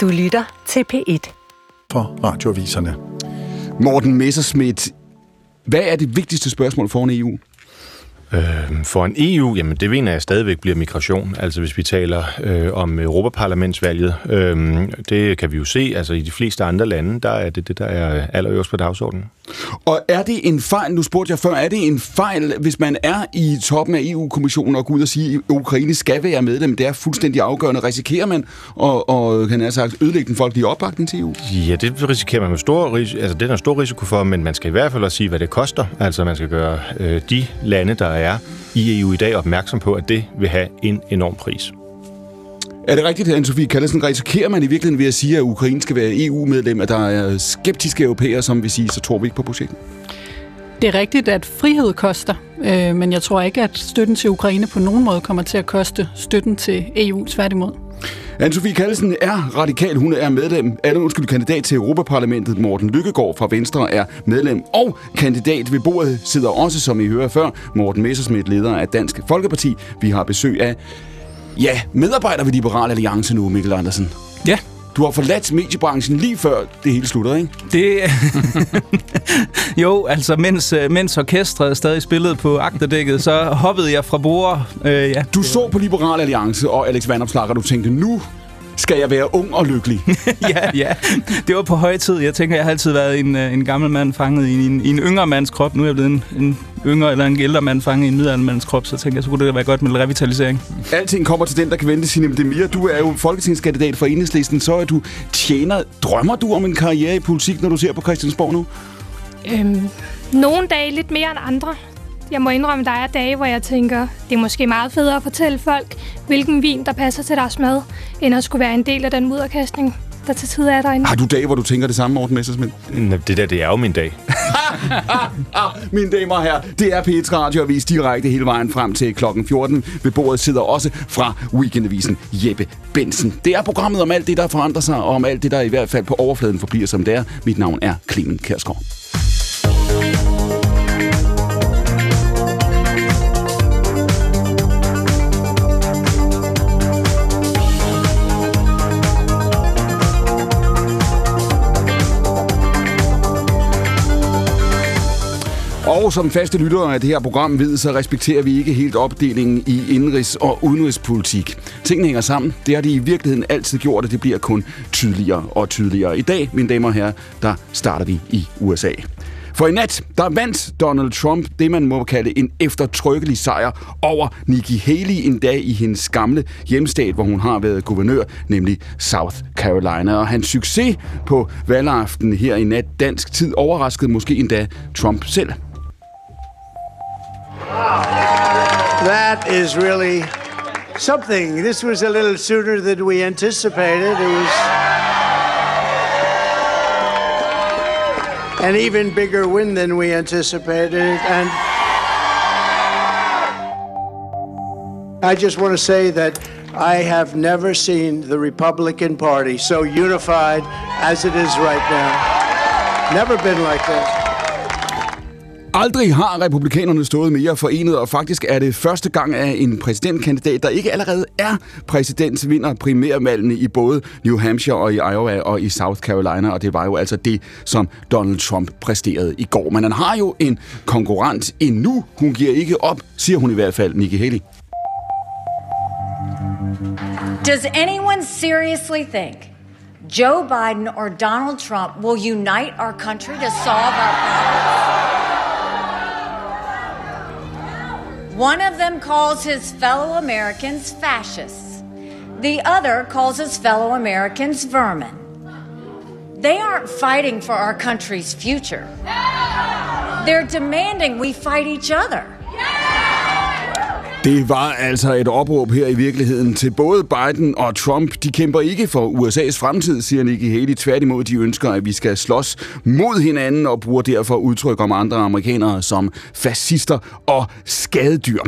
Du lytter til P1. For radioviserne. Morten Messerschmidt, hvad er det vigtigste spørgsmål foran EU? Øh, for en EU, jamen det mener jeg stadigvæk bliver migration. Altså hvis vi taler øh, om Europaparlamentsvalget, øh, det kan vi jo se, altså i de fleste andre lande, der er det det, der er allerøverst på dagsordenen. Og er det en fejl, nu spurgte jeg før, er det en fejl, hvis man er i toppen af EU-kommissionen og går ud og siger, at Ukraine skal være medlem, det er fuldstændig afgørende. Risikerer man at, og, kan jeg sagt, ødelægge den folkelige opbakning til EU? Ja, det risikerer man med stor, altså det er der stor risiko for, men man skal i hvert fald også sige, hvad det koster. Altså man skal gøre øh, de lande, der er i EU i dag, opmærksom på, at det vil have en enorm pris. Er det rigtigt, anne Sofie Kallesen? Risikerer man i virkeligheden ved at sige, at Ukraine skal være EU-medlem, at der er skeptiske europæere, som vil sige, så tror vi ikke på projektet? Det er rigtigt, at frihed koster, øh, men jeg tror ikke, at støtten til Ukraine på nogen måde kommer til at koste støtten til EU, tværtimod. Anne-Sophie Kallesen er radikal. Hun er medlem, eller undskyld, kandidat til Europaparlamentet. Morten Lykkegaard fra Venstre er medlem og kandidat ved bordet sidder også, som I hører før, Morten Messersmith, leder af Dansk Folkeparti. Vi har besøg af, ja, medarbejder ved Liberal Alliance nu, Mikkel Andersen. Ja, Du har forladt mediebranchen lige før det hele slutter, ikke? det... jo, altså mens, øh, mens orkestret stadig spillede på agterdækket, så hoppede jeg fra bord. Øh, ja. Du så på Liberal Alliance og Alex Vanopslagh, og du tænkte, nu skal jeg være ung og lykkelig. ja, ja, det var på høje tid. Jeg tænker, jeg har altid været en, øh, en gammel mand fanget i en, i en yngre mands krop. Nu er jeg blevet en, en yngre eller en ældre mand fanget i en middelaldermands krop, så tænker jeg, så kunne det være godt med revitalisering. Alting kommer til den, der kan vente sin Demir. Du er jo folketingskandidat for Enhedslisten, så er du tjener. Drømmer du om en karriere i politik, når du ser på Christiansborg nu? Øhm, nogle dage lidt mere end andre. Jeg må indrømme, der er dage, hvor jeg tænker, det er måske meget federe at fortælle folk, hvilken vin, der passer til deres mad, end at skulle være en del af den mudderkastning, der til tid er derinde. Har du dage, hvor du tænker det samme, Morten Messersmith? Det der, det er jo min dag. Ah, mine damer og herrer, det er P1 Radio Avis direkte hele vejen frem til klokken 14. Ved bordet sidder også fra Weekendavisen Jeppe Bensen. Det er programmet om alt det, der forandrer sig, og om alt det, der i hvert fald på overfladen forbliver som det er. Mit navn er Clemen Kærsgaard. Og som faste lyttere af det her program ved, så respekterer vi ikke helt opdelingen i indrigs- og udenrigspolitik. Tingene hænger sammen. Det har de i virkeligheden altid gjort, og det bliver kun tydeligere og tydeligere. I dag, mine damer og herrer, der starter vi i USA. For i nat, der vandt Donald Trump det, man må kalde en eftertrykkelig sejr over Nikki Haley en dag i hendes gamle hjemstat, hvor hun har været guvernør, nemlig South Carolina. Og hans succes på valgaften her i nat dansk tid overraskede måske endda Trump selv. That is really something. This was a little sooner than we anticipated. It was an even bigger win than we anticipated. And I just want to say that I have never seen the Republican Party so unified as it is right now. Never been like this. Aldrig har republikanerne stået mere forenet, og faktisk er det første gang, at en præsidentkandidat, der ikke allerede er præsident, vinder primærvalgene i både New Hampshire og i Iowa og i South Carolina, og det var jo altså det, som Donald Trump præsterede i går. Men han har jo en konkurrent endnu. Hun giver ikke op, siger hun i hvert fald, Nikki Haley. Does anyone seriously think Joe Biden or Donald Trump will unite our country to solve our problems? One of them calls his fellow Americans fascists. The other calls his fellow Americans vermin. They aren't fighting for our country's future. They're demanding we fight each other. Det var altså et opråb her i virkeligheden til både Biden og Trump. De kæmper ikke for USA's fremtid, siger Nikki Haley. Tværtimod, de ønsker, at vi skal slås mod hinanden og bruger derfor udtryk om andre amerikanere som fascister og skadedyr.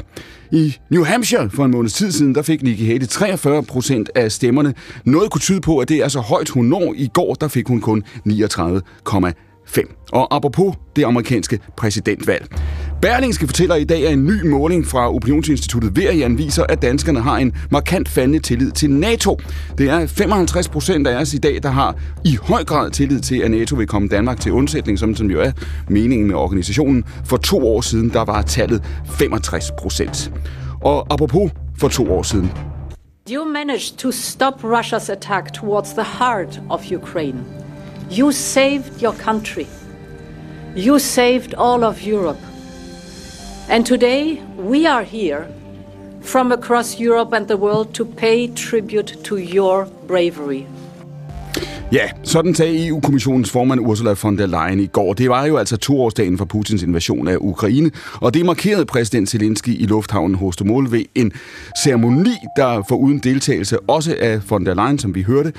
I New Hampshire for en måneds tid siden, der fik Nikki Haley 43 procent af stemmerne. Noget kunne tyde på, at det er så højt hun når. I går, der fik hun kun 39,5. Og apropos det amerikanske præsidentvalg. Berlingske fortæller i dag, at en ny måling fra Opinionsinstituttet Verian viser, at danskerne har en markant faldende tillid til NATO. Det er 55 procent af os i dag, der har i høj grad tillid til, at NATO vil komme Danmark til undsætning, som, som jo er meningen med organisationen. For to år siden, der var tallet 65 procent. Og apropos for to år siden, You managed to stop Russia's attack towards the heart of Ukraine. You saved your country. You saved all of Europe. And today we are here from across Europe and the world to pay tribute to your bravery. Ja, sådan sagde EU-kommissionens formand Ursula von der Leyen i går. Det var jo altså toårsdagen for Putins invasion af Ukraine, og det markerede præsident Zelensky i lufthavnen Hostomol ved en ceremoni, der foruden deltagelse også af von der Leyen, som vi hørte,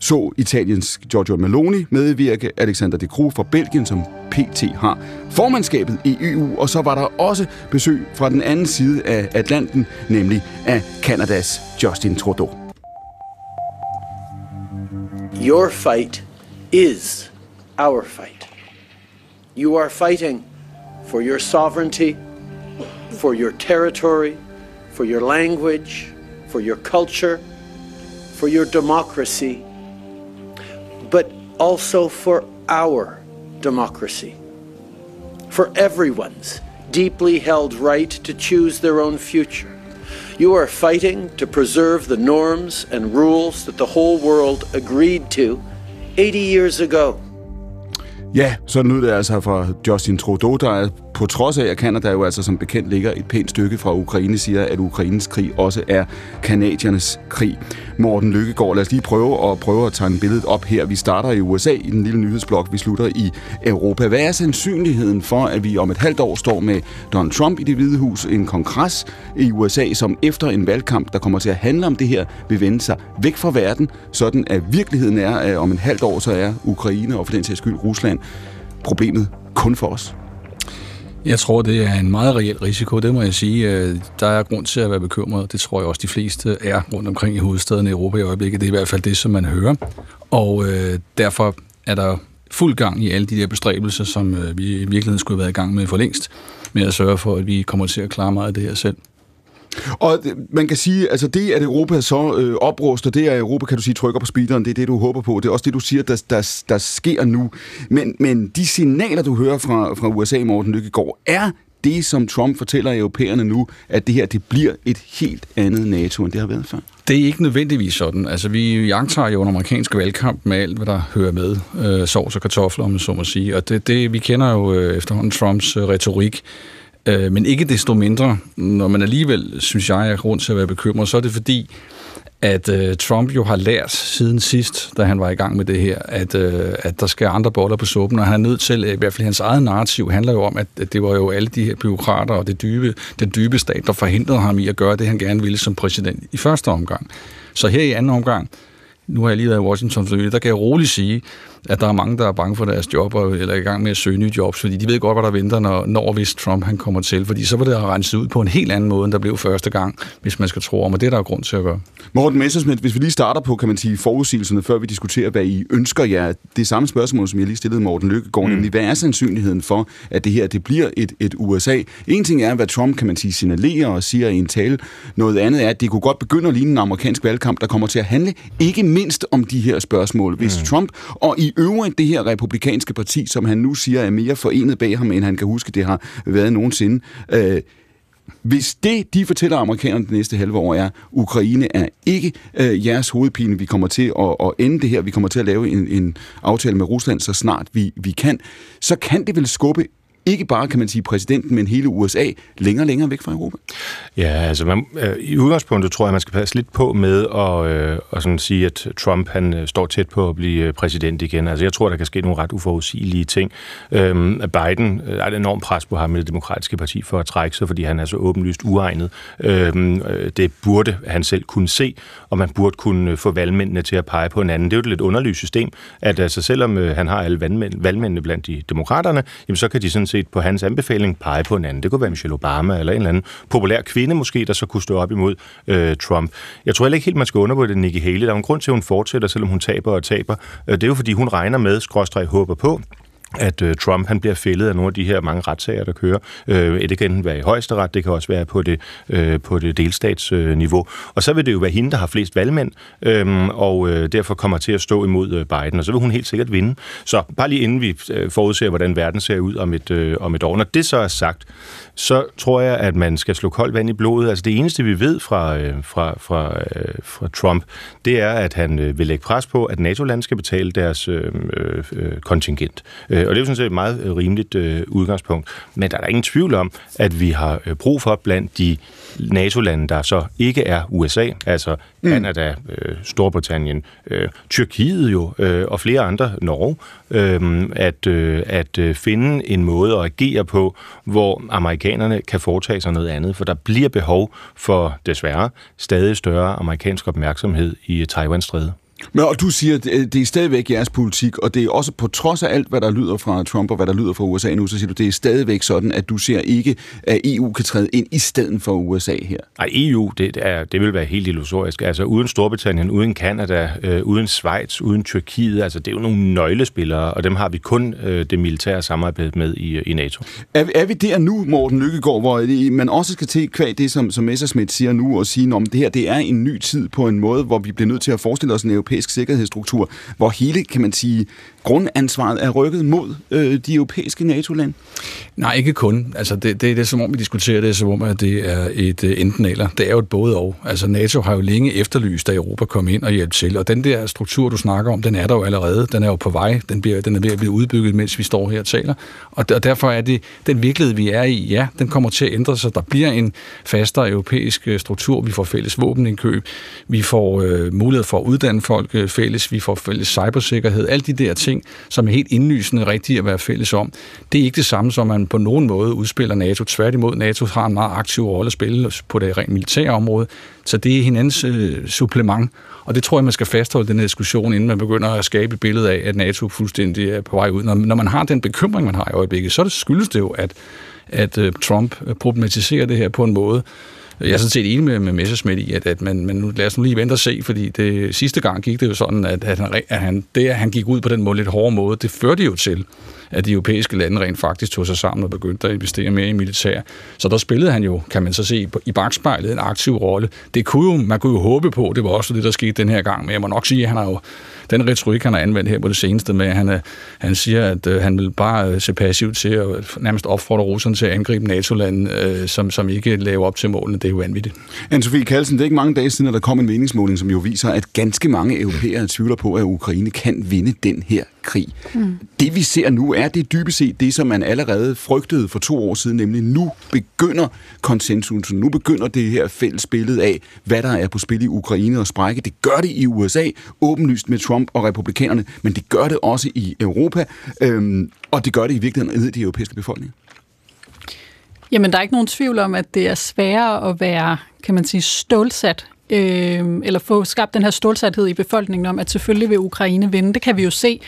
så Italiens Giorgio Meloni medvirke, Alexander De Croo fra Belgien, som PT har formandskabet i EU, og så var der også besøg fra den anden side af Atlanten, nemlig af Kanadas Justin Trudeau. Your fight is our fight. You are fighting for your sovereignty, for your territory, for your language, for your culture, for your democracy, but also for our democracy, for everyone's deeply held right to choose their own future. You are fighting to preserve the norms and rules that the whole world agreed to 80 years ago. Ja, så lød det altså fra Justin Trudeau, der er på trods af, at Kanada jo altså som bekendt ligger et pænt stykke fra Ukraine, siger, at Ukraines krig også er kanadiernes krig. Morten Lykkegaard, lad os lige prøve at prøve at tegne billedet op her. Vi starter i USA i den lille nyhedsblok, vi slutter i Europa. Hvad er sandsynligheden for, at vi om et halvt år står med Donald Trump i det hvide hus, en kongres i USA, som efter en valgkamp, der kommer til at handle om det her, vil vende sig væk fra verden, sådan at virkeligheden er, at om et halvt år, så er Ukraine og for den sags skyld Rusland problemet kun for os? Jeg tror, det er en meget reel risiko, det må jeg sige. Øh, der er grund til at være bekymret. Det tror jeg også, de fleste er rundt omkring i hovedstaden i Europa i øjeblikket. Det er i hvert fald det, som man hører. Og øh, derfor er der fuld gang i alle de der bestræbelser, som øh, vi i virkeligheden skulle have været i gang med for længst, med at sørge for, at vi kommer til at klare meget af det her selv. Og man kan sige, altså det, at Europa så øh, opruster, det er at Europa, kan du sige, trykker på speederen, det er det, du håber på. Det er også det, du siger, der, der, der sker nu. Men, men de signaler, du hører fra, fra USA, Morten Lykkegaard, er det, som Trump fortæller europæerne nu, at det her, det bliver et helt andet NATO, end det har været før? Det er ikke nødvendigvis sådan. Altså, vi jagter jo en amerikansk valgkamp med alt, hvad der hører med. Øh, sovs og kartofler, om man så må sige. Og det, det, vi kender jo øh, efterhånden Trumps øh, retorik. Øh, men ikke desto mindre, når man alligevel, synes jeg, er grund til at være bekymret, så er det fordi, at øh, Trump jo har lært siden sidst, da han var i gang med det her, at, øh, at der skal andre boller på suppen, og han er nødt til, øh, i hvert fald hans eget narrativ handler jo om, at, at det var jo alle de her byråkrater og det dybe, den dybe stat, der forhindrede ham i at gøre det, han gerne ville som præsident i første omgang. Så her i anden omgang, nu har jeg lige været i Washington for der kan jeg roligt sige, at der er mange, der er bange for deres job, og, eller er i gang med at søge nye jobs, fordi de ved godt, hvad der venter, når, når hvis Trump han kommer til. Fordi så vil det have renset ud på en helt anden måde, end der blev første gang, hvis man skal tro om, og det er der grund til at gøre. Morten Messersmith, hvis vi lige starter på, kan man sige, forudsigelserne, før vi diskuterer, hvad I ønsker jer. Det samme spørgsmål, som jeg lige stillede Morten Lykkegaard, mm. nemlig, hvad er sandsynligheden for, at det her det bliver et, et USA? En ting er, hvad Trump, kan man sige, signalerer og siger i en tale. Noget andet er, at det kunne godt begynde at ligne en amerikansk valgkamp, der kommer til at handle ikke mindst om de her spørgsmål. Hvis mm. Trump, og i øvrigt det her republikanske parti, som han nu siger er mere forenet bag ham, end han kan huske, det har været nogensinde, øh, hvis det, de fortæller amerikanerne det næste halve år, er, Ukraine er ikke øh, jeres hovedpine, vi kommer til at, at ende det her, vi kommer til at lave en, en aftale med Rusland så snart vi, vi kan, så kan det vel skubbe ikke bare, kan man sige, præsidenten, men hele USA længere og længere væk fra Europa? Ja, altså man, øh, i udgangspunktet tror jeg, man skal passe lidt på med at, øh, at sådan sige, at Trump han øh, står tæt på at blive øh, præsident igen. Altså jeg tror, der kan ske nogle ret uforudsigelige ting. Øhm, Biden øh, er et enormt pres på ham i det demokratiske parti for at trække sig, fordi han er så åbenlyst uegnet. Øhm, øh, det burde han selv kunne se, og man burde kunne øh, få valgmændene til at pege på en anden. Det er jo et lidt underligt system, at altså, selvom øh, han har alle valgmænd, valgmændene blandt de demokraterne, jamen, så kan de sådan set på hans anbefaling pege på en anden. Det kunne være Michelle Obama eller en eller anden populær kvinde måske, der så kunne stå op imod øh, Trump. Jeg tror heller ikke helt, man skal undervurdere Nikki Haley. Der er en grund til, at hun fortsætter, selvom hun taber og taber. Øh, det er jo, fordi hun regner med, skråstrej håber på, at øh, Trump han bliver fældet af nogle af de her mange retssager, der kører. Øh, det kan være i højesteret, det kan også være på det, øh, på det delstatsniveau. Og så vil det jo være hende, der har flest valgmænd, øh, og øh, derfor kommer til at stå imod øh, Biden, og så vil hun helt sikkert vinde. Så bare lige inden vi øh, forudser, hvordan verden ser ud om et, øh, om et år. Når det så er sagt, så tror jeg, at man skal slå koldt vand i blodet. Altså det eneste, vi ved fra, øh, fra, fra, øh, fra Trump, det er, at han øh, vil lægge pres på, at NATO-lande skal betale deres øh, øh, øh kontingent. Øh, og det er jo sådan set et meget øh, rimeligt øh, udgangspunkt. Men der er der ingen tvivl om, at vi har øh, brug for blandt de NATO-lande, der så ikke er USA, altså mm. Canada, øh, Storbritannien, øh, Tyrkiet jo, øh, og flere andre, Norge, øh, at, øh, at øh, finde en måde at agere på, hvor amerikanerne kan foretage sig noget andet, for der bliver behov for desværre stadig større amerikansk opmærksomhed i Taiwan-strædet. Men og du siger, at det er stadigvæk jeres politik, og det er også på trods af alt, hvad der lyder fra Trump og hvad der lyder fra USA nu, så siger du, det er stadigvæk sådan, at du ser ikke, at EU kan træde ind i stedet for USA her. Nej, EU, det, er, det vil være helt illusorisk. Altså uden Storbritannien, uden Kanada, øh, uden Schweiz, uden Tyrkiet, altså det er jo nogle nøglespillere, og dem har vi kun øh, det militære samarbejde med i, i NATO. Er, er vi der nu, Morten Lykkegaard, hvor man også skal til kvæg det, som, som Messerschmidt siger nu, og sige, om det her det er en ny tid på en måde, hvor vi bliver nødt til at forestille os en europæisk sikkerhedsstruktur, hvor hele, kan man sige, grundansvaret er rykket mod øh, de europæiske NATO-lande? Nej, ikke kun. Altså, det, det, det er som om, vi diskuterer det, som om, at det er et øh, enten eller. Det er jo et både og. Altså, NATO har jo længe efterlyst, at Europa kom ind og hjælpe til. Og den der struktur, du snakker om, den er der jo allerede. Den er jo på vej. Den, bliver, den er ved at blive udbygget, mens vi står her og taler. Og, og derfor er det den virkelighed, vi er i, ja, den kommer til at ændre sig. Der bliver en fastere europæisk øh, struktur. Vi får fælles våbenindkøb. Vi får øh, mulighed for at uddanne folk øh, fælles. Vi får fælles cybersikkerhed. Alle de der ting, som er helt indlysende rigtige at være fælles om. Det er ikke det samme som, man på nogen måde udspiller NATO. Tværtimod, NATO har en meget aktiv rolle at spille på det rent militære område, så det er hinandens øh, supplement. Og det tror jeg, man skal fastholde den her diskussion, inden man begynder at skabe et billede af, at NATO fuldstændig er på vej ud. Når, når man har den bekymring, man har i øjeblikket, så det skyldes det jo, at, at øh, Trump problematiserer det her på en måde, jeg er sådan set enig med, med Messerschmidt i, at, at man, man nu, lad os nu lige vente og se, fordi det, sidste gang gik det jo sådan, at, at, han, at han, det, at han gik ud på den måde lidt hårde måde, det førte jo til, at de europæiske lande rent faktisk tog sig sammen og begyndte at investere mere i militær. Så der spillede han jo, kan man så se, i bagspejlet en aktiv rolle. Det kunne jo, man kunne jo håbe på, det var også det, der skete den her gang, men jeg må nok sige, at han har jo den retorik, han har anvendt her på det seneste med, at han, han siger, at øh, han vil bare øh, se passivt til at nærmest opfordre russerne til at angribe NATO-lande, øh, som, som ikke laver op til målene. Det er jo vanvittigt. Anne-Sophie Kallsen, det er ikke mange dage siden, at der kom en meningsmåling, som jo viser, at ganske mange europæere tvivler på, at Ukraine kan vinde den her krig. Mm. Det vi ser nu er det dybest set det, som man allerede frygtede for to år siden, nemlig nu begynder konsensus, nu begynder det her fælles billede af, hvad der er på spil i Ukraine og sprække. Det gør det i USA, åbenlyst med Trump og republikanerne, men det gør det også i Europa, øhm, og det gør det i virkeligheden i de europæiske befolkninger. Jamen, der er ikke nogen tvivl om, at det er sværere at være, kan man sige, stålsat øh, eller få skabt den her stålsathed i befolkningen om, at selvfølgelig vil Ukraine vinde. Det kan vi jo se.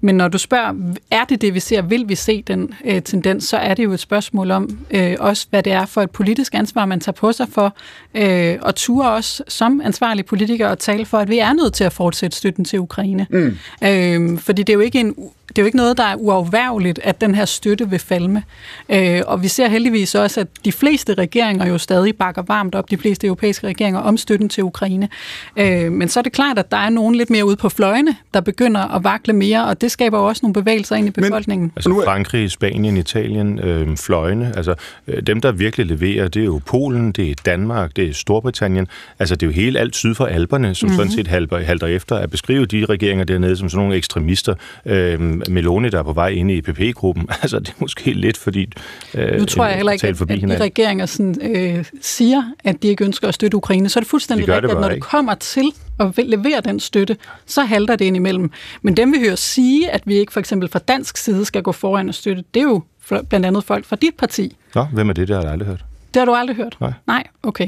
Men når du spørger, er det det, vi ser? Vil vi se den øh, tendens? Så er det jo et spørgsmål om øh, også, hvad det er for et politisk ansvar, man tager på sig for, øh, og ture også som ansvarlig politiker at tale for, at vi er nødt til at fortsætte støtten til Ukraine. Mm. Øh, fordi det er jo ikke en det er jo ikke noget, der er uafværligt, at den her støtte vil falme. Øh, og vi ser heldigvis også, at de fleste regeringer jo stadig bakker varmt op, de fleste europæiske regeringer, om støtten til Ukraine. Øh, men så er det klart, at der er nogen lidt mere ude på fløjene, der begynder at vakle mere, og det skaber jo også nogle bevægelser ind i befolkningen. Men, altså Frankrig, Spanien, Italien, øh, fløjene, altså øh, dem, der virkelig leverer, det er jo Polen, det er Danmark, det er Storbritannien, altså det er jo hele alt syd for alberne, som mm-hmm. sådan set halter, halter efter at beskrive de regeringer dernede som sådan nogle ekstremister. Øh, Meloni, der er på vej ind i EPP-gruppen. Altså, det er måske lidt fordi... Øh, nu tror jeg heller ikke, at, at de regeringer sådan, øh, siger, at de ikke ønsker at støtte Ukraine. Så er det fuldstændig rigtigt, at når det kommer til at levere den støtte, så halter det ind imellem. Men dem vi hører sige, at vi ikke for eksempel fra dansk side skal gå foran og støtte, det er jo blandt andet folk fra dit parti. Nå, hvem er det, der har jeg aldrig hørt? Det har du aldrig hørt? Nej. Nej, okay.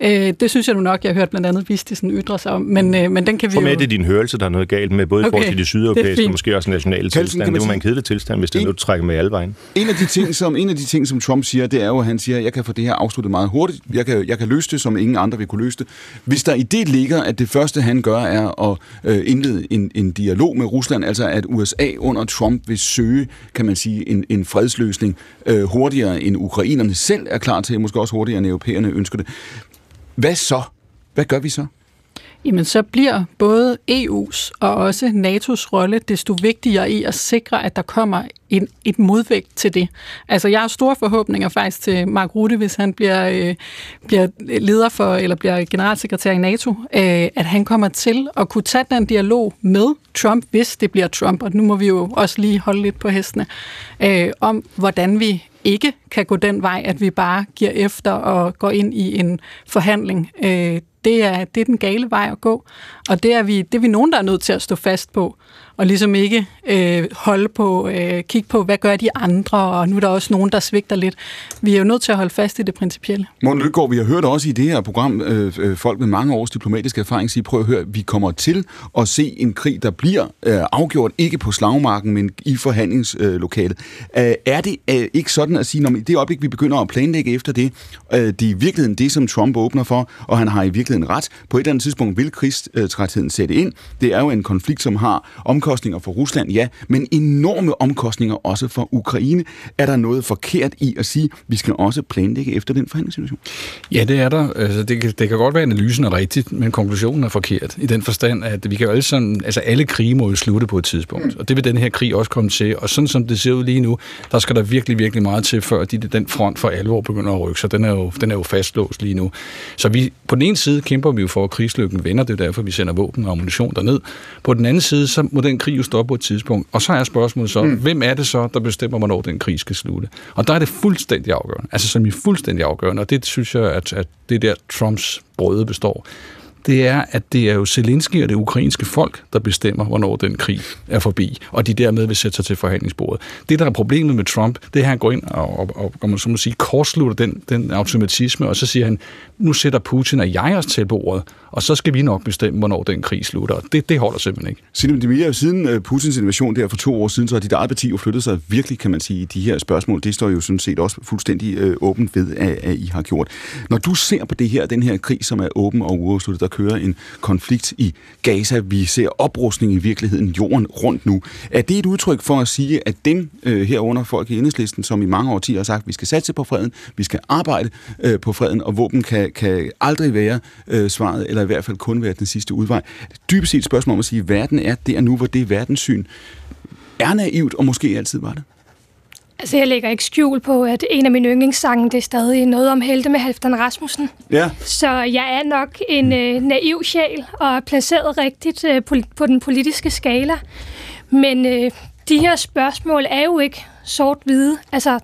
Øh, det synes jeg nu nok, jeg har hørt blandt andet Vistisen ytre sig om, men, øh, men den kan vi For med, jo... det er din hørelse, der er noget galt med, både okay. i forhold til de Det er sydeuropæiske og måske også nationale Kelsen, tilstand. kan man Det var sige- en kedelig tilstand, hvis det En- nu trækker med alle vejen. En af de ting, som, en af de ting, som Trump siger, det er jo, at han siger, at jeg kan få det her afsluttet meget hurtigt. Jeg kan, jeg kan løse det, som ingen andre vil kunne løse det. Hvis der i det ligger, at det første, han gør, er at øh, indlede en, en dialog med Rusland, altså at USA under Trump vil søge, kan man sige, en, en fredsløsning øh, hurtigere, end ukrainerne selv er klar til, måske også hurtigere, end europæerne ønsker det. Hvad så? Hvad gør vi så? Jamen, så bliver både EU's og også NATO's rolle desto vigtigere i at sikre, at der kommer en, et modvægt til det. Altså, jeg har store forhåbninger faktisk til Mark Rutte, hvis han bliver, øh, bliver leder for, eller bliver generalsekretær i NATO, øh, at han kommer til at kunne tage den dialog med Trump, hvis det bliver Trump, og nu må vi jo også lige holde lidt på hestene, øh, om hvordan vi ikke kan gå den vej, at vi bare giver efter og går ind i en forhandling. Øh, det, er, det er den gale vej at gå, og det er, vi, det er vi nogen, der er nødt til at stå fast på, og ligesom ikke øh, holde på, øh, kigge på, hvad gør de andre, og nu er der også nogen, der svigter lidt. Vi er jo nødt til at holde fast i det principielle. Morten Lytgaard, vi har hørt også i det her program øh, øh, folk med mange års diplomatisk erfaring sige, prøv at høre, vi kommer til at se en krig, der bliver øh, afgjort ikke på slagmarken, men i forhandlingslokalet. Øh, er det øh, ikke sådan at sige, når i det øjeblik, vi begynder at planlægge efter det, øh, det er i virkeligheden det, som Trump åbner for, og han har i virkeligheden ret. På et eller andet tidspunkt vil krigstrætheden sætte ind. Det er jo en konflikt, som har omkostninger omkostninger for Rusland, ja, men enorme omkostninger også for Ukraine. Er der noget forkert i at sige, vi skal også planlægge efter den forhandlingssituation? Ja, det er der. Altså, det, kan, det kan godt være, at analysen er rigtig, men konklusionen er forkert. I den forstand, at vi kan jo alle sammen, altså alle krige må jo slutte på et tidspunkt. Og det vil den her krig også komme til. Og sådan som det ser ud lige nu, der skal der virkelig, virkelig meget til, før de, den front for alvor begynder at rykke. Så den er jo, den er jo fastlåst lige nu. Så vi, på den ene side kæmper vi jo for, at krigslykken vender. Det er derfor, vi sender våben og ammunition derned. På den anden side, så må den krig jo stoppe på et tidspunkt. Og så er spørgsmålet så, mm. hvem er det så, der bestemmer, hvornår den krig skal slutte? Og der er det fuldstændig afgørende. Altså som i fuldstændig afgørende. Og det synes jeg, at, at det er der Trumps brøde består det er, at det er jo Zelensky og det ukrainske folk, der bestemmer, hvornår den krig er forbi, og de dermed vil sætte sig til forhandlingsbordet. Det, der er problemet med Trump, det er, at han går ind og, og, og, og man så må sige, kortslutter den, den automatisme, og så siger han, nu sætter Putin og jeg os til bordet, og så skal vi nok bestemme, hvornår den krig slutter. Det, det holder simpelthen ikke. Siden, Demir, siden Putins invasion der for to år siden, så har dit eget parti jo flyttet sig virkelig, kan man sige, i de her spørgsmål. Det står jo sådan set også fuldstændig øh, åbent ved, at, at I har gjort. Når du ser på det her, den her krig, som er åben og uafsluttet, der kører en konflikt i Gaza, vi ser oprustning i virkeligheden jorden rundt nu. Er det et udtryk for at sige, at dem øh, herunder folk i enhedslisten, som i mange årtier har sagt, at vi skal satse på freden, vi skal arbejde øh, på freden, og våben kan, kan aldrig være øh, svaret, eller i hvert fald kun være den sidste udvej. Dybest set et spørgsmål om at sige, at verden er der nu, hvor det verdenssyn er naivt, og måske altid var det. Altså, jeg lægger ikke skjul på, at en af mine yndlingssange, det er stadig noget om helte med Halvdan Rasmussen. Ja. Så jeg er nok en øh, naiv sjæl og er placeret rigtigt øh, på, på den politiske skala. Men øh, de her spørgsmål er jo ikke sort-hvide. Altså,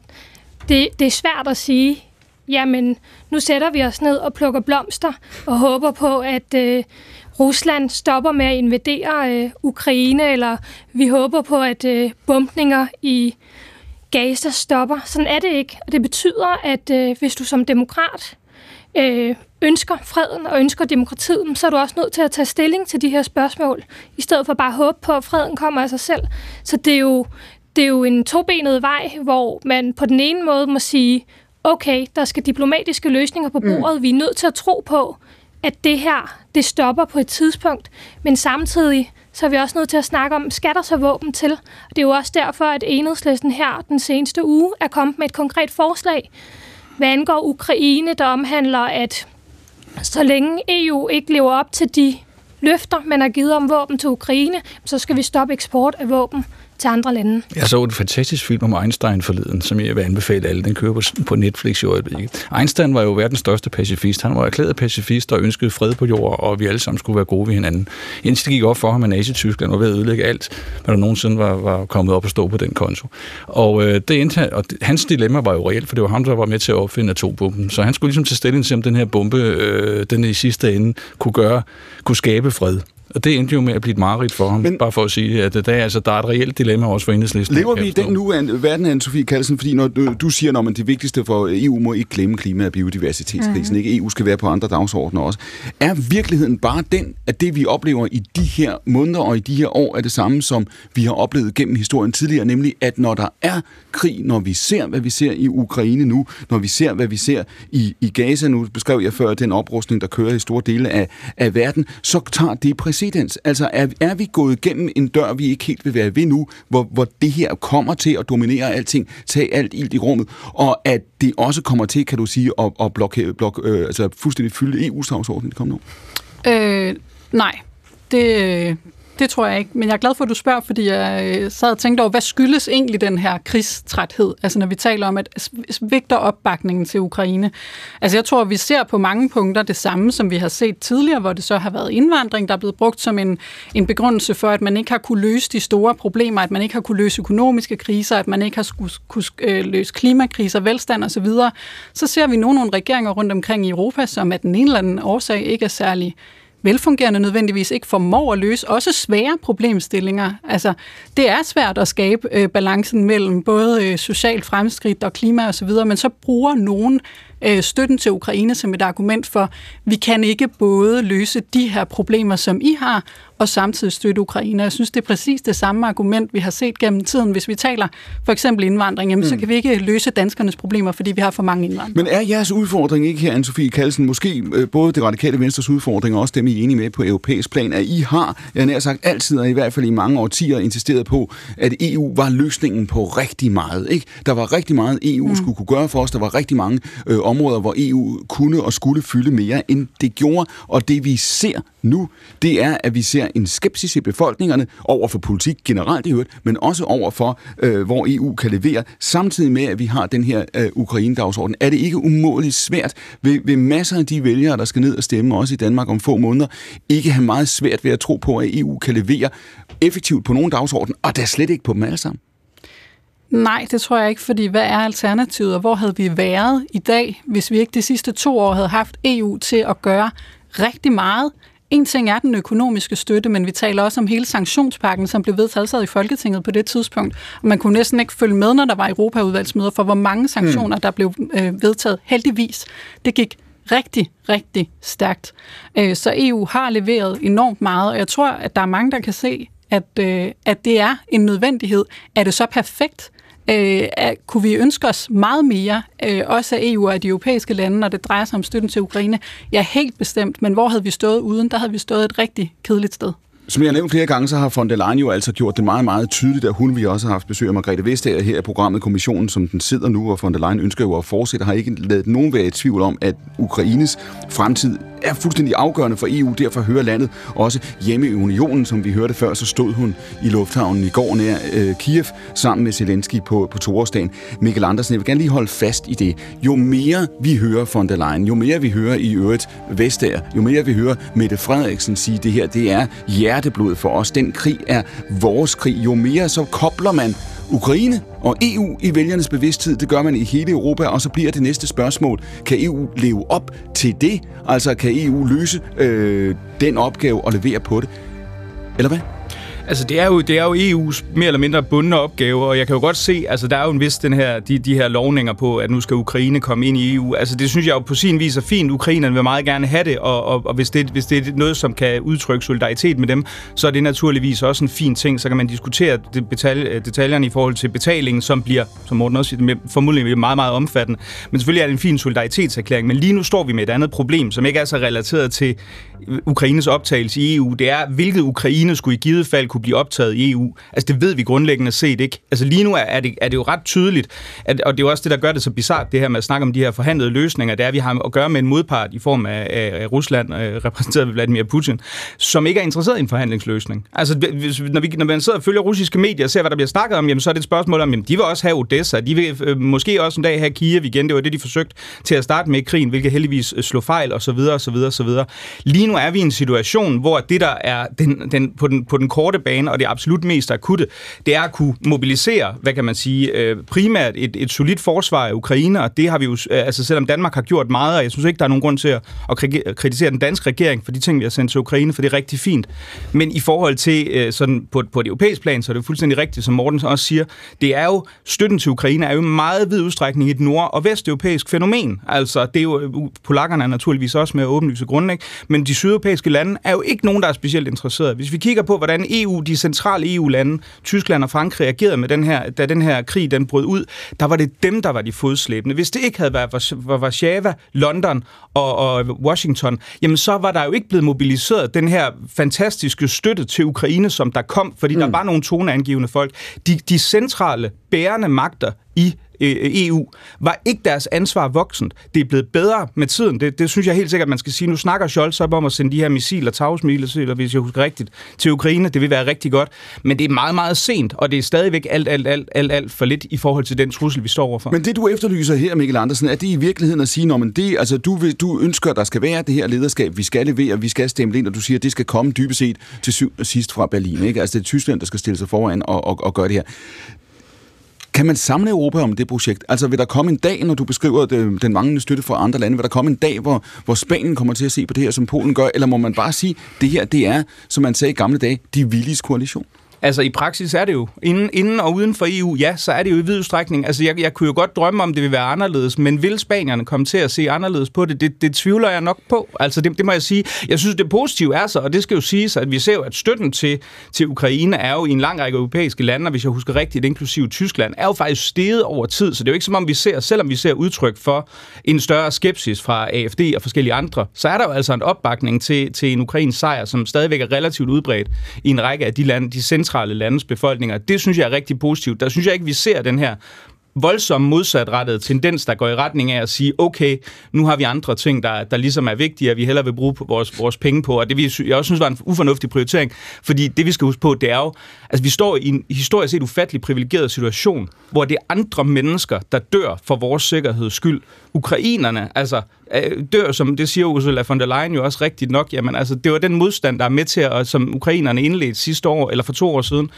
det, det er svært at sige, jamen, nu sætter vi os ned og plukker blomster og håber på, at øh, Rusland stopper med at invadere øh, Ukraine, eller vi håber på, at øh, bombninger i Gaza stopper. Sådan er det ikke. Og det betyder, at øh, hvis du som demokrat øh, ønsker freden og ønsker demokratiet, så er du også nødt til at tage stilling til de her spørgsmål, i stedet for bare at håbe på, at freden kommer af sig selv. Så det er jo, det er jo en tobenet vej, hvor man på den ene måde må sige, okay, der skal diplomatiske løsninger på bordet. Mm. Vi er nødt til at tro på, at det her, det stopper på et tidspunkt. Men samtidig, så er vi også nødt til at snakke om, skal der så våben til? Det er jo også derfor, at enhedslisten her den seneste uge er kommet med et konkret forslag, hvad angår Ukraine, der omhandler, at så længe EU ikke lever op til de løfter, man har givet om våben til Ukraine, så skal vi stoppe eksport af våben til andre lande. Jeg så en fantastisk film om Einstein forleden, som jeg vil anbefale alle. Den kører på, på Netflix i øjeblikket. Einstein var jo verdens største pacifist. Han var erklæret pacifist og ønskede fred på jord, og vi alle sammen skulle være gode ved hinanden. Indtil det gik op for ham, at Nazi-Tyskland var ved at ødelægge alt, hvad der nogensinde var, var kommet op og stå på den konto. Og, øh, det endte, og hans dilemma var jo reelt, for det var ham, der var med til at opfinde atombomben. Så han skulle ligesom til stilling til, om den her bombe, øh, den i sidste ende kunne gøre, kunne skabe fred. Og det endte jo med at blive et mareridt for ham, Men, bare for at sige, at det er, altså, der er et reelt dilemma også for enhedslisten. Lever vi i den nu af verden, Anne-Sophie Kallesen? Fordi når du, du siger, at det vigtigste for EU må ikke glemme klima- og biodiversitetskrisen, mm-hmm. ikke? EU skal være på andre dagsordner også. Er virkeligheden bare den, at det vi oplever i de her måneder og i de her år, er det samme, som vi har oplevet gennem historien tidligere, nemlig at når der er krig, når vi ser, hvad vi ser i Ukraine nu, når vi ser, hvad vi ser i, i Gaza nu, beskrev jeg før den oprustning, der kører i store dele af, af verden, så tager det præcedens. Altså er, er vi gået igennem en dør, vi ikke helt vil være ved nu, hvor, hvor det her kommer til at dominere alting, tage alt ild i rummet, og at det også kommer til, kan du sige, at, at blokke, blok, øh, altså fuldstændig fylde EU's dagsorden i kommende år? Øh, nej, det, øh, det tror jeg ikke, men jeg er glad for, at du spørger, fordi jeg øh, sad og tænkte over, hvad skyldes egentlig den her krigstræthed? Altså når vi taler om, at svigter opbakningen til Ukraine. Altså jeg tror, at vi ser på mange punkter det samme, som vi har set tidligere, hvor det så har været indvandring, der er blevet brugt som en, en begrundelse for, at man ikke har kunne løse de store problemer, at man ikke har kunne løse økonomiske kriser, at man ikke har skulle, kunne øh, løse klimakriser, velstand osv. Så ser vi nogle, nogle regeringer rundt omkring i Europa, som af den ene eller anden årsag ikke er særlig velfungerende nødvendigvis ikke formår at løse også svære problemstillinger. Altså, det er svært at skabe øh, balancen mellem både øh, socialt fremskridt og klima osv., men så bruger nogen øh, støtten til Ukraine som et argument for, vi kan ikke både løse de her problemer, som I har, og samtidig støtte Ukraine. Jeg synes, det er præcis det samme argument, vi har set gennem tiden. Hvis vi taler for eksempel indvandring, jamen, mm. så kan vi ikke løse danskernes problemer, fordi vi har for mange indvandrere. Men er jeres udfordring ikke her, Anne-Sophie Kallsen, måske øh, både det radikale venstres udfordring og også dem, I er enige med på europæisk plan, at I har, jeg nær sagt altid, og i hvert fald i mange årtier, insisteret på, at EU var løsningen på rigtig meget. Ikke? Der var rigtig meget, EU mm. skulle kunne gøre for os. Der var rigtig mange øh, områder, hvor EU kunne og skulle fylde mere, end det gjorde. Og det vi ser nu, det er, at vi ser en skepsis i befolkningerne over for politik generelt i øvrigt, men også over for, øh, hvor EU kan levere, samtidig med, at vi har den her øh, Ukraine-dagsorden. Er det ikke umådeligt svært ved, ved masser af de vælgere, der skal ned og stemme, også i Danmark om få måneder, ikke have meget svært ved at tro på, at EU kan levere effektivt på nogle dagsorden, og der slet ikke på dem alle sammen? Nej, det tror jeg ikke, fordi hvad er alternativet, og hvor havde vi været i dag, hvis vi ikke de sidste to år havde haft EU til at gøre rigtig meget en ting er den økonomiske støtte, men vi taler også om hele sanktionspakken, som blev vedtaget i Folketinget på det tidspunkt. Og man kunne næsten ikke følge med, når der var Europaudvalgsmøder, for hvor mange sanktioner, mm. der blev øh, vedtaget. Heldigvis. Det gik rigtig, rigtig stærkt. Øh, så EU har leveret enormt meget, og jeg tror, at der er mange, der kan se, at, øh, at det er en nødvendighed. Er det så perfekt? Øh, kunne vi ønske os meget mere, øh, også af EU og de europæiske lande, når det drejer sig om støtten til Ukraine? Ja, helt bestemt, men hvor havde vi stået uden? Der havde vi stået et rigtig kedeligt sted. Som jeg har nævnt flere gange, så har von der Leyen jo altså gjort det meget, meget tydeligt, at hun vi også har haft besøg af Margrethe Vestager her i programmet Kommissionen, som den sidder nu, og von der Leyen ønsker jo at fortsætte, har ikke lavet nogen være i tvivl om, at Ukraines fremtid er fuldstændig afgørende for EU. Derfor hører landet også hjemme i unionen, som vi hørte før, så stod hun i lufthavnen i går nær øh, Kiev sammen med Zelensky på, på toårsdagen. Mikkel Andersen, jeg vil gerne lige holde fast i det. Jo mere vi hører von der Leyen, jo mere vi hører i øvrigt Vestager, jo mere vi hører Mette Frederiksen sige, det her det er hjerteblod for os. Den krig er vores krig. Jo mere så kobler man Ukraine og EU i vælgernes bevidsthed. Det gør man i hele Europa, og så bliver det næste spørgsmål, kan EU leve op til det? Altså kan EU løse øh, den opgave og levere på det? Eller hvad? Altså, det er jo, det er jo EU's mere eller mindre bundne opgave, og jeg kan jo godt se, altså, der er jo en vis den her, de, de her lovninger på, at nu skal Ukraine komme ind i EU. Altså, det synes jeg jo på sin vis er fint. Ukrainerne vil meget gerne have det, og, og, og hvis, det, hvis det er noget, som kan udtrykke solidaritet med dem, så er det naturligvis også en fin ting. Så kan man diskutere det, betal, detaljerne i forhold til betalingen, som bliver, som Morten også siger, formodentlig meget, meget omfattende. Men selvfølgelig er det en fin solidaritetserklæring. Men lige nu står vi med et andet problem, som ikke er så relateret til Ukraines optagelse i EU. Det er, hvilket Ukraine skulle i givet fald kunne blive optaget i EU. Altså det ved vi grundlæggende set ikke. Altså lige nu er, det, er det jo ret tydeligt, at, og det er jo også det, der gør det så bizart, det her med at snakke om de her forhandlede løsninger, det er, at vi har at gøre med en modpart i form af, af, Rusland, øh, repræsenteret ved Vladimir Putin, som ikke er interesseret i en forhandlingsløsning. Altså hvis, når, vi, når man sidder og følger russiske medier og ser, hvad der bliver snakket om, jamen, så er det et spørgsmål om, jamen, de vil også have Odessa, de vil øh, måske også en dag have Kiev igen, det var det, de forsøgte til at starte med krigen, hvilket heldigvis øh, slog fejl, og så videre, og Lige nu er vi i en situation, hvor det, der er den, den, på, den, på den korte bane, og det absolut mest akutte, det er at kunne mobilisere, hvad kan man sige, øh, primært et, et solidt forsvar af Ukraine, og det har vi jo, øh, altså selvom Danmark har gjort meget, og jeg synes ikke, der er nogen grund til at, at kritisere den danske regering for de ting, vi har sendt til Ukraine, for det er rigtig fint. Men i forhold til øh, sådan på, på et europæisk plan, så er det jo fuldstændig rigtigt, som Morten også siger, det er jo, støtten til Ukraine er jo meget vid udstrækning et nord- og vesteuropæisk fænomen. Altså, det er jo, øh, polakkerne er naturligvis også med at åbenlyse grund, ikke? men de sydeuropæiske lande er jo ikke nogen, der er specielt interesserede. Hvis vi kigger på, hvordan EU, de centrale EU-lande, Tyskland og Frankrig reagerede med den her, da den her krig den brød ud, der var det dem, der var de fodslæbende. Hvis det ikke havde været Warszawa, London og, og Washington, jamen så var der jo ikke blevet mobiliseret den her fantastiske støtte til Ukraine, som der kom, fordi mm. der var nogle toneangivende folk. De, de centrale, bærende magter i Øh, øh, EU, var ikke deres ansvar voksent. Det er blevet bedre med tiden. Det, det synes jeg helt sikkert, man skal sige. Nu snakker Scholz op om at sende de her missiler, tavsmissiler, hvis jeg husker rigtigt, til Ukraine. Det vil være rigtig godt. Men det er meget, meget sent, og det er stadigvæk alt, alt, alt, alt, alt for lidt i forhold til den trussel, vi står overfor. Men det, du efterlyser her, Mikkel Andersen, er det i virkeligheden at sige, når man det, altså, du, vil, du ønsker, at der skal være det her lederskab, vi skal levere, vi skal stemme ind, og du siger, at det skal komme dybest set til syv sidst fra Berlin. Ikke? Altså det er Tyskland, der skal stille sig foran og, og, og gøre det her. Kan man samle Europa om det projekt? Altså vil der komme en dag, når du beskriver det, den manglende støtte fra andre lande, vil der komme en dag, hvor, hvor Spanien kommer til at se på det her, som Polen gør, eller må man bare sige, det her, det er, som man sagde i gamle dage, de villige koalition? Altså i praksis er det jo, inden, inden og uden for EU, ja, så er det jo i vid udstrækning. Altså jeg, jeg kunne jo godt drømme om, det vil være anderledes, men vil spanierne komme til at se anderledes på det? Det, det tvivler jeg nok på. Altså det, det må jeg sige. Jeg synes, det positive er så, og det skal jo siges, at vi ser jo, at støtten til, til Ukraine er jo i en lang række europæiske lande, og hvis jeg husker rigtigt, inklusive Tyskland, er jo faktisk steget over tid. Så det er jo ikke som om vi ser, selvom vi ser udtryk for en større skepsis fra AFD og forskellige andre, så er der jo altså en opbakning til, til en ukrainsk sejr, som stadigvæk er relativt udbredt i en række af de lande, de centrale landes befolkninger. Det synes jeg er rigtig positivt. Der synes jeg ikke, vi ser den her voldsom modsatrettede tendens, der går i retning af at sige, okay, nu har vi andre ting, der, der ligesom er vigtige, og vi hellere vil bruge vores, vores penge på, og det vi, jeg også synes var en ufornuftig prioritering, fordi det vi skal huske på, det er jo, altså vi står i en historisk set ufattelig privilegeret situation, hvor det er andre mennesker, der dør for vores sikkerheds skyld. Ukrainerne, altså Øh, dør, som det siger Ursula von der Leyen jo også rigtigt nok, jamen altså, det var den modstand, der er med til, at, som ukrainerne indledte sidste år, eller for to år siden,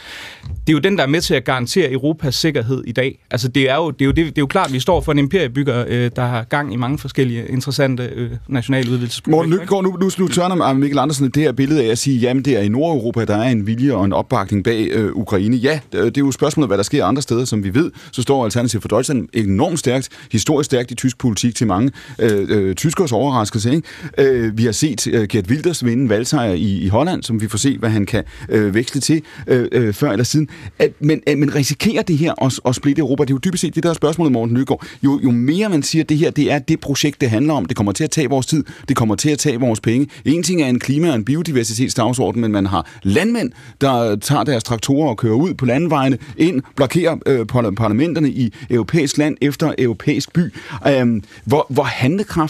det er jo den, der er med til at garantere Europas sikkerhed i dag. Altså, det er jo, det er jo, det, det er jo klart, at vi står for en imperiebygger, øh, der har gang i mange forskellige interessante øh, nationale udvidelsesprojekter. Morten Lykkegaard, nu, nu, nu tørner Mikkel Andersen det her billede af at sige, jamen det er i Nordeuropa, der er en vilje og en opbakning bag øh, Ukraine. Ja, det, det er jo spørgsmålet, hvad der sker andre steder, som vi ved, så står Alternativ for Deutschland enormt stærkt, historisk stærkt i tysk politik til mange øh, øh, tyskers overraskelse. Ikke? Øh, vi har set øh, Gert Wilders vinde valgsejr i, i Holland, som vi får se, hvad han kan øh, veksle til øh, øh, før eller siden. At, men, at, men risikerer det her at, at splitte Europa? Det er jo dybest set det, der er spørgsmålet, Morten Nygaard. Jo, jo mere man siger, at det her det er det projekt, det handler om, det kommer til at tage vores tid, det kommer til at tage vores penge. En ting er en klima- og en biodiversitetsdagsorden, men man har landmænd, der tager deres traktorer og kører ud på landvejene, ind, blokerer øh, parlamenterne i europæisk land efter europæisk by. Øh, hvor, hvor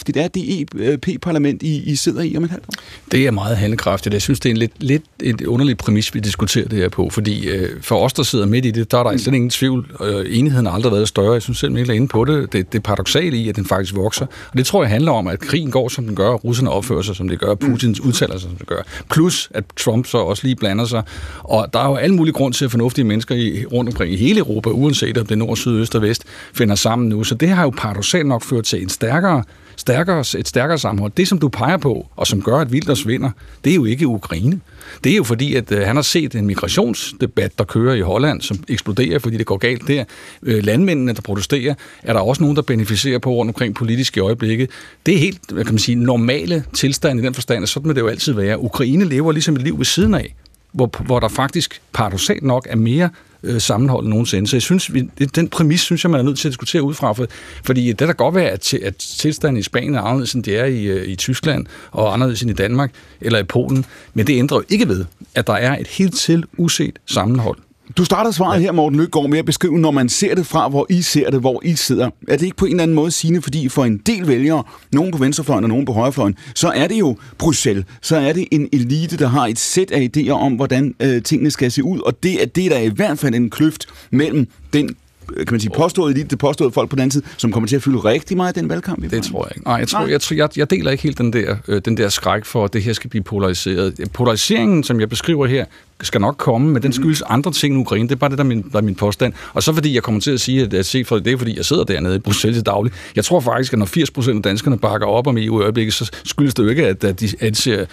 handlekraftigt er det EP-parlament, øh, I, I sidder i om et halvt år? Det er meget handlekraftigt. Jeg synes, det er en lidt, lidt et underligt præmis, vi diskuterer det her på, fordi øh, for os, der sidder midt i det, der er der mm. slet ingen tvivl. Øh, enigheden har aldrig været større. Jeg synes selv, Mikkel er inde på det. Det, det paradoxale i, at den faktisk vokser. Og det tror jeg handler om, at krigen går, som den gør, russerne opfører sig, som det gør, Putins mm. udtaler sig, som det gør. Plus, at Trump så også lige blander sig. Og der er jo alle mulige grund til, at fornuftige mennesker i, rundt omkring i hele Europa, uanset om det er nord, syd, øst og vest, finder sammen nu. Så det har jo paradoxalt nok ført til en stærkere stærkere, et stærkere sammenhold. Det, som du peger på, og som gør, at Wilders vinder, det er jo ikke Ukraine. Det er jo fordi, at øh, han har set en migrationsdebat, der kører i Holland, som eksploderer, fordi det går galt der. Øh, landmændene, der protesterer, er der også nogen, der beneficerer på rundt omkring politiske øjeblikke. Det er helt, hvad kan man sige, normale tilstand i den forstand, og sådan vil det jo altid være. Ukraine lever ligesom et liv ved siden af, hvor, hvor der faktisk paradoxalt nok er mere øh, sammenhold nogensinde. Så jeg synes, vi, den præmis synes jeg, man er nødt til at diskutere ud fra, for, fordi det der godt være, at, at tilstanden i Spanien er anderledes, end det er i, øh, i Tyskland, og anderledes end i Danmark eller i Polen, men det ændrer jo ikke ved, at der er et helt til uset sammenhold du startede svaret her, Morten Løkgaard, med at beskrive, når man ser det fra, hvor I ser det, hvor I sidder. Er det ikke på en eller anden måde sigende, fordi for en del vælgere, nogen på venstrefløjen og nogen på højrefløjen, så er det jo Bruxelles. Så er det en elite, der har et sæt af idéer om, hvordan øh, tingene skal se ud. Og det er det, der er i hvert fald en kløft mellem den kan man sige, påstået elite, det påstået folk på den anden side, som kommer til at fylde rigtig meget i den valgkamp? Det tror jeg ikke. Nej, jeg, tror, Nej. Jeg, jeg, jeg deler ikke helt den der, øh, den der skræk for, at det her skal blive polariseret. Polariseringen, som jeg beskriver her, skal nok komme, men den skyldes andre ting i Ukraine. Det er bare det, der er min, der er min påstand. Og så fordi jeg kommer til at sige, at, at se for det er, fordi jeg sidder dernede i Bruxelles til daglig. Jeg tror faktisk, at når 80% af danskerne bakker op om EU i øjeblikket, så skyldes det jo ikke, at, at de at de ser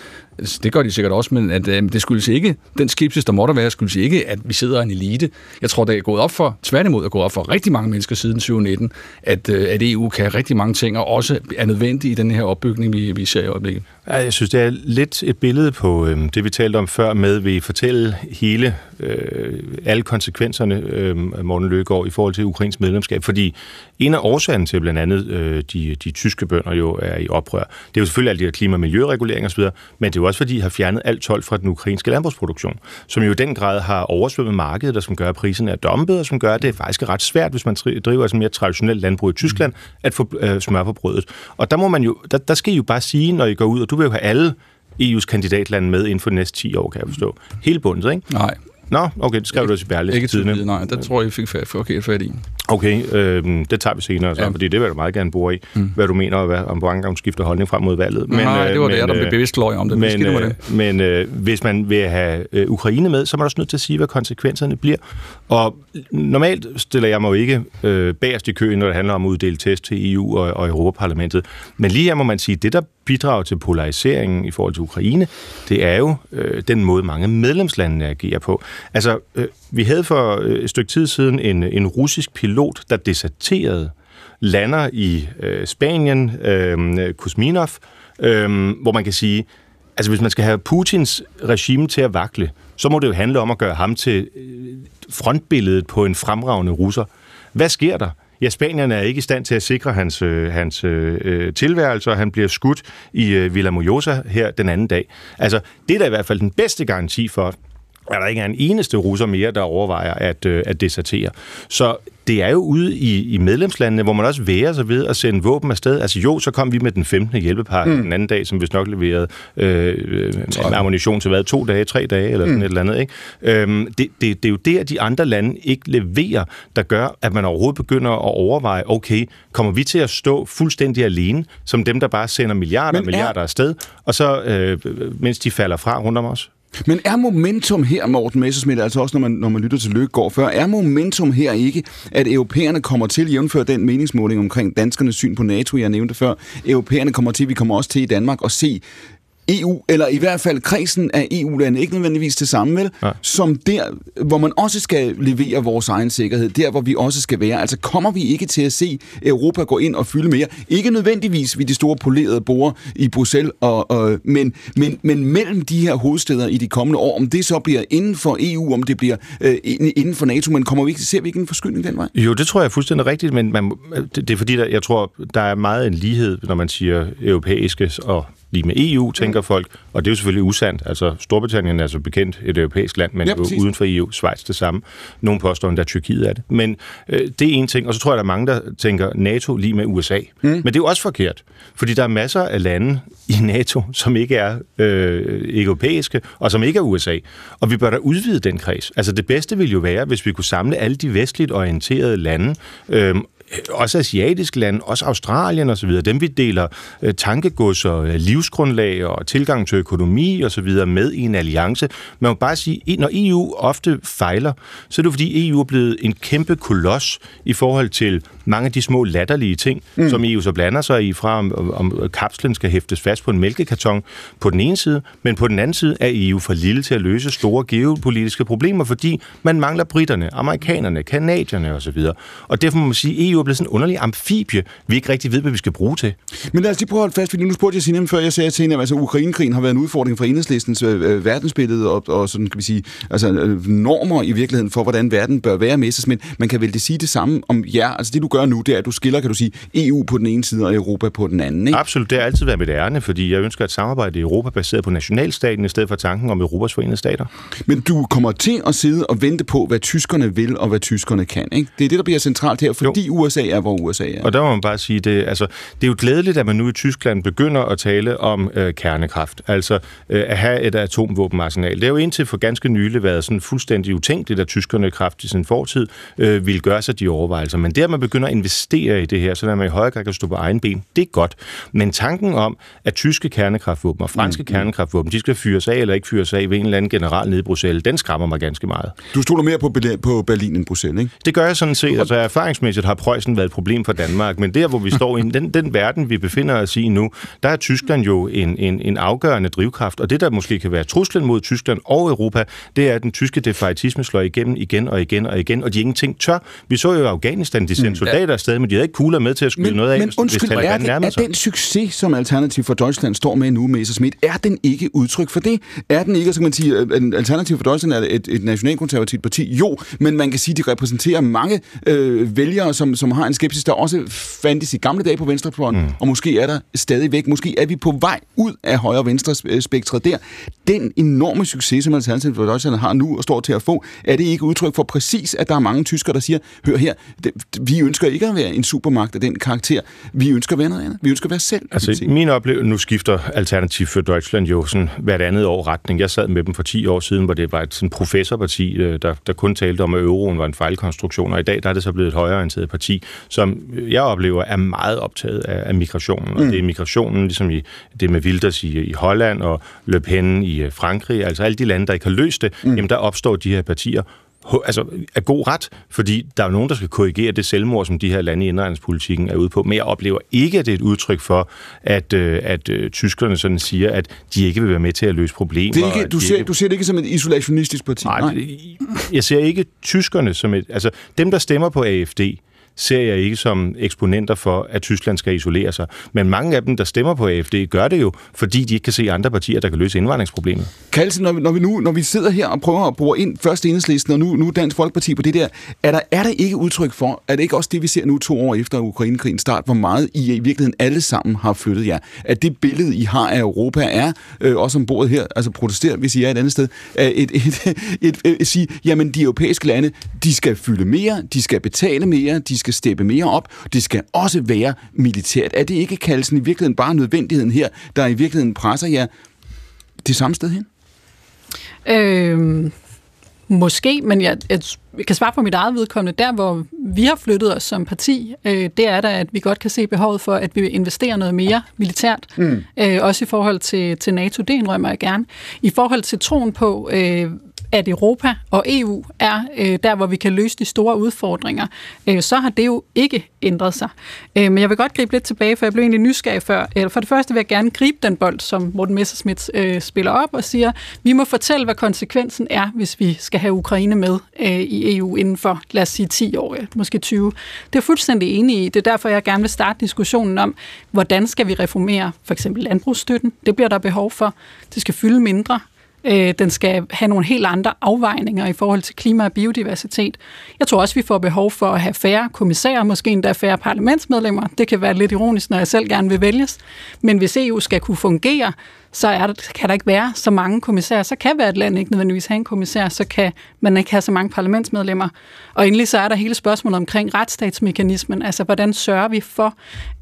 det gør de sikkert også, men at, øh, det skyldes ikke, den skepsis, der måtte være, skyldes ikke, at vi sidder en elite. Jeg tror, det er gået op for, tværtimod er gået op for rigtig mange mennesker siden 2019, at, øh, at EU kan rigtig mange ting, og også er nødvendig i den her opbygning, vi, vi ser i øjeblikket. Ja, jeg synes, det er lidt et billede på øh, det, vi talte om før med, vi fortælle hele, øh, alle konsekvenserne, øh, Morten Løgaard, i forhold til Ukrains medlemskab. Fordi en af årsagerne til blandt andet øh, de, de tyske bønder jo er i oprør, det er jo selvfølgelig alle de her klima- og miljøreguleringer osv., men det er jo også fordi, de har fjernet alt tolv fra den ukrainske landbrugsproduktion, som jo i den grad har oversvømmet markedet, og som gør, at priserne er dumpet, og som gør, at det er faktisk ret svært, hvis man driver sådan mere traditionelt landbrug i Tyskland, at få øh, smør på brødet. Og der må man jo, der, der skal I jo bare sige, når I går ud, og du vil jo have alle EU's kandidatlande med inden for de næste 10 år, kan jeg forstå. Hele bundet, ikke? Nej. Nå, okay, det skrev du også i Berlitz. Ikke tidligere, nej. Der tror jeg, jeg fik forkert fat i. Okay, øh, det tager vi senere, så, ja. fordi det vil du meget gerne bore i, mm. hvad du mener, og hvad, om du skifter holdning frem mod valget. Men, Nej, det var men, det, der blev bevidst løg om det. Men, men, det. men øh, hvis man vil have øh, Ukraine med, så er man også nødt til at sige, hvad konsekvenserne bliver. Og normalt stiller jeg mig jo ikke øh, bagerst i køen, når det handler om at uddele test til EU og, og Europaparlamentet. Men lige her må man sige, at det, der bidrager til polariseringen i forhold til Ukraine, det er jo øh, den måde, mange medlemslandene agerer på. Altså, øh, vi havde for øh, et stykke tid siden en, en russisk pilot, der deserterede, lander i øh, Spanien, øh, Kuzminov, øh, hvor man kan sige, altså hvis man skal have Putins regime til at vakle, så må det jo handle om at gøre ham til øh, frontbilledet på en fremragende russer. Hvad sker der? Ja, Spanierne er ikke i stand til at sikre hans, øh, hans øh, tilværelse, og han bliver skudt i øh, Villa Mojosa her den anden dag. Altså, det er da i hvert fald den bedste garanti for, er der ikke er en eneste russer mere, der overvejer at, øh, at desertere. Så det er jo ude i, i medlemslandene, hvor man også værer sig ved at sende våben afsted. Altså jo, så kom vi med den 15. hjælpepakke mm. den anden dag, som vi nok leverede øh, øh ammunition til hvad, to dage, tre dage, eller sådan mm. et eller andet. Ikke? Øhm, det, det, det er jo der, de andre lande ikke leverer, der gør, at man overhovedet begynder at overveje, okay, kommer vi til at stå fuldstændig alene, som dem, der bare sender milliarder og milliarder afsted, og så, øh, mens de falder fra rundt om os? Men er momentum her, Morten Messersmith, altså også når man, når man lytter til Løkkegaard før, er momentum her ikke, at europæerne kommer til, jævnfør den meningsmåling omkring danskernes syn på NATO, jeg nævnte før, europæerne kommer til, vi kommer også til i Danmark at se EU, eller i hvert fald kredsen af EU-lande, ikke nødvendigvis det samme, vel? Ja. Som der, hvor man også skal levere vores egen sikkerhed, der hvor vi også skal være. Altså kommer vi ikke til at se Europa gå ind og fylde mere? Ikke nødvendigvis ved de store polerede borer i Bruxelles, og, og, men, men, men mellem de her hovedsteder i de kommende år, om det så bliver inden for EU, om det bliver øh, inden for NATO, men kommer vi ikke, ser vi ikke en forskydning den vej? Jo, det tror jeg er fuldstændig rigtigt, men man, det, det er fordi, der, jeg tror, der er meget en lighed, når man siger europæiske og lige med EU, tænker mm. folk, og det er jo selvfølgelig usandt. Altså, Storbritannien er så bekendt et europæisk land, men ja, uden for EU, Schweiz det samme. Nogle påstår endda Tyrkiet er det. Men øh, det er en ting, og så tror jeg, der er mange, der tænker NATO lige med USA. Mm. Men det er jo også forkert, fordi der er masser af lande i NATO, som ikke er øh, europæiske, og som ikke er USA. Og vi bør da udvide den kreds. Altså det bedste ville jo være, hvis vi kunne samle alle de vestligt orienterede lande, øh, også asiatiske lande, også Australien osv., dem vi deler øh, tankegods og øh, livsgrundlag og tilgang til økonomi osv. med i en alliance. Man må bare sige, når EU ofte fejler, så er det fordi EU er blevet en kæmpe koloss i forhold til mange af de små latterlige ting, mm. som EU så blander sig i, fra om, om kapslen skal hæftes fast på en mælkekarton på den ene side, men på den anden side er EU for lille til at løse store geopolitiske problemer, fordi man mangler britterne, amerikanerne, kanadierne osv. Og derfor må man sige, at EU er blevet sådan en underlig amfibie, vi ikke rigtig ved, hvad vi skal bruge til. Men lad os lige prøve at holde fast, fordi nu spurgte jeg Signe, før jeg sagde til hende, at altså, Ukrainekrigen har været en udfordring for enhedslistens øh, øh, verdensbillede og, og sådan, kan vi sige, altså, øh, normer i virkeligheden for, hvordan verden bør være med Men man kan vel det sige det samme om jer. Altså det, du gør nu, det er, at du skiller, kan du sige, EU på den ene side og Europa på den anden. Ikke? Absolut, det har altid været mit ærne, fordi jeg ønsker et samarbejde i Europa baseret på nationalstaten, i stedet for tanken om Europas forenede stater. Men du kommer til at sidde og vente på, hvad tyskerne vil og hvad tyskerne kan. Ikke? Det er det, der bliver centralt her, fordi jo. USA er, hvor USA er. Og der må man bare sige, det, altså, det er jo glædeligt, at man nu i Tyskland begynder at tale om øh, kernekraft, altså øh, at have et atomvåbenarsenal. Det har jo indtil for ganske nylig været sådan fuldstændig utænkeligt, at tyskerne kraft i sin fortid øh, ville gøre sig de overvejelser. Men det, at man begynder at investere i det her, så man i højere grad kan stå på egen ben, det er godt. Men tanken om, at tyske kernekraftvåben og franske mm. kernekraftvåben, de skal fyres af eller ikke fyres af ved en eller anden general nede i Bruxelles, den skræmmer mig ganske meget. Du stoler mere på, på Berlin end Bruxelles, ikke? Det gør jeg sådan set. Altså erfaringsmæssigt har Preussen været et problem for Danmark, men der, hvor vi står i den, den verden, vi befinder os i nu, der er Tyskland jo en, en, en afgørende drivkraft, og det, der måske kan være truslen mod Tyskland og Europa, det er, at den tyske defaitisme slår igennem igen og igen og igen, og de ingenting tør. Vi så jo i Afghanistan, de sendte mm, soldater ja. afsted, men de havde ikke kugler med til at skyde men, noget af, men, undskyld, hvis er, det, er den succes, som Alternativ for Deutschland står med nu, Messerschmidt, er den ikke udtryk for det? Er den ikke, så kan man sige, at Alternativ for Deutschland er et, et nationalkonservativt parti? Jo, men man kan sige, at de repræsenterer mange øh, vælgere, som, som har en skepsis, der også fandtes i gamle dage på venstrefløjen, mm. og måske er der stadigvæk. Måske er vi på vej ud af højre- venstre spektret der. Den enorme succes, som Alternativ for Deutschland har nu og står til at få, er det ikke udtryk for præcis, at der er mange tyskere, der siger, hør her, det, vi ønsker ikke at være en supermagt af den karakter. Vi ønsker at være noget andet. Vi ønsker at være selv. Altså, min oplevelse, nu skifter Alternativ for Deutschland jo sådan hvert andet år retning. Jeg sad med dem for 10 år siden, hvor det var et sådan professorparti, øh, der, der kun talte om, at euroen var en fejlkonstruktion, og i dag der er det så blevet et højreorienteret parti, som jeg oplever er meget optaget af, af migrationen. Mm. Og det er migrationen, ligesom i det med Wilders i, i Holland og Le Pen i øh, Frankrig, altså alle de lande, der ikke har løst det, mm. jamen der opstår de her partier altså, er god ret, fordi der er nogen, der skal korrigere det selvmord, som de her lande i indregningspolitikken er ude på. Men jeg oplever ikke, at det er et udtryk for, at, øh, at øh, tyskerne sådan siger, at de ikke vil være med til at løse problemer. Det er ikke, du, ser, ikke... du ser det ikke som et isolationistisk parti? Nej, Nej. jeg ser ikke tyskerne som et... Altså, dem, der stemmer på AFD, ser jeg ikke som eksponenter for, at Tyskland skal isolere sig. Men mange af dem, der stemmer på AFD, gør det jo, fordi de ikke kan se andre partier, der kan løse indvandringsproblemet. Kalsen, når vi, når vi nu når vi sidder her og prøver at bruge ind først enhedslisten og nu, nu Dansk Folkeparti på det der, er der, er der ikke udtryk for, at det ikke også det, vi ser nu to år efter Ukrainekrigen start, hvor meget I i virkeligheden alle sammen har flyttet jer? At det billede, I har af Europa, er, øh, også ombord her, altså protesterer, hvis I er et andet sted, et, et, et, et, et, et sige, jamen de europæiske lande, de skal fylde mere, de skal betale mere, de skal steppe mere op. Det skal også være militært. Er det ikke kaldelsen i virkeligheden bare nødvendigheden her, der i virkeligheden presser jer det samme sted hen? Øh, måske, men jeg, jeg, kan svare på mit eget vedkommende. Der, hvor vi har flyttet os som parti, øh, det er da, at vi godt kan se behovet for, at vi vil investere noget mere militært. Mm. Øh, også i forhold til, til NATO, det indrømmer jeg gerne. I forhold til troen på, øh, at Europa og EU er øh, der, hvor vi kan løse de store udfordringer, øh, så har det jo ikke ændret sig. Øh, men jeg vil godt gribe lidt tilbage, for jeg blev egentlig nysgerrig før. Eller for det første vil jeg gerne gribe den bold, som Morten Messerschmidt øh, spiller op og siger, vi må fortælle, hvad konsekvensen er, hvis vi skal have Ukraine med øh, i EU inden for, lad os sige, 10 år, måske 20. Det er fuldstændig enig i. Det er derfor, jeg gerne vil starte diskussionen om, hvordan skal vi reformere for eksempel landbrugsstøtten. Det bliver der behov for. Det skal fylde mindre. Øh, den skal have nogle helt andre afvejninger i forhold til klima og biodiversitet. Jeg tror også, vi får behov for at have færre kommissærer, måske endda færre parlamentsmedlemmer. Det kan være lidt ironisk, når jeg selv gerne vil vælges. Men hvis EU skal kunne fungere, så er der, kan der ikke være så mange kommissærer. Så kan hvert land ikke nødvendigvis have en kommissær, så kan man ikke have så mange parlamentsmedlemmer. Og endelig så er der hele spørgsmålet omkring retsstatsmekanismen. Altså, hvordan sørger vi for,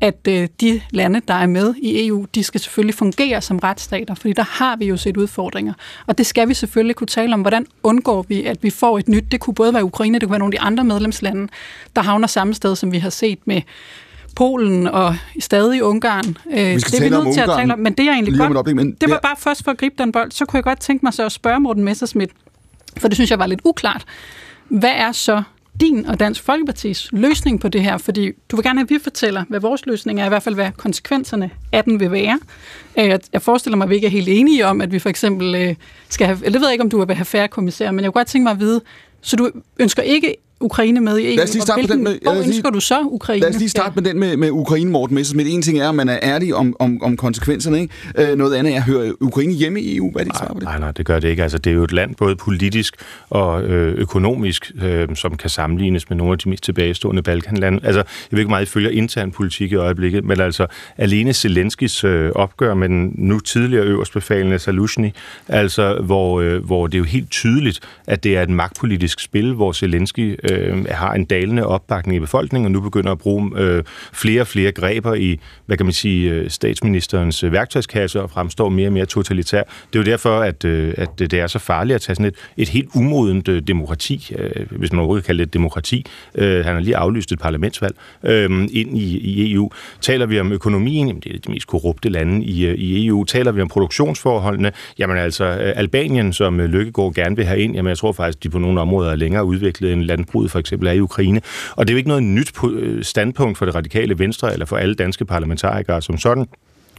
at øh, de lande, der er med i EU, de skal selvfølgelig fungere som retsstater, fordi der har vi jo set udfordringer. Og det skal vi selvfølgelig kunne tale om. Hvordan undgår vi, at vi får et nyt? Det kunne både være Ukraine, det kunne være nogle af de andre medlemslande, der havner samme sted, som vi har set med Polen og stadig Ungarn. Øh, vi skal det er vi nødt til at tale om, men det er egentlig godt. Op, men det var bare først for at gribe den bold. Så kunne jeg godt tænke mig så at spørge Morten Messerschmidt, for det synes jeg var lidt uklart. Hvad er så din og Dansk Folkepartis løsning på det her? Fordi du vil gerne have, at vi fortæller, hvad vores løsning er, i hvert fald hvad konsekvenserne af den vil være. Øh, jeg forestiller mig, at vi ikke er helt enige om, at vi for eksempel øh, skal have, eller det ved jeg ikke, om du vil have færre kommissærer, men jeg kunne godt tænke mig at vide, så du ønsker ikke Ukraine med i EU. Lad os lige starte med den med, hvor ønsker du så Ukraine? Lad os lige starte ja. med den med, med Ukraine, Morten Messersmith. En ting er, at man er ærlig om, om, om konsekvenserne. Ikke? Øh, noget andet er, at høre Ukraine hjemme i EU. Hvad er dit svar på det? Nej, nej, det gør det ikke. Altså, det er jo et land, både politisk og øh, økonomisk, øh, som kan sammenlignes med nogle af de mest tilbagestående Balkanlande. Altså, jeg ved ikke meget, I følger intern politik i øjeblikket, men altså, alene Zelenskis øh, opgør med den nu tidligere øverstbefalende Salushny, altså, hvor, øh, hvor det er jo helt tydeligt, at det er et magtpolitisk spil, hvor Zelensky øh, øh, har en dalende opbakning i befolkningen, og nu begynder at bruge øh, flere og flere greber i, hvad kan man sige, øh, statsministerens øh, værktøjskasse og fremstår mere og mere totalitær. Det er jo derfor, at, øh, at det er så farligt at tage sådan et, et helt umodent øh, demokrati, øh, hvis man overhovedet kan kalde det et demokrati. Øh, han har lige aflyst et parlamentsvalg øh, ind i, i EU. Taler vi om økonomien, jamen det er de mest korrupte lande i, øh, i EU. Taler vi om produktionsforholdene, jamen altså øh, Albanien, som Lykkegaard gerne vil have ind, jamen jeg tror faktisk, de på nogle områder er længere udviklet end landbruget for eksempel er i Ukraine. Og det er jo ikke noget nyt standpunkt for det radikale venstre eller for alle danske parlamentarikere som sådan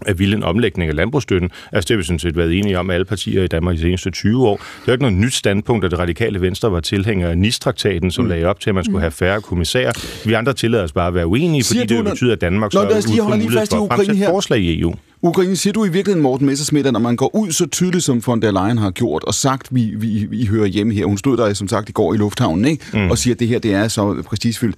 at ville en omlægning af landbrugsstøtten. Altså det har vi sådan set været enige om alle partier i Danmark de seneste 20 år. Det er ikke noget nyt standpunkt, at det radikale venstre var tilhænger af NIS-traktaten, som mm. lagde op til, at man skulle have færre kommissærer. Vi andre tillader os bare at være uenige, fordi det betyder, at Danmark så er mulighed for at fremsætte forslag i EU. Ukraine, siger du i virkeligheden, Morten Messersmith, at når man går ud så tydeligt, som von der Leyen har gjort, og sagt, vi, vi, vi hører hjemme her, hun stod der som sagt i går i lufthavnen, ikke? Mm. og siger, at det her det er så prestigefyldt.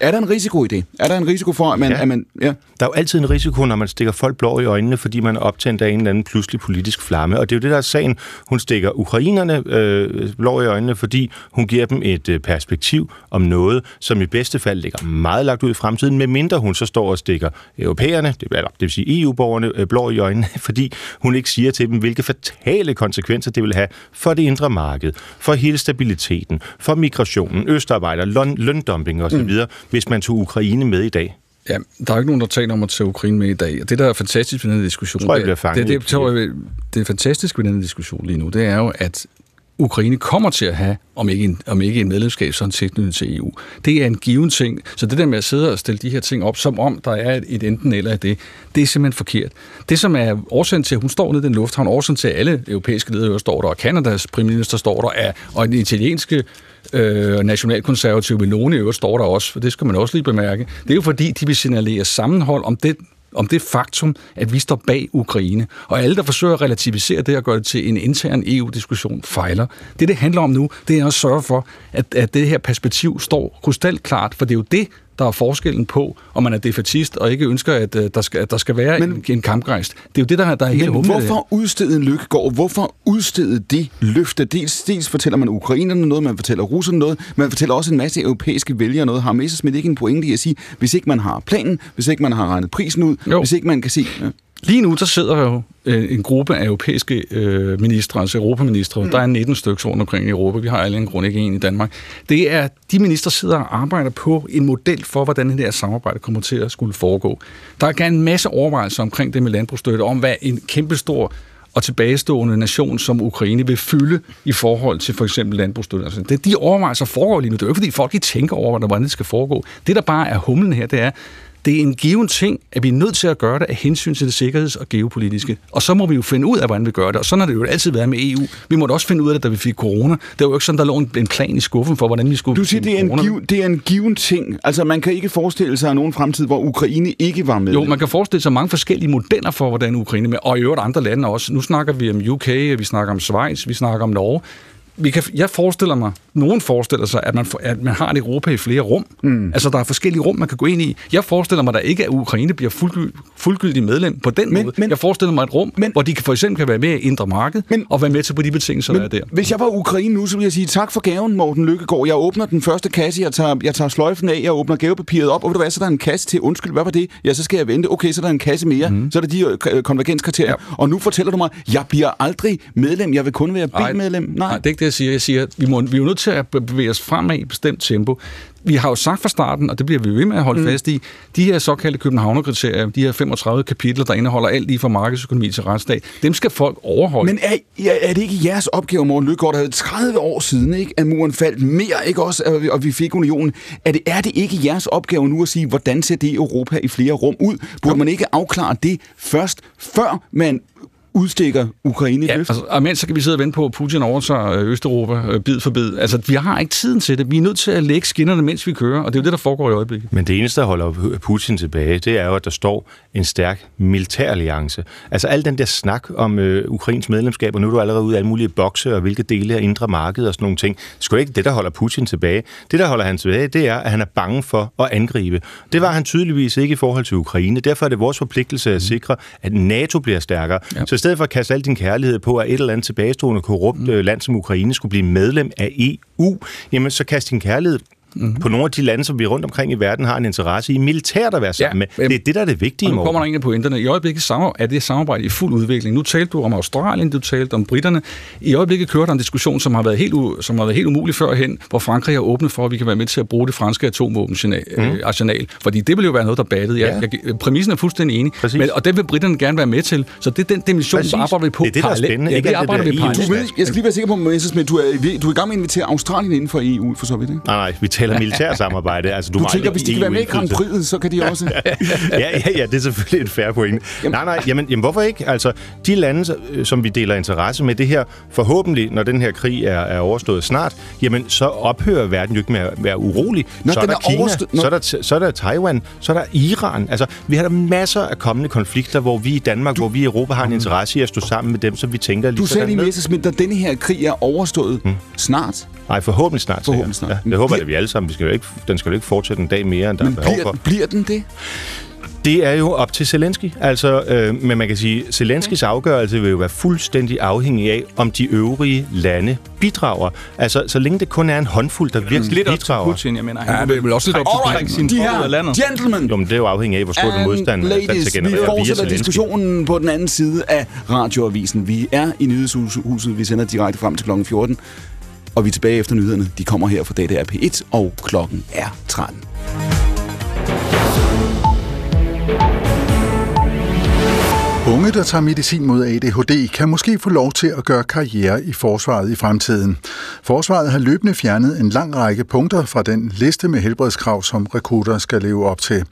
Er der en risiko i det? Er der en risiko for, at man... Ja. At man ja. Der er jo altid en risiko, når man stikker folk blå i øjnene, fordi man er optændt af en eller anden pludselig politisk flamme. Og det er jo det, der er sagen. Hun stikker ukrainerne øh, blå i øjnene, fordi hun giver dem et øh, perspektiv om noget, som i bedste fald ligger meget lagt ud i fremtiden, medmindre hun så står og stikker europæerne, det, eller, det vil sige EU-borgerne, øh, blå i øjnene, fordi hun ikke siger til dem, hvilke fatale konsekvenser det vil have for det indre marked, for hele stabiliteten, for migrationen, østarbejder, løndumping osv., mm hvis man tog Ukraine med i dag? Ja, der er ikke nogen, der taler om at tage Ukraine med i dag. Og det, der er fantastisk ved den her diskussion, tror, jeg det, det, det, tror jeg, det er fantastisk ved den her diskussion lige nu, det er jo, at Ukraine kommer til at have, om ikke en, om ikke en medlemskab, så en tilknytning til EU. Det er en given ting. Så det der med at sidde og stille de her ting op, som om der er et, et enten eller af det, det er simpelthen forkert. Det, som er årsagen til, at hun står nede i den lufthavn, årsagen til, at alle europæiske ledere står der, og Kanadas premierminister står der, er, og den italienske øh, nationalkonservative Meloni øvrigt står der også, for det skal man også lige bemærke. Det er jo fordi, de vil signalere sammenhold om det, om det faktum, at vi står bag Ukraine. Og alle, der forsøger at relativisere det og gøre det til en intern EU-diskussion, fejler. Det, det handler om nu, det er at sørge for, at, at det her perspektiv står krystalklart, for det er jo det, der er forskellen på, om man er defatist og ikke ønsker, at, uh, der, skal, at der skal være men, en, en kampgejst. Det er jo det, der, der er helt Men hvorfor udstede en lykkegård? Hvorfor udstede det løfte? Dels, dels fortæller man ukrainerne noget, man fortæller russerne noget, man fortæller også en masse europæiske vælgere noget. Har Messersmith ikke en pointe i at sige, hvis ikke man har planen, hvis ikke man har regnet prisen ud, jo. hvis ikke man kan se... Ja. Lige nu, der sidder jo øh, en gruppe af europæiske øh, ministre, altså europaministre. Mm. Der er 19 stykker rundt omkring i Europa. Vi har alle en grund ikke en i Danmark. Det er, de ministre sidder og arbejder på en model for, hvordan det her samarbejde kommer til at skulle foregå. Der er gerne en masse overvejelser omkring det med landbrugsstøtte, om hvad en kæmpestor og tilbagestående nation som Ukraine vil fylde i forhold til for eksempel landbrugsstøtte. Altså, det, de overvejelser foregår lige nu. Det er jo ikke, fordi folk ikke tænker over, hvordan det skal foregå. Det, der bare er humlen her, det er, det er en given ting, at vi er nødt til at gøre det af hensyn til det sikkerheds- og geopolitiske. Og så må vi jo finde ud af, hvordan vi gør det. Og sådan har det jo altid været med EU. Vi måtte også finde ud af det, da vi fik corona. Det var jo ikke sådan, der lå en plan i skuffen for, hvordan vi skulle... Du siger, det er, en giv, det er en given ting. Altså, man kan ikke forestille sig nogen fremtid, hvor Ukraine ikke var med. Jo, man kan forestille sig mange forskellige modeller for, hvordan Ukraine med, og i øvrigt andre lande også. Nu snakker vi om UK, vi snakker om Schweiz, vi snakker om Norge vi kan, jeg forestiller mig, nogen forestiller sig, at man, at man har et Europa i flere rum. Mm. Altså, der er forskellige rum, man kan gå ind i. Jeg forestiller mig da ikke, at Ukraine bliver fuldgyld, fuldgyldig medlem på den men, måde. Men, jeg forestiller mig et rum, men, hvor de kan, for eksempel kan være med i indre marked men, og være med til på de betingelser, men, der er der. Hvis jeg var Ukraine nu, så ville jeg sige tak for gaven, Morten Lykkegaard. Jeg åbner den første kasse, jeg tager, jeg tager sløjfen af, jeg åbner gavepapiret op, og ved du hvad, så er der en kasse til. Undskyld, hvad var det? Ja, så skal jeg vente. Okay, så er der en kasse mere. Mm. Så er der de øh, konvergenskriterier. Ja. Og nu fortæller du mig, jeg bliver aldrig medlem. Jeg vil kun være B-medlem. Nej. Nej, det er ikke det, jeg siger. Jeg siger, at vi, må, vi er jo nødt til at bevæge os fremad i et bestemt tempo. Vi har jo sagt fra starten, og det bliver vi ved med at holde mm. fast i, de her såkaldte Københavner-kriterier, de her 35 kapitler, der indeholder alt lige fra markedsøkonomi til retsstat, dem skal folk overholde. Men er, er det ikke jeres opgave, Morten Lykkegaard, der 30 år siden, ikke, at muren faldt mere, ikke også, og vi fik unionen. Er det, er det ikke jeres opgave nu at sige, hvordan ser det Europa i flere rum ud? Burde man ikke afklare det først, før man udstikker Ukraine ja, altså, og mens så kan vi sidde og vente på, at Putin overtager øh, Østeuropa øh, bid for bid. Altså, vi har ikke tiden til det. Vi er nødt til at lægge skinnerne, mens vi kører, og det er jo det, der foregår i øjeblikket. Men det eneste, der holder Putin tilbage, det er jo, at der står en stærk militæralliance. Altså, al den der snak om øh, Ukrains medlemskab, og nu er du allerede ude af alle mulige bokse, og hvilke dele af indre marked og sådan nogle ting. Det er ikke det, der holder Putin tilbage. Det, der holder han tilbage, det er, at han er bange for at angribe. Det var han tydeligvis ikke i forhold til Ukraine. Derfor er det vores forpligtelse at sikre, at NATO bliver stærkere. Ja. Så stedet for at kaste al din kærlighed på, at et eller andet tilbagestående korrupt mm. land som Ukraine skulle blive medlem af EU, jamen så kast din kærlighed mm. på nogle af de lande, som vi rundt omkring i verden har en interesse i militært at være sammen ja, med. Det er det, der er det vigtige. Og nu kommer der en af pointerne. I øjeblikket er det samarbejde i fuld udvikling. Nu talte du om Australien, du talte om britterne. I øjeblikket kører der en diskussion, som har været helt, u- som har været helt umulig førhen, hvor Frankrig har åbnet for, at vi kan være med til at bruge det franske atomvåbenarsenal. Mm. Fordi det vil jo være noget, der battede. Ja, ja. Jeg, præmissen er fuldstændig enig. Men, og det vil britterne gerne være med til. Så det er den dimension, der arbejder vi på. Det er det, der er spændende. Ja, det arbejder vi på. Jeg skal lige være sikker på, at du er, du er i gang med at invitere Australien inden for EU, for så vidt, ikke? Nej, nej, vi taler militær samarbejde. Altså, du, du tænker, hvis de kan være med i Grand Prix, så kan de også... ja, ja, ja, det er selvfølgelig et færre point. Jamen. Nej, nej, jamen, jamen, hvorfor ikke? Altså, de lande, som vi deler interesse med det her, forhåbentlig, når den her krig er, er overstået snart, jamen, så ophører verden jo ikke med at være urolig. Når så er der er Kina, så er der, så er der Taiwan, så er der Iran. Altså, vi har der masser af kommende konflikter, hvor vi i Danmark, du, hvor vi i Europa har en interesse i at stå sammen med dem, som vi tænker lige Du sagde lige, Messersmith, at denne her krig er overstået hmm. snart. Nej, forhåbentlig snart. Forhåbentlig snart. Ja, det håber jeg, vi alle sammen. Vi skal jo ikke, den skal jo ikke fortsætte en dag mere, end der Men er behov bliver, for. bliver den det? Det er jo op til Zelensky. Altså, øh, men man kan sige, at Zelenskys afgørelse vil jo være fuldstændig afhængig af, om de øvrige lande bidrager. Altså, så længe det kun er en håndfuld, der virkelig lidt bidrager. Lidt Putin, jeg mener. Han ja, det vil også lidt op til sin de her landet. gentlemen Jo, men det er jo afhængig af, hvor stor den modstand ladies, der til vi generere via fortsætter diskussionen på den anden side af radioavisen. Vi er i nyhedshuset. Vi sender direkte frem til klokken 14. Og vi er tilbage efter nyhederne. De kommer her fra DDR P1, og klokken er 13. Unge, der tager medicin mod ADHD, kan måske få lov til at gøre karriere i forsvaret i fremtiden. Forsvaret har løbende fjernet en lang række punkter fra den liste med helbredskrav, som rekrutter skal leve op til.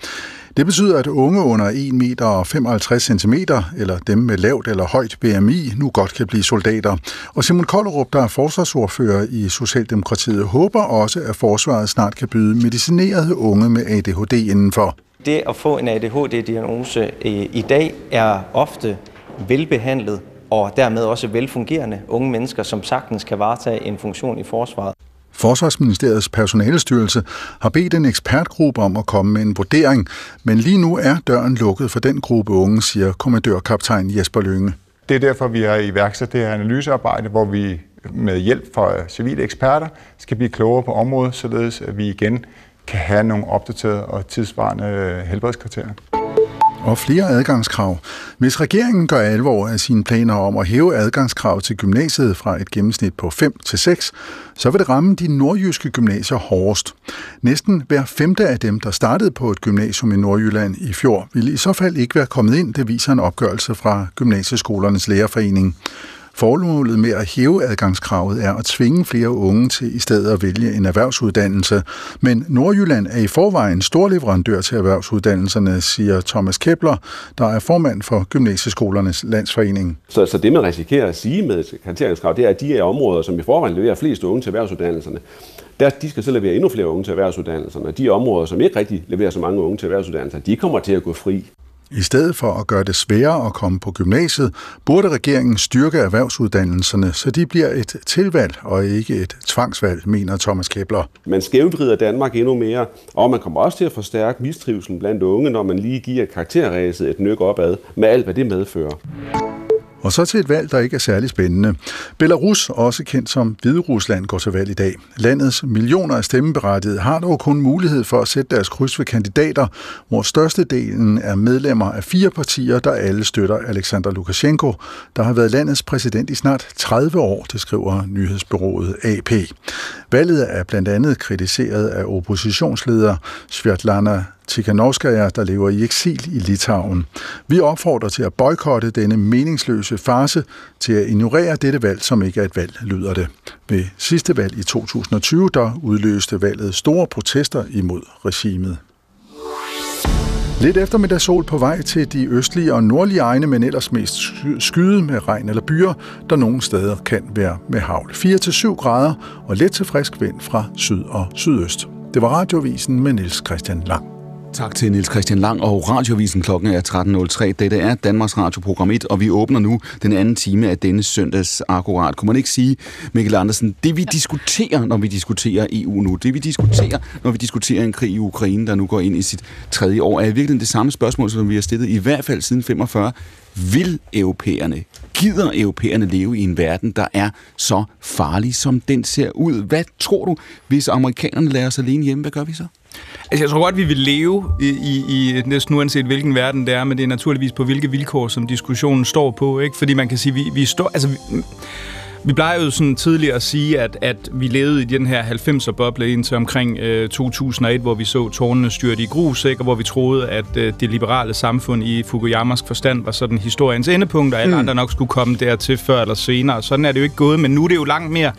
Det betyder, at unge under 1 meter og 55 cm, eller dem med lavt eller højt BMI, nu godt kan blive soldater. Og Simon Kollerup, der er forsvarsordfører i Socialdemokratiet, håber også, at forsvaret snart kan byde medicinerede unge med ADHD indenfor. Det at få en ADHD-diagnose øh, i dag er ofte velbehandlet og dermed også velfungerende unge mennesker, som sagtens kan varetage en funktion i forsvaret. Forsvarsministeriets personalestyrelse har bedt en ekspertgruppe om at komme med en vurdering, men lige nu er døren lukket for den gruppe unge, siger kommandørkaptajn Jesper Lønge. Det er derfor, vi har iværksat det her analysearbejde, hvor vi med hjælp fra civile eksperter skal blive klogere på området, således at vi igen kan have nogle opdaterede og tidsvarende helbredskriterier. Og flere adgangskrav. Hvis regeringen gør alvor af sine planer om at hæve adgangskrav til gymnasiet fra et gennemsnit på 5 til 6, så vil det ramme de nordjyske gymnasier hårdest. Næsten hver femte af dem, der startede på et gymnasium i Nordjylland i fjor, ville i så fald ikke være kommet ind, det viser en opgørelse fra Gymnasieskolernes Lærerforening. Formålet med at hæve adgangskravet er at tvinge flere unge til i stedet at vælge en erhvervsuddannelse. Men Nordjylland er i forvejen stor leverandør til erhvervsuddannelserne, siger Thomas Kepler, der er formand for Gymnasieskolernes Landsforening. Så, så det, man risikerer at sige med karakteringskrav, det er, at de er områder, som i forvejen leverer flest unge til erhvervsuddannelserne. Der, de skal så levere endnu flere unge til erhvervsuddannelserne. De områder, som ikke rigtig leverer så mange unge til erhvervsuddannelser, de kommer til at gå fri. I stedet for at gøre det sværere at komme på gymnasiet, burde regeringen styrke erhvervsuddannelserne, så de bliver et tilvalg og ikke et tvangsvalg, mener Thomas Kæbler. Man skævvrider Danmark endnu mere, og man kommer også til at forstærke mistrivselen blandt unge, når man lige giver karakterræset et nyk opad, med alt hvad det medfører. Og så til et valg, der ikke er særlig spændende. Belarus, også kendt som Hvide Rusland, går til valg i dag. Landets millioner af stemmeberettigede har dog kun mulighed for at sætte deres kryds ved kandidater, hvor størstedelen er medlemmer af fire partier, der alle støtter Alexander Lukashenko, der har været landets præsident i snart 30 år, det skriver nyhedsbyrået AP. Valget er blandt andet kritiseret af oppositionsleder Svetlana Tikhanovskaya, der lever i eksil i Litauen. Vi opfordrer til at boykotte denne meningsløse farse, til at ignorere dette valg, som ikke er et valg, lyder det. Ved sidste valg i 2020, der udløste valget store protester imod regimet. Lidt eftermiddag sol på vej til de østlige og nordlige egne, men ellers mest skyde med regn eller byer, der nogle steder kan være med havl. 4-7 grader og let til frisk vind fra syd og sydøst. Det var radiovisen med Niels Christian Lang. Tak til Niels Christian Lang og Radiovisen klokken er 13.03. Dette er Danmarks Radioprogram 1, og vi åbner nu den anden time af denne søndags akkurat. Kunne man ikke sige, Mikkel Andersen, det vi diskuterer, når vi diskuterer EU nu, det vi diskuterer, når vi diskuterer en krig i Ukraine, der nu går ind i sit tredje år, er i virkeligheden det samme spørgsmål, som vi har stillet i hvert fald siden 45. Vil europæerne, gider europæerne leve i en verden, der er så farlig, som den ser ud? Hvad tror du, hvis amerikanerne lader os alene hjemme? Hvad gør vi så? Altså, jeg tror godt, vi vil leve i, i, i næsten uanset hvilken verden det er, men det er naturligvis på hvilke vilkår, som diskussionen står på, ikke? Fordi man kan sige, vi, vi står... Altså, vi, vi plejer jo sådan tidligere at sige, at, at vi levede i den her 90'er-boble indtil omkring øh, 2001, hvor vi så tårnene styrte i grus, ikke? og hvor vi troede, at øh, det liberale samfund i Fukuyamas forstand var sådan historiens endepunkt, og alle mm. andre nok skulle komme dertil før eller senere. Sådan er det jo ikke gået, men nu er det jo langt mere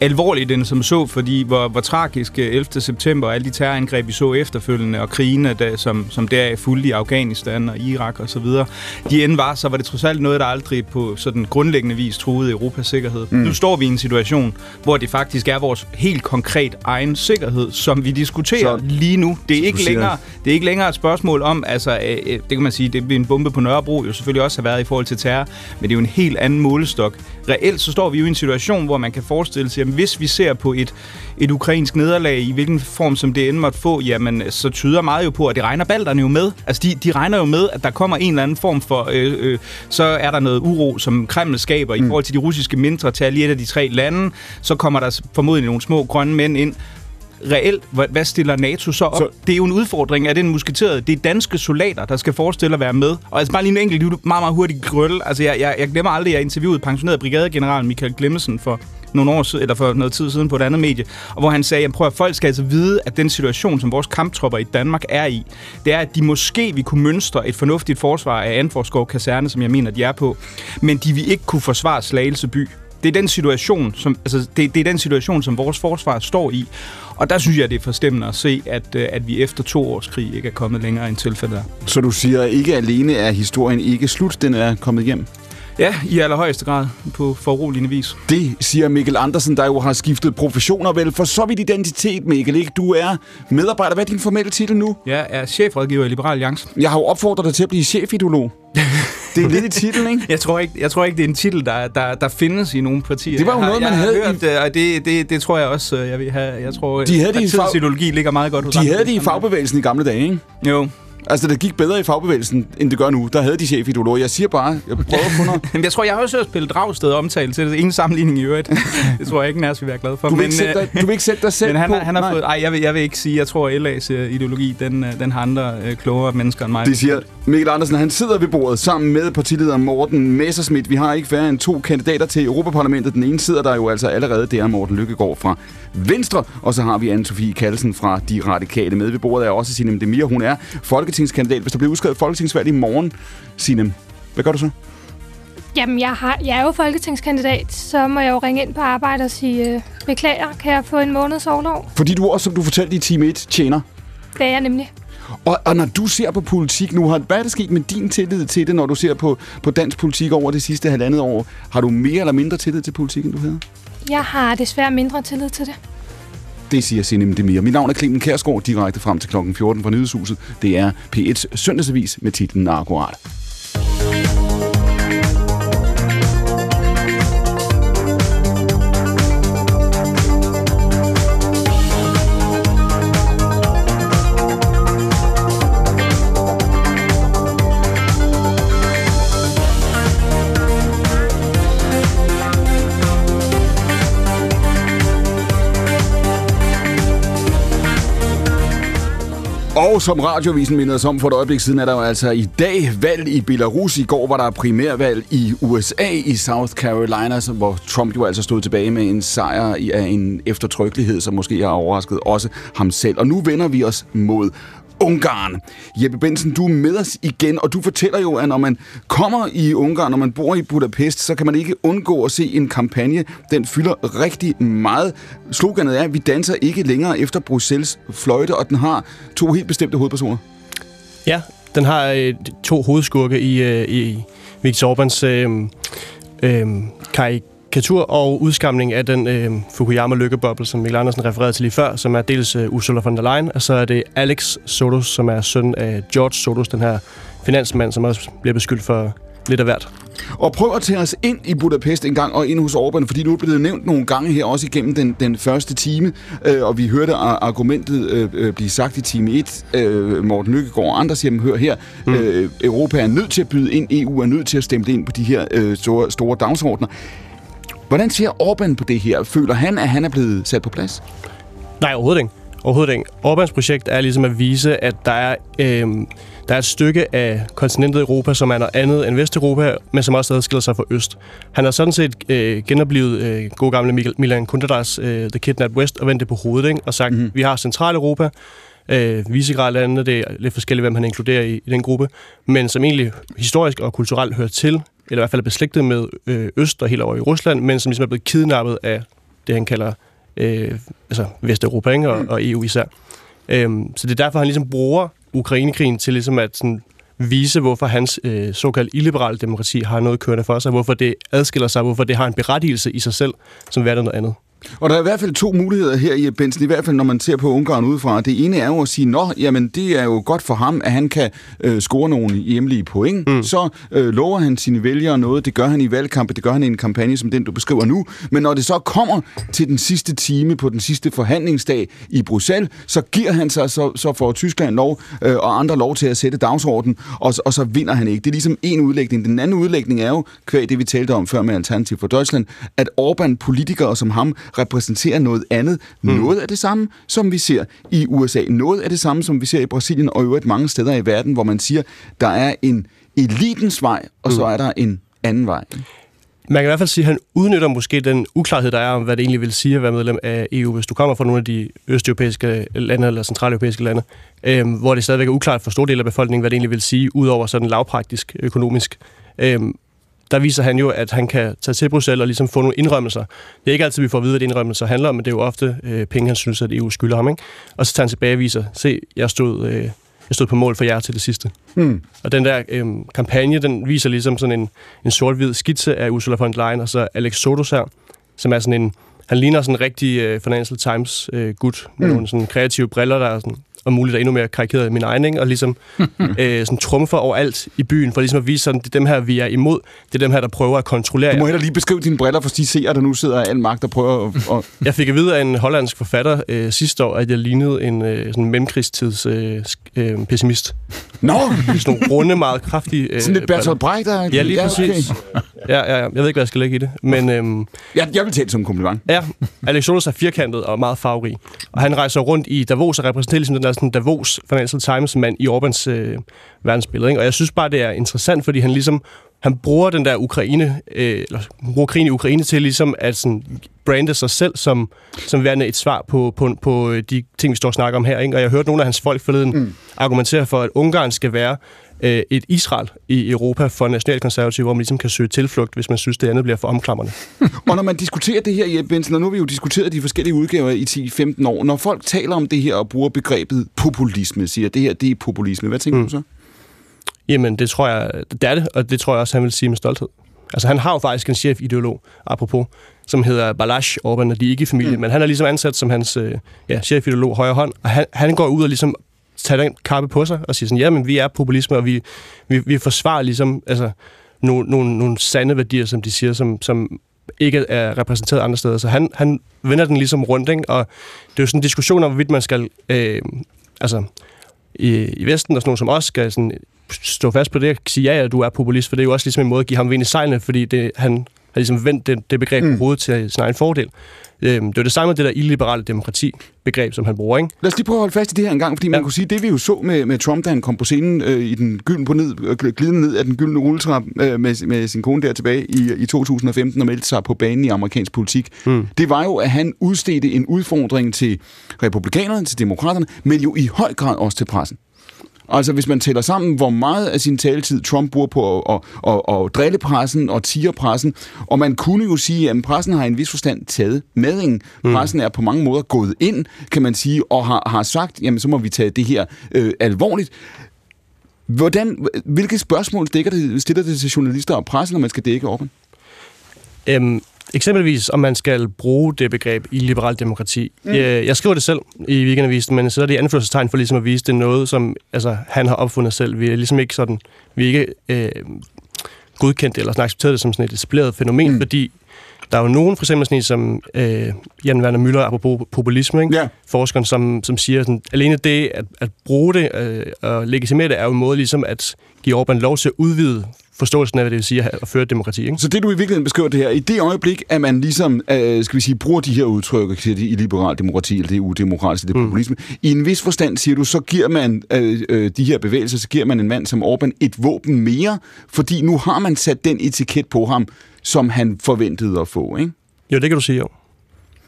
alvorligt end som så, fordi hvor, hvor tragisk 11. september og alle de terrorangreb, vi så efterfølgende, og krigene, der, som, som der er fuldt i Afghanistan og Irak og så videre, de end var, så var det trods alt noget, der aldrig på sådan grundlæggende vis truede Europas sikkerhed. Mm. Nu står vi i en situation, hvor det faktisk er vores helt konkret egen sikkerhed, som vi diskuterer så, lige nu. Det er, ikke længere, det er ikke længere et spørgsmål om, altså, øh, øh, det kan man sige, det er en bombe på Nørrebro jo selvfølgelig også har været i forhold til terror, men det er jo en helt anden målestok. Reelt så står vi jo i en situation, hvor man kan forestille sig, hvis vi ser på et, et ukrainsk nederlag, i hvilken form som det end måtte få, jamen så tyder meget jo på, at det regner balderne jo med. Altså de, de regner jo med, at der kommer en eller anden form for, øh, øh, så er der noget uro, som Kreml skaber mm. i forhold til de russiske mindretal i et af de tre lande. Så kommer der formodentlig nogle små grønne mænd ind, reelt, hvad stiller NATO så op? Så... Det er jo en udfordring af den musketerede. Det er danske soldater, der skal forestille at være med. Og altså bare lige en enkelt meget, meget hurtigt grølle. Altså jeg, jeg, jeg glemmer aldrig, at jeg interviewede pensioneret brigadegeneral Michael Glemmesen for nogle år siden, eller for noget tid siden på et andet medie, og hvor han sagde, at, prøv at folk skal altså vide, at den situation, som vores kamptropper i Danmark er i, det er, at de måske vi kunne mønstre et fornuftigt forsvar af Anforskov Kaserne, som jeg mener, de er på, men de vil ikke kunne forsvare Slagelse by. Det er den situation, som, altså, det, det er den situation, som vores forsvar står i. Og der synes jeg, det er forstemmende at se, at, øh, at vi efter to års krig ikke er kommet længere end tilfældet er. Så du siger, ikke alene er historien ikke slut, den er kommet hjem? Ja, i allerhøjeste grad på foruroligende vis. Det siger Mikkel Andersen, der jo har skiftet professioner vel for så vidt identitet, Mikkel. Ikke? Du er medarbejder. Hvad er din formelle titel nu? Jeg er chefrådgiver i Liberal Alliance. Jeg har jo opfordret dig til at blive chefideolog. Det er lidt i titlen, ikke? Jeg tror ikke, jeg tror ikke det er en titel, der, der, der findes i nogle partier. Det var jo noget, man havde... Hørt, i... og det, det, det tror jeg også, jeg vil have. Jeg tror, de havde det i fag... ligger meget godt hos De havde det i fagbevægelsen i gamle dage, ikke? Jo. Altså, det gik bedre i fagbevægelsen, end det gør nu. Der havde de chefideologer. Jeg siger bare, jeg prøver at noget. Jamen, jeg tror, jeg har også hørt spille Dragsted omtale til det. Ingen sammenligning i øvrigt. det tror jeg ikke, Nærs vil være glad for. Du vil, men, ikke, sætte dig, du vil ikke sætte dig selv men han, på? Han har fået, ej, jeg vil, jeg vil ikke sige, jeg tror, at LA's uh, ideologi, den, uh, den har andre uh, klogere mennesker end mig. Det siger Mikkel Andersen. Han sidder ved bordet sammen med partileder Morten Messerschmidt. Vi har ikke færre end to kandidater til Europaparlamentet. Den ene sidder der jo altså allerede. Det er Morten Lykkegaard fra Venstre. Og så har vi Anne-Sophie Kallesen fra De Radikale med ved bordet. Er også Sinem Demir. Hun er folketingskandidat. Hvis der bliver udskrevet folketingsvalg i morgen, Sinem, hvad gør du så? Jamen, jeg, har, jeg er jo folketingskandidat, så må jeg jo ringe ind på arbejde og sige, øh, beklager, kan jeg få en måneds overlov? Fordi du også, som du fortalte i time 1, tjener. Det er jeg nemlig. Og, og når du ser på politik nu, har, hvad er der sket med din tillid til det, når du ser på, på dansk politik over det sidste halvandet år? Har du mere eller mindre tillid til politik, end du havde? Jeg har desværre mindre tillid til det. Det siger Sinem Demir. Mit navn er Clemen Kærsgaard, direkte frem til kl. 14 fra Nyhedshuset. Det er P1's søndagsavis med titlen Akkurat. Og som radiovisen mindede os om for et øjeblik siden, er der jo altså i dag valg i Belarus. I går var der primærvalg i USA i South Carolina, hvor Trump jo altså stod tilbage med en sejr af en eftertrykkelighed, som måske har overrasket også ham selv. Og nu vender vi os mod Ungarn. Jeppe Bensen, du er med os igen, og du fortæller jo, at når man kommer i Ungarn, når man bor i Budapest, så kan man ikke undgå at se en kampagne. Den fylder rigtig meget. Sloganet er, at vi danser ikke længere efter Bruxelles fløjte, og den har to helt bestemte hovedpersoner. Ja, den har øh, to hovedskurke i, øh, i Viktor Orbans øh, øh, Kai karikatur og udskamning af den øh, Fukuyama-lykkeboble, som Mikkel Andersen refererede til lige før, som er dels øh, Ursula von der Leyen, og så er det Alex Sotos, som er søn af George Sotos, den her finansmand, som også bliver beskyldt for lidt af hvert. Og prøv at tage os ind i Budapest en gang, og ind hos Orbán, fordi nu er det nævnt nogle gange her, også igennem den, den første time, øh, og vi hørte argumentet øh, øh, blive sagt i time 1, øh, Morten Lykkegaard og andre siger, hør her, mm. øh, Europa er nødt til at byde ind, EU er nødt til at stemme ind på de her øh, store, store dagsordner. Hvordan ser Orbán på det her? Føler han, at han er blevet sat på plads? Nej, overhovedet ikke. Overhovedet ikke. Orbáns projekt er ligesom at vise, at der er, øh, der er et stykke af kontinentet Europa, som er noget andet end Vesteuropa, men som også adskiller sig fra Øst. Han har sådan set øh, genoplevet øh, god gamle Milan Kunderas øh, The Kidnapped West og vendt det på hovedet, ikke? og sagt, mm-hmm. vi har Centraleuropa, øh, Visegrad-landene, det er lidt forskelligt, hvem han inkluderer i, i den gruppe, men som egentlig historisk og kulturelt hører til, eller i hvert fald er beslægtet med øh, Øst og helt over i Rusland, men som ligesom er blevet kidnappet af det, han kalder øh, altså Vesteuropa ikke? Og, og EU især. Øhm, så det er derfor, han ligesom bruger Ukrainekrigen til ligesom at sådan, vise, hvorfor hans øh, såkaldt illiberale demokrati har noget kørende for sig, hvorfor det adskiller sig, hvorfor det har en berettigelse i sig selv, som værd noget andet. Og der er i hvert fald to muligheder her i Benson, i hvert fald når man ser på Ungarn udefra. Det ene er jo at sige, nå, jamen det er jo godt for ham, at han kan øh, score nogle hjemlige point. Mm. Så øh, lover han sine vælgere noget, det gør han i valgkampe, det gør han i en kampagne som den, du beskriver nu. Men når det så kommer til den sidste time på den sidste forhandlingsdag i Bruxelles, så giver han sig, så, så får Tyskland lov øh, og andre lov til at sætte dagsordenen, og, og så vinder han ikke. Det er ligesom en udlægning. Den anden udlægning er jo, kvæg det vi talte om før med Alternativ for Deutschland, at Orbán-politikere som ham repræsenterer noget andet. Mm. Noget af det samme, som vi ser i USA. Noget af det samme, som vi ser i Brasilien og i øvrigt mange steder i verden, hvor man siger, der er en elitens vej, og mm. så er der en anden vej. Man kan i hvert fald sige, at han udnytter måske den uklarhed, der er om, hvad det egentlig vil sige at være medlem af EU, hvis du kommer fra nogle af de østeuropæiske lande eller centraleuropæiske lande, øh, hvor det stadigvæk er uklart for store dele af befolkningen, hvad det egentlig vil sige, udover sådan lavpraktisk økonomisk. Øh, der viser han jo, at han kan tage til Bruxelles og ligesom få nogle indrømmelser. Det er ikke altid, vi får at vide, hvad indrømmelser handler om, men det er jo ofte øh, penge, han synes, at EU skylder ham. Ikke? Og så tager han tilbage og viser, se, jeg stod, øh, jeg stod på mål for jer til det sidste. Hmm. Og den der øh, kampagne, den viser ligesom sådan en, en sort-hvid skitse af Ursula von der Leyen og så Alex Sotos her, som er sådan en, han ligner sådan en rigtig øh, Financial Times øh, gut med mm. nogle sådan kreative briller, der er sådan og muligt er endnu mere karikeret i min egen, ikke? og ligesom øh, sådan trumfer over alt i byen, for ligesom at vise sådan, det er dem her, vi er imod, det er dem her, der prøver at kontrollere Du må heller lige beskrive dine briller, for de ser, der nu sidder al magt og prøver at... Og... jeg fik at vide af en hollandsk forfatter øh, sidste år, at jeg lignede en øh, sådan mellemkrigstids øh, øh, pessimist. Nå! No. sådan nogle runde, meget kraftige... Øh, sådan lidt Bertolt Brecht der? Ja, lige ja, præcis. Okay. Ja, ja, ja, jeg ved ikke, hvad jeg skal lægge i det, men... Øhm, jeg, jeg vil tage det som en kompliment. Ja, Alex Jonas er firkantet og meget farverig, og han rejser rundt i Davos og repræsenterer ligesom den der sådan Davos Financial Times-mand i Orbans øh, verdensbillede. Ikke? Og jeg synes bare, det er interessant, fordi han ligesom han bruger den der Ukraine, øh, eller bruger krigen i Ukraine til ligesom at sådan, brande sig selv som, som værende et svar på, på, på de ting, vi står og snakker om her. Ikke? Og jeg hørte nogle af hans folk forleden mm. argumentere for, at Ungarn skal være øh, et Israel i Europa for nationalkonservative, hvor man ligesom kan søge tilflugt, hvis man synes, det andet bliver for omklamrende. og når man diskuterer det her, Jeppe Benson, og nu har vi jo diskuteret de forskellige udgaver i 10-15 år, når folk taler om det her og bruger begrebet populisme, siger, det her det er populisme, hvad tænker mm. du så? Jamen, det tror jeg, det er det, og det tror jeg også, han vil sige med stolthed. Altså, han har jo faktisk en chefideolog, apropos, som hedder Balash Orban, og de er ikke i familie, mm. men han er ligesom ansat som hans øh, ja, chefideolog højre hånd, og han, han går ud og ligesom tager den kappe på sig og siger sådan, ja, men vi er populisme, og vi, vi, vi forsvarer ligesom altså, nogle, nogle, nogle sande værdier, som de siger, som, som ikke er repræsenteret andre steder. Så han, han vender den ligesom rundt, ikke? og det er jo sådan en diskussion om, hvorvidt man skal, øh, altså i, i Vesten og sådan nogen som os, skal sådan stå fast på det og sige, ja, ja, du er populist, for det er jo også ligesom en måde at give ham vind i sejlene, fordi det, han har ligesom vendt det, det begreb mm. på hovedet til sin egen fordel. Øhm, det er det samme med det der illiberale demokrati-begreb, som han bruger, ikke? Lad os lige prøve at holde fast i det her en gang, fordi ja. man kunne sige, det vi jo så med, med Trump, da han kom på scenen øh, i den gyldne, på ned, øh, glidende ned af den gyldne rulletrap øh, med, med sin kone der tilbage i, i 2015 og meldte sig på banen i amerikansk politik. Mm. Det var jo, at han udstedte en udfordring til republikanerne, til demokraterne, men jo i høj grad også til pressen. Altså hvis man tæller sammen, hvor meget af sin taletid Trump bruger på at, at, at, at drille pressen og tire pressen, og man kunne jo sige, at pressen har i en vis forstand taget medingen. Mm. Pressen er på mange måder gået ind, kan man sige, og har, har sagt, jamen så må vi tage det her øh, alvorligt. Hvordan, hvilke spørgsmål dækker det, stiller det til journalister og presse, når man skal dække Orbán? Øhm, eksempelvis, om man skal bruge det begreb i liberal demokrati. Mm. Jeg, jeg skriver det selv i weekendavisen, men så er det anførselstegn for ligesom at vise, det noget, som altså, han har opfundet selv. Vi er ligesom ikke sådan, vi er ikke øh, godkendt eller sådan accepteret det som sådan et etableret fænomen, mm. fordi der er jo nogen, for eksempel sådan en som øh, Jan Werner Müller, apropos populisme, ikke? Ja. forskeren, som, som siger, sådan, alene det at, at bruge det øh, og legitimere det, er jo en måde ligesom at give Orbán lov til at udvide forståelsen af, hvad det vil sige at føre et demokrati. Ikke? Så det, du i virkeligheden beskriver det her, i det øjeblik, at man ligesom, øh, skal vi sige, bruger de her udtryk, siger de, i liberal demokrati, eller det er udemokratisk, det er populisme, i en vis forstand, siger du, så giver man øh, øh, de her bevægelser, så giver man en mand som Orbán et våben mere, fordi nu har man sat den etiket på ham, som han forventede at få, ikke? Jo, det kan du sige, jo.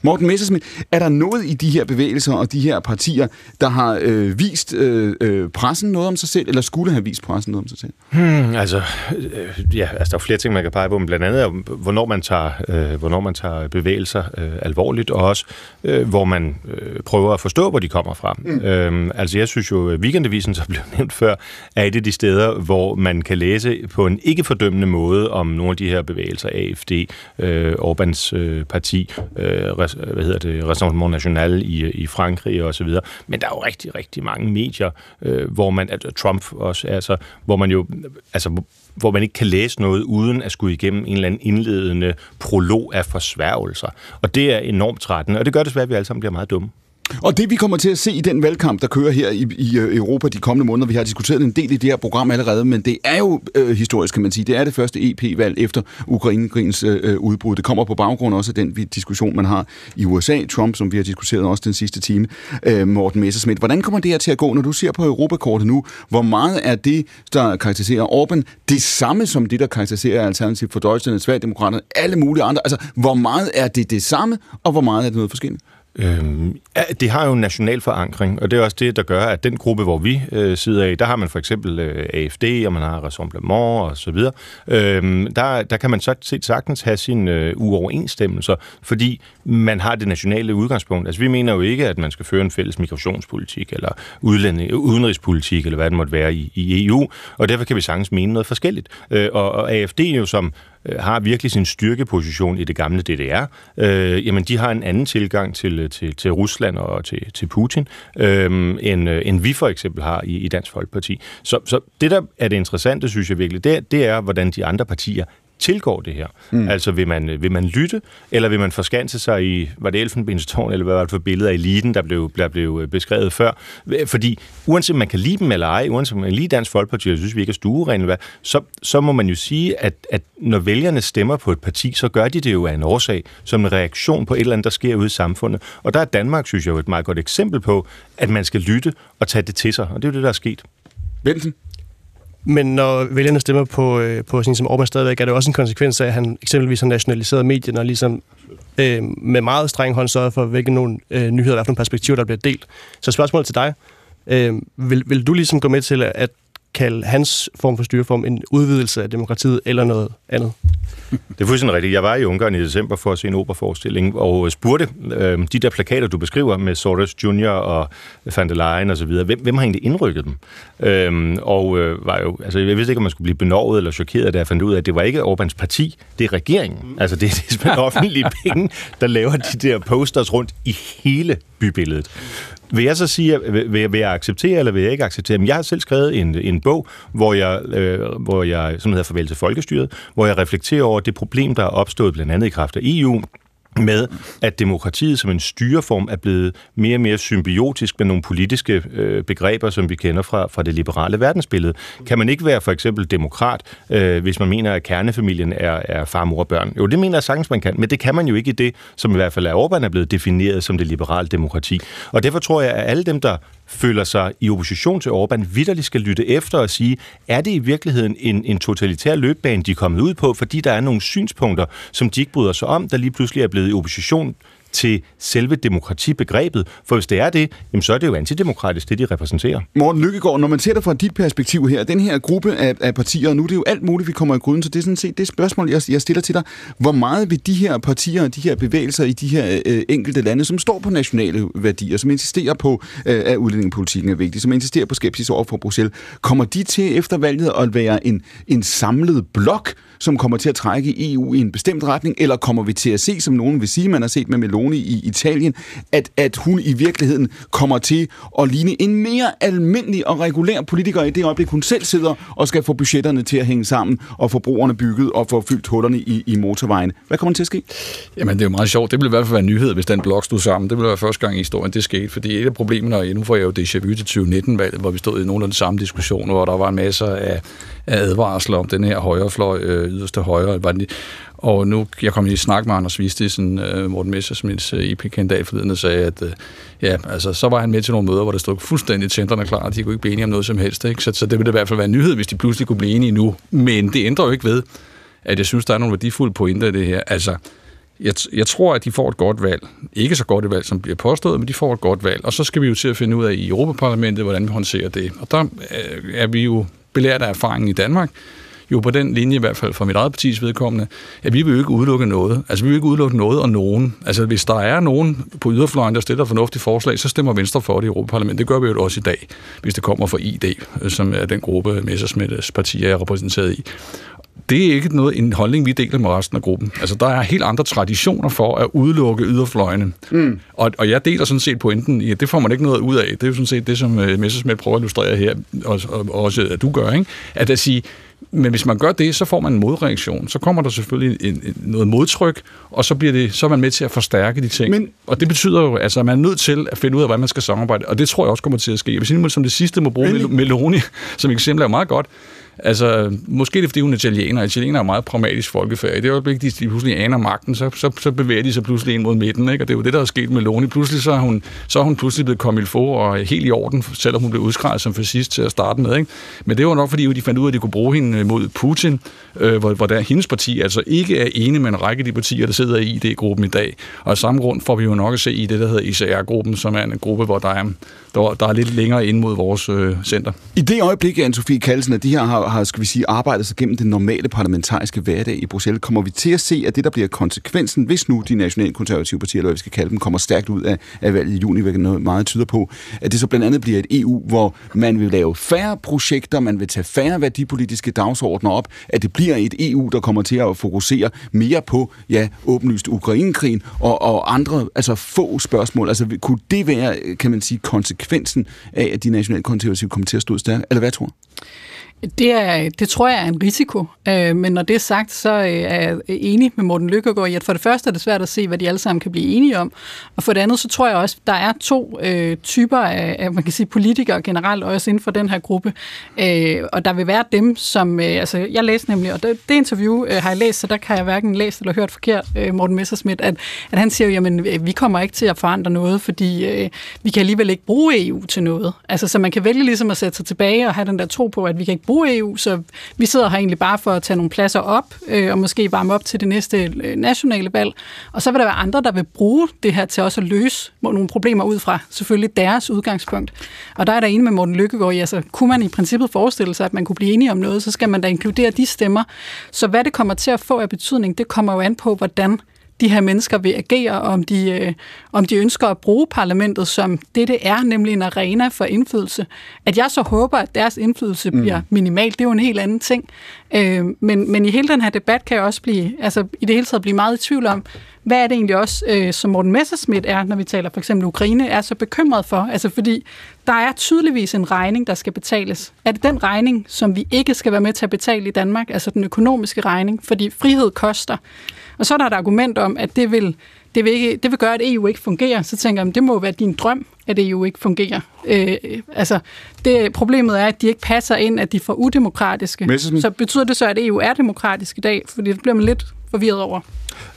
Morten Messerschmidt, er der noget i de her bevægelser og de her partier, der har øh, vist øh, øh, pressen noget om sig selv, eller skulle have vist pressen noget om sig selv? Hmm, altså, øh, ja, altså, der er flere ting, man kan pege på, men blandt andet hvornår man tager, øh, hvornår man tager bevægelser øh, alvorligt, og også øh, hvor man øh, prøver at forstå, hvor de kommer fra. Mm. Øhm, altså, jeg synes jo, Weekendavisen, som blev nævnt før, er et af de steder, hvor man kan læse på en ikke fordømmende måde om nogle af de her bevægelser, AFD, øh, Orbans øh, parti, øh, Øh, hvad hedder det, Rassemblement National i, i Frankrig og så videre. Men der er jo rigtig, rigtig mange medier, øh, hvor man, altså Trump også, altså, hvor man jo, altså, hvor man ikke kan læse noget uden at skulle igennem en eller anden indledende prolog af forsværgelser. Og det er enormt trættende, og det gør desværre, at vi alle sammen bliver meget dumme. Og det vi kommer til at se i den valgkamp, der kører her i, i øh, Europa de kommende måneder, vi har diskuteret en del i det her program allerede, men det er jo øh, historisk, kan man sige. Det er det første EP-valg efter Ukrainekrigens øh, øh, udbrud. Det kommer på baggrund også af den diskussion, man har i USA. Trump, som vi har diskuteret også den sidste time. Øh, Morten Messerschmidt, hvordan kommer det her til at gå, når du ser på Europakortet nu? Hvor meget er det, der karakteriserer Orbán, det samme som det, der karakteriserer Alternativ for Deutschland, Sverigedemokraterne, alle mulige andre? Altså, hvor meget er det det samme, og hvor meget er det noget forskelligt? Øhm, ja, det har jo en national forankring, og det er også det, der gør, at den gruppe, hvor vi øh, sidder i, der har man for eksempel øh, AFD, og man har Rassemblement og så videre. Øhm, der, der kan man så set sagtens have sine øh, uoverensstemmelser, fordi man har det nationale udgangspunkt. Altså vi mener jo ikke, at man skal føre en fælles migrationspolitik, eller udlænding, udenrigspolitik, eller hvad det måtte være i, i EU, og derfor kan vi sagtens mene noget forskelligt. Øh, og, og AFD jo som Øh, har virkelig sin styrkeposition i det gamle DDR, øh, jamen de har en anden tilgang til, øh, til, til Rusland og til, til Putin, øh, end, øh, end vi for eksempel har i, i Dansk Folkeparti. Så, så det, der er det interessante, synes jeg virkelig, det, det er, hvordan de andre partier tilgår det her. Mm. Altså vil man, vil man lytte, eller vil man forskanse sig i, var det Elfenbenstårn, eller hvad var det for billeder af eliten, der blev, der blev beskrevet før? Fordi uanset om man kan lide dem eller ej, uanset om man kan lide Dansk Folkeparti, og synes vi ikke er stuerene, så, så må man jo sige, at, at når vælgerne stemmer på et parti, så gør de det jo af en årsag, som en reaktion på et eller andet, der sker ude i samfundet. Og der er Danmark, synes jeg, jo et meget godt eksempel på, at man skal lytte og tage det til sig, og det er jo det, der er sket. Benson? Men når vælgerne stemmer på, øh, på sådan som Orbán stadigvæk, er det også en konsekvens af, at han eksempelvis har nationaliseret medierne og ligesom øh, med meget streng hånd sørget for, hvilke nogle øh, nyheder, og hvilke perspektiver, der bliver delt. Så spørgsmålet til dig. Øh, vil, vil du ligesom gå med til at kalde hans form for styreform en udvidelse af demokratiet eller noget andet? Det er fuldstændig rigtigt. Jeg var i Ungarn i december for at se en operaforestilling og spurgte øh, de der plakater, du beskriver med Soros Jr. og Van der Leyen og så videre, hvem, hvem har egentlig indrykket dem? Øh, og øh, var jo, altså, jeg vidste ikke, om man skulle blive benovet eller chokeret, da jeg fandt ud af, at det var ikke Orbans parti, det er regeringen. Altså det er simpelthen offentlige penge, der laver de der posters rundt i hele bybilledet. Vil jeg så sige, vil, vil jeg acceptere, eller vil jeg ikke acceptere? Men jeg har selv skrevet en, en bog, hvor jeg, øh, hvor jeg, som hedder Farvel til Folkestyret, hvor jeg reflekterer over det problem, der er opstået blandt andet i kraft af EU, med, at demokratiet som en styreform er blevet mere og mere symbiotisk med nogle politiske øh, begreber, som vi kender fra, fra det liberale verdensbillede. Kan man ikke være for eksempel demokrat, øh, hvis man mener, at kernefamilien er, er far, mor og børn? Jo, det mener jeg sagtens, man kan, men det kan man jo ikke i det, som i hvert fald er Orbán er blevet defineret som det liberale demokrati. Og derfor tror jeg, at alle dem, der føler sig i opposition til Orbán, vidderligt skal lytte efter og sige, er det i virkeligheden en, en totalitær løbbane, de er kommet ud på, fordi der er nogle synspunkter, som de ikke bryder sig om, der lige pludselig er blevet i opposition til selve demokratibegrebet. For hvis det er det, jamen så er det jo antidemokratisk, det de repræsenterer. Morten Lykkegaard, når man ser det fra dit perspektiv her, den her gruppe af, af partier, og nu er det jo alt muligt, vi kommer i gryden, så det er sådan set det spørgsmål, jeg, jeg stiller til dig. Hvor meget vil de her partier og de her bevægelser i de her øh, enkelte lande, som står på nationale værdier, som insisterer på, øh, at udlændingepolitikken er vigtig, som insisterer på skepsis over for Bruxelles, kommer de til efter valget at være en, en samlet blok, som kommer til at trække EU i en bestemt retning, eller kommer vi til at se, som nogen vil sige, man har set med Meloni i Italien, at, at hun i virkeligheden kommer til at ligne en mere almindelig og regulær politiker i det øjeblik, hun selv sidder og skal få budgetterne til at hænge sammen, og få brugerne bygget og få fyldt hullerne i, i motorvejen. Hvad kommer til at ske? Jamen, det er jo meget sjovt. Det ville i hvert fald være en nyhed, hvis den blok stod sammen. Det ville være første gang i historien, det skete. Fordi et af problemerne, og nu får jeg jo déjà vu til 2019-valget, hvor vi stod i nogle af de samme diskussioner, hvor der var en masse af, af advarsler om den her højrefløj, øh, yderste højre. Var den, og nu, jeg kom i snak med Anders Vistisen, øh, Morten Messersmiths øh, IP-kandidat forleden, og sagde, at øh, ja, altså, så var han med til nogle møder, hvor der stod fuldstændig tænderne klar, og de kunne ikke blive enige om noget som helst. Ikke? Så, så det ville i hvert fald være en nyhed, hvis de pludselig kunne blive enige nu. Men det ændrer jo ikke ved, at jeg synes, der er nogle værdifulde pointer i det her. Altså, jeg, jeg tror, at de får et godt valg. Ikke så godt et valg, som bliver påstået, men de får et godt valg. Og så skal vi jo til at finde ud af i Europaparlamentet, hvordan vi håndterer det. Og der øh, er vi jo belært af erfaringen i Danmark, jo på den linje, i hvert fald for mit eget partis vedkommende, at vi vil jo ikke udelukke noget. Altså, vi vil ikke udelukke noget og nogen. Altså, hvis der er nogen på yderfløjen, der stiller fornuftige forslag, så stemmer Venstre for det i Europaparlamentet. Det gør vi jo også i dag, hvis det kommer fra ID, øh, som er den gruppe, Messersmiths parti er repræsenteret i det er ikke noget, en holdning, vi deler med resten af gruppen. Altså, der er helt andre traditioner for at udelukke yderfløjene. Mm. Og, og jeg deler sådan set pointen i, at det får man ikke noget ud af. Det er jo sådan set det, som uh, Messersmith prøver at illustrere her, og, og, og også at du gør, ikke? At at sige, men hvis man gør det, så får man en modreaktion. Så kommer der selvfølgelig en, en, noget modtryk, og så, bliver det, så er man med til at forstærke de ting. Men, og det betyder jo, altså, at man er nødt til at finde ud af, hvordan man skal samarbejde. Og det tror jeg også kommer til at ske. Hvis I som det sidste må bruge Meloni som eksempel er meget godt, Altså, måske det er, fordi hun er italiener. Italiener er meget pragmatisk folkefærd. I det øjeblik, de, de pludselig aner magten, så, så, så bevæger de sig pludselig ind mod midten. Ikke? Og det er jo det, der er sket med Loni. Pludselig så er hun, så er hun pludselig blevet kommet få og helt i orden, selvom hun blev udskrevet som fascist til at starte med. Ikke? Men det var nok, fordi de fandt ud af, at de kunne bruge hende øh, mod Putin, øh, hvor, hvor der hendes parti altså ikke er enige med en række af de partier, der sidder i ID-gruppen i dag. Og af samme grund får vi jo nok at se i det, der hedder ICR-gruppen, som er en gruppe, hvor der er, der, der er lidt længere ind mod vores øh, center. I det øjeblik, Anne-Sophie Kallesen, at de her har, har, skal vi sige, arbejdet sig gennem den normale parlamentariske hverdag i Bruxelles, kommer vi til at se, at det, der bliver konsekvensen, hvis nu de nationale konservative partier, eller hvad vi skal kalde dem, kommer stærkt ud af, af valget i juni, hvilket noget meget tyder på, at det så blandt andet bliver et EU, hvor man vil lave færre projekter, man vil tage færre værdipolitiske dagsordner op, at det bliver et EU, der kommer til at fokusere mere på, ja, åbenlyst Ukrainekrigen og, og andre, altså få spørgsmål. Altså, kunne det være, kan man sige, konsekvensen af, at de nationale konservative kommer til at stå stærkt? Eller hvad tror du? Det, er, det tror jeg er en risiko, øh, men når det er sagt, så øh, er jeg enig med Morten Lykkegaard i, at for det første er det svært at se, hvad de alle sammen kan blive enige om, og for det andet, så tror jeg også, der er to øh, typer af, af, man kan sige, politikere generelt, også inden for den her gruppe, øh, og der vil være dem, som, øh, altså jeg læste nemlig, og det, det interview øh, har jeg læst, så der kan jeg hverken læst eller hørt forkert, øh, Morten Messersmith, at, at han siger, jamen øh, vi kommer ikke til at forandre noget, fordi øh, vi kan alligevel ikke bruge EU til noget. Altså, så man kan vælge ligesom at sætte sig tilbage og have den der tro på, at vi kan ikke bruge EU, så vi sidder her egentlig bare for at tage nogle pladser op, øh, og måske varme op til det næste øh, nationale valg. Og så vil der være andre, der vil bruge det her til også at løse nogle problemer ud fra selvfølgelig deres udgangspunkt. Og der er der en med Morten Lykkegaard i, altså kunne man i princippet forestille sig, at man kunne blive enige om noget, så skal man da inkludere de stemmer. Så hvad det kommer til at få af betydning, det kommer jo an på, hvordan de her mennesker vil agere, og om de, øh, om de ønsker at bruge parlamentet som det, det er, nemlig en arena for indflydelse. At jeg så håber, at deres indflydelse mm. bliver minimal, det er jo en helt anden ting. Øh, men, men i hele den her debat kan jeg også blive, altså i det hele taget blive meget i tvivl om, hvad er det egentlig også, øh, som Morten Messerschmidt er, når vi taler for eksempel Ukraine, er så bekymret for? Altså fordi der er tydeligvis en regning, der skal betales. Er det den regning, som vi ikke skal være med til at betale i Danmark, altså den økonomiske regning? Fordi frihed koster. Og så er der et argument om, at det vil, det vil, ikke, det vil gøre, at EU ikke fungerer. Så tænker jeg, det må være din drøm, at EU ikke fungerer. Øh, altså, det, problemet er, at de ikke passer ind, at de er for udemokratiske. Så betyder det så, at EU er demokratisk i dag? Fordi det bliver man lidt forvirret over.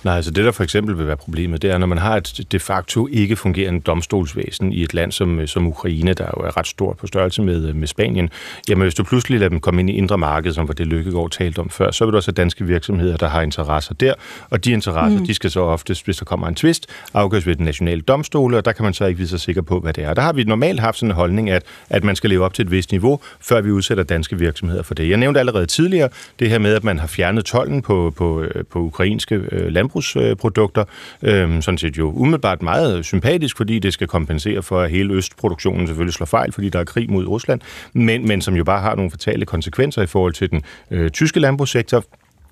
Nej, altså det der for eksempel vil være problemet, det er, når man har et de facto ikke fungerende domstolsvæsen i et land som, som Ukraine, der jo er ret stort på størrelse med, med Spanien, jamen hvis du pludselig lader dem komme ind i indre marked, som var det Lykkegaard talte om før, så vil du også have danske virksomheder, der har interesser der, og de interesser, mm. de skal så oftest, hvis der kommer en tvist, afgøres ved den nationale domstole, og der kan man så ikke vide sig sikker på, hvad det er. Der har vi normalt haft sådan en holdning, at, at man skal leve op til et vist niveau, før vi udsætter danske virksomheder for det. Jeg nævnte allerede tidligere det her med, at man har fjernet tolden på, på, øh, på ukrainske øh, landbrugsprodukter. Øh, sådan set jo umiddelbart meget sympatisk, fordi det skal kompensere for, at hele østproduktionen selvfølgelig slår fejl, fordi der er krig mod Rusland, men, men som jo bare har nogle fatale konsekvenser i forhold til den øh, tyske landbrugssektor,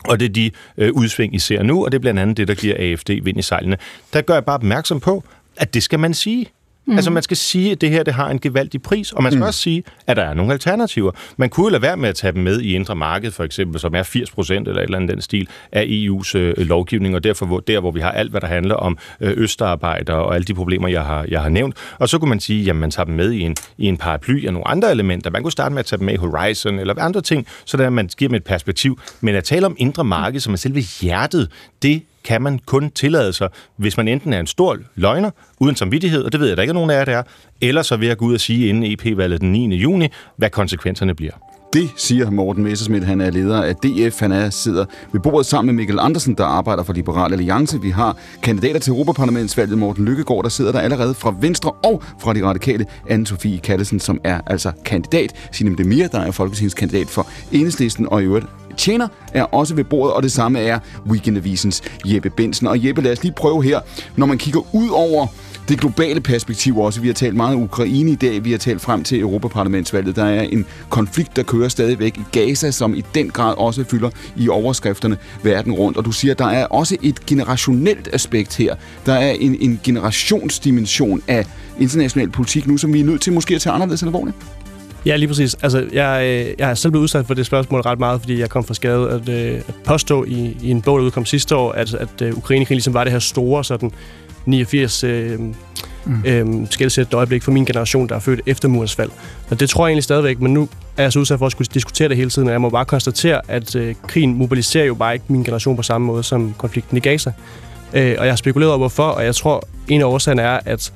og det er de øh, udsving, I ser nu, og det er blandt andet det, der giver AFD vind i sejlene. Der gør jeg bare opmærksom på, at det skal man sige. Mm. Altså man skal sige, at det her det har en gevaldig pris, og man skal mm. også sige, at der er nogle alternativer. Man kunne jo lade være med at tage dem med i indre marked, for eksempel, som er 80 procent eller et eller andet den stil af EU's øh, lovgivning, og derfor hvor, der, hvor vi har alt, hvad der handler om øh, østarbejder og alle de problemer, jeg har, jeg har nævnt. Og så kunne man sige, at man tager dem med i en, i en paraply af nogle andre elementer. Man kunne starte med at tage dem med i Horizon eller andre ting, så man giver dem et perspektiv. Men at tale om indre marked, som er selve hjertet, det kan man kun tillade sig, hvis man enten er en stor løgner, uden samvittighed, og det ved jeg, der ikke er nogen af jer, der er, eller så ved at gå ud og sige inden EP-valget den 9. juni, hvad konsekvenserne bliver. Det siger Morten Messersmith, Han er leder af DF. Han er, sidder ved bordet sammen med Mikkel Andersen, der arbejder for Liberal Alliance. Vi har kandidater til Europaparlamentsvalget. Morten Lykkegaard, der sidder der allerede fra Venstre og fra de radikale. Anne-Sophie Kallesen, som er altså kandidat. Sinem Demir, der er folketingskandidat for Enhedslisten og i øvrigt Tjener er også ved bordet, og det samme er Weekendavisens Jeppe Bensen. Og Jeppe, lad os lige prøve her, når man kigger ud over det globale perspektiv også. Vi har talt meget om Ukraine i dag, vi har talt frem til Europaparlamentsvalget. Der er en konflikt, der kører stadigvæk i Gaza, som i den grad også fylder i overskrifterne verden rundt. Og du siger, der er også et generationelt aspekt her. Der er en, en generationsdimension af international politik nu, som vi er nødt til måske at tage anderledes alvorligt. Ja, lige præcis. Altså, jeg, øh, jeg har selv blevet udsat for det spørgsmål ret meget, fordi jeg kom fra skade at, øh, at påstå i, i en bog, der udkom sidste år, at, at uh, Ukrainekrigen ligesom var det her store sådan 89 øh, mm. øh, skældsættende øjeblik for min generation, der er født efter murens fald. Og det tror jeg egentlig stadigvæk, men nu er jeg så udsat for at skulle diskutere det hele tiden, og jeg må bare konstatere, at øh, krigen mobiliserer jo bare ikke min generation på samme måde som konflikten i Gaza. Øh, og jeg har spekuleret over hvorfor, og jeg tror, en af årsagerne er, at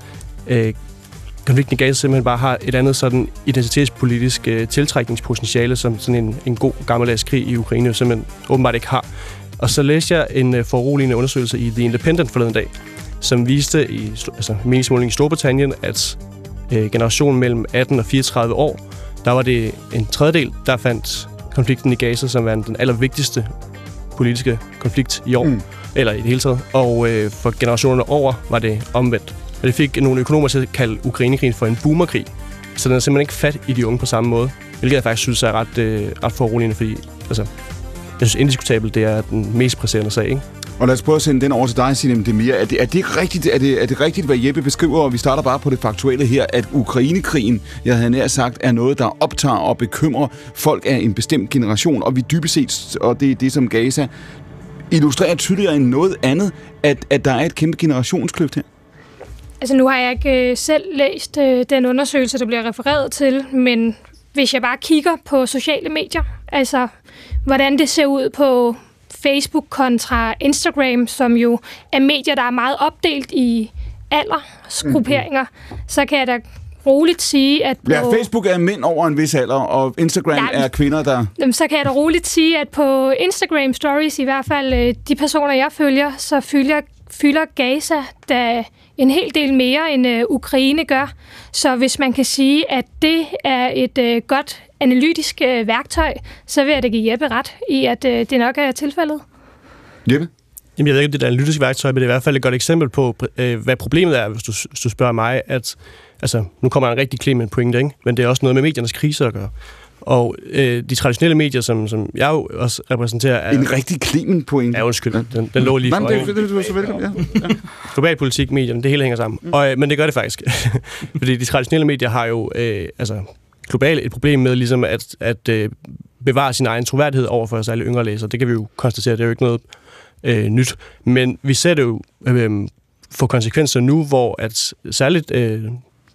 øh, konflikten i Gaza simpelthen bare har et andet sådan identitetspolitisk øh, tiltrækningspotentiale, som sådan en, en god gammeldags krig i Ukraine simpelthen åbenbart ikke har. Og så læste jeg en øh, foruroligende undersøgelse i The Independent forleden dag, som viste i altså, meningsmålingen i Storbritannien, at øh, generationen mellem 18 og 34 år, der var det en tredjedel, der fandt konflikten i Gaza som den allervigtigste politiske konflikt i år, mm. eller i det hele taget. Og øh, for generationerne over var det omvendt. Og det fik nogle økonomer til at kalde Ukrainekrigen for en boomerkrig. Så den er simpelthen ikke fat i de unge på samme måde. Hvilket jeg faktisk synes er ret, øh, ret foruroligende, fordi altså, jeg synes indiskutabelt, det er den mest presserende sag, ikke? Og lad os prøve at sende den over til dig, Sinem Demir. Er det, er det rigtigt, er det, er det rigtigt, hvad Jeppe beskriver, og vi starter bare på det faktuelle her, at Ukrainekrigen, jeg havde nær sagt, er noget, der optager og bekymrer folk af en bestemt generation, og vi dybest set, og det er det, som Gaza illustrerer tydeligere end noget andet, at, at der er et kæmpe generationskløft her? Altså nu har jeg ikke øh, selv læst øh, den undersøgelse, der bliver refereret til, men hvis jeg bare kigger på sociale medier, altså hvordan det ser ud på Facebook kontra Instagram, som jo er medier, der er meget opdelt i aldersgrupperinger, mm-hmm. så kan jeg da roligt sige, at på... Ja, Facebook er mænd over en vis alder, og Instagram ja, er kvinder, der... Jamen, så kan jeg da roligt sige, at på Instagram Stories, i hvert fald øh, de personer, jeg følger, så fylder, fylder Gaza da en hel del mere, end øh, Ukraine gør. Så hvis man kan sige, at det er et øh, godt analytisk øh, værktøj, så vil jeg da give Jeppe ret i, at øh, det nok er tilfældet. Jeppe? Jamen, jeg ved ikke, om det er et analytisk værktøj, men det er i hvert fald et godt eksempel på, øh, hvad problemet er, hvis du, hvis du spørger mig, at altså, nu kommer en rigtig klima pointe, ikke? men det er også noget med mediernes krise at gøre. Og øh, de traditionelle medier, som, som jeg jo også repræsenterer... Er, en rigtig klimen pointe. Ja, undskyld. Den, den lå lige for. Nej, det, det, det, så velkommen, ja. ja. Global politik, medierne, det hele hænger sammen. Mm. Og, øh, men det gør det faktisk. Fordi de traditionelle medier har jo øh, altså, globalt et problem med ligesom at, at øh, bevare sin egen troværdighed over for os alle yngre læsere. Det kan vi jo konstatere, det er jo ikke noget øh, nyt. Men vi ser det jo øh, få konsekvenser nu, hvor at særligt øh,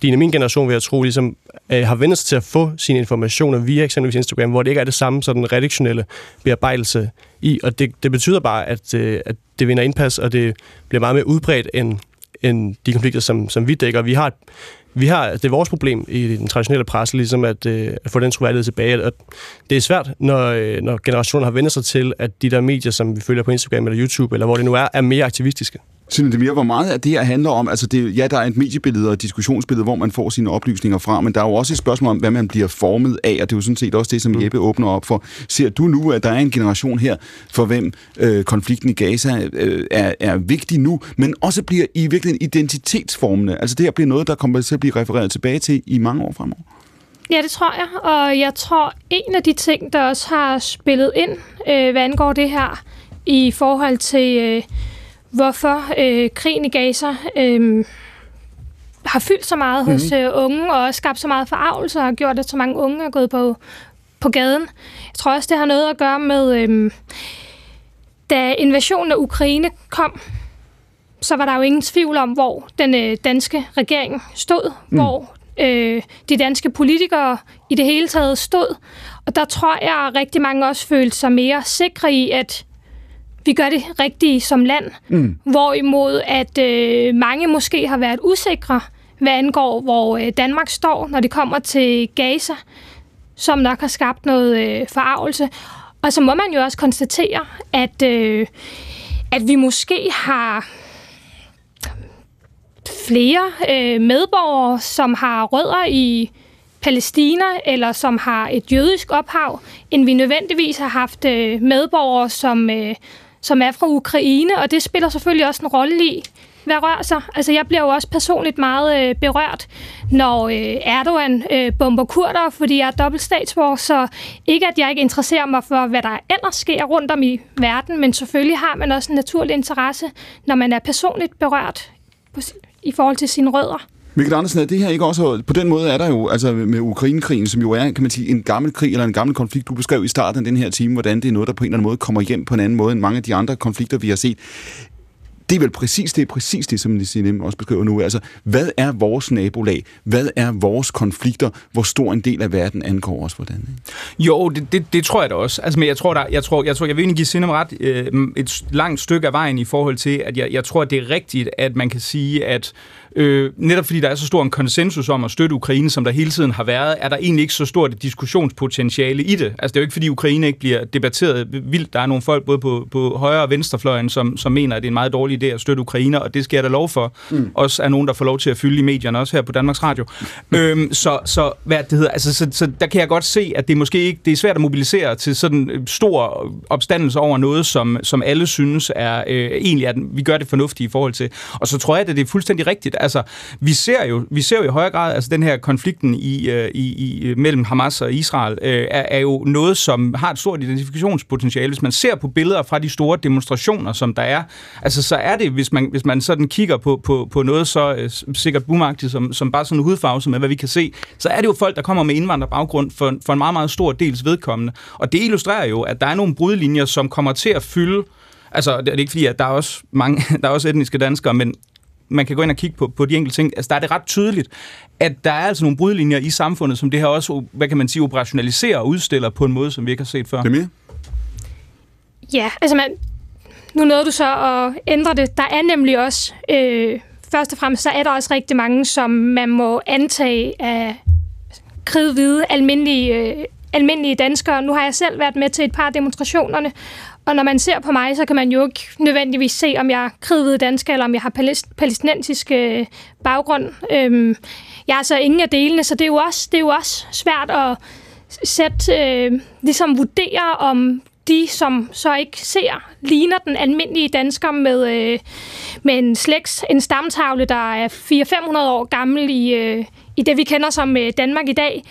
din og min generation, vil jeg tro, ligesom, øh, har vendt sig til at få sine informationer via eksempelvis Instagram, hvor det ikke er det samme sådan redaktionelle bearbejdelse i, og det, det betyder bare, at, øh, at det vinder indpas, og det bliver meget mere udbredt end, end de konflikter, som, som vi dækker. Vi har, vi har, det er vores problem i den traditionelle presse, ligesom at, øh, at få den troværdighed tilbage. Og det er svært, når, øh, når generationer har vendt sig til, at de der medier, som vi følger på Instagram eller YouTube, eller hvor det nu er, er mere aktivistiske. Synes det mere, hvor meget af det her handler om? Altså, det, ja, der er et mediebillede og et diskussionsbillede, hvor man får sine oplysninger fra, men der er jo også et spørgsmål om, hvad man bliver formet af, og det er jo sådan set også det, som Jeppe åbner op for. Ser du nu, at der er en generation her, for hvem øh, konflikten i Gaza øh, er, er vigtig nu, men også bliver i virkeligheden identitetsformende? Altså, det her bliver noget, der kommer til at blive refereret tilbage til i mange år fremover? Ja, det tror jeg. Og jeg tror, en af de ting, der også har spillet ind, øh, hvad angår det her, i forhold til... Øh, hvorfor øh, krigen i Gaza øh, har fyldt så meget mm-hmm. hos mhm. øh, unge, og også skabt så meget forarvelse, og har gjort, at så mange unge er gået på, på gaden. Jeg tror også, det har noget at gøre med, øh, da invasionen af Ukraine kom, så var der jo ingen tvivl om, hvor den øh, danske regering stod, mm. hvor øh, de danske politikere i det hele taget stod. Og der tror jeg, at rigtig mange også følte sig mere sikre i, at vi gør det rigtige som land. Mm. Hvorimod at øh, mange måske har været usikre, hvad angår, hvor øh, Danmark står, når det kommer til Gaza, som nok har skabt noget øh, forarvelse. Og så må man jo også konstatere, at, øh, at vi måske har flere øh, medborgere, som har rødder i Palæstina, eller som har et jødisk ophav, end vi nødvendigvis har haft øh, medborgere, som, øh, som er fra Ukraine, og det spiller selvfølgelig også en rolle i, hvad rører sig. Altså, jeg bliver jo også personligt meget øh, berørt, når øh, Erdogan øh, bomber kurder, fordi jeg er dobbelt statsborger, så ikke at jeg ikke interesserer mig for, hvad der ellers sker rundt om i verden, men selvfølgelig har man også en naturlig interesse, når man er personligt berørt på, i forhold til sine rødder. Mikkel Andersen, er det her ikke også... På den måde er der jo, altså med Ukrainekrigen, som jo er, kan man sige, en gammel krig eller en gammel konflikt. Du beskrev i starten af den her time, hvordan det er noget, der på en eller anden måde kommer hjem på en anden måde end mange af de andre konflikter, vi har set det er vel præcis det, præcis det, som Nissim også beskriver nu. Altså, hvad er vores nabolag? Hvad er vores konflikter? Hvor stor en del af verden angår os? Hvordan? Jo, det, det, det, tror jeg da også. Altså, men jeg tror, der, jeg, tror, jeg tror, jeg vil egentlig give Sinem ret øh, et langt stykke af vejen i forhold til, at jeg, jeg tror, at det er rigtigt, at man kan sige, at Øh, netop fordi der er så stor en konsensus om at støtte Ukraine, som der hele tiden har været, er der egentlig ikke så stort et diskussionspotentiale i det. Altså det er jo ikke fordi Ukraine ikke bliver debatteret vildt. Der er nogle folk både på, på højre og venstrefløjen, som, som mener, at det er en meget dårlig idé at støtte Ukraine, og det skal jeg da lov for. Mm. Også er nogen, der får lov til at fylde i medierne, også her på Danmarks Radio. øhm, så, så, hvad det hedder, altså, så, så, der kan jeg godt se, at det måske ikke, det er svært at mobilisere til sådan en stor opstandelse over noget, som, som alle synes er øh, egentlig, at vi gør det fornuftigt i forhold til. Og så tror jeg, at det er fuldstændig rigtigt, altså, vi ser jo, vi ser jo i højere grad, altså den her konflikten i, øh, i, i mellem Hamas og Israel, øh, er, er jo noget, som har et stort identifikationspotentiale. Hvis man ser på billeder fra de store demonstrationer, som der er, altså så er det, hvis man, hvis man sådan kigger på, på, på noget så øh, sikkert bumagtigt, som, som bare sådan en hudfarve, som er, hvad vi kan se, så er det jo folk, der kommer med indvandrerbaggrund for, for en meget, meget stor dels vedkommende. Og det illustrerer jo, at der er nogle brudlinjer, som kommer til at fylde Altså, det er ikke fordi, at der er også mange, der er også etniske danskere, men man kan gå ind og kigge på, på de enkelte ting, altså der er det ret tydeligt, at der er altså nogle brudlinjer i samfundet, som det her også, hvad kan man sige, operationaliserer og udstiller på en måde, som vi ikke har set før. Det er Ja, altså man, nu nåede du så at ændre det. Der er nemlig også, øh, først og fremmest, så er der også rigtig mange, som man må antage af kridhvide, almindelige, øh, almindelige danskere. Nu har jeg selv været med til et par af demonstrationerne, og når man ser på mig, så kan man jo ikke nødvendigvis se, om jeg er kridhvid dansker, eller om jeg har palæstinensisk øh, baggrund. Øhm, jeg er så ingen af delene, så det er jo også, det er jo også svært at sætte, øh, ligesom vurdere, om de, som så ikke ser, ligner den almindelige dansker med, øh, med en slægts, en stamtavle, der er 400-500 år gammel i, øh, i det, vi kender som øh, Danmark i dag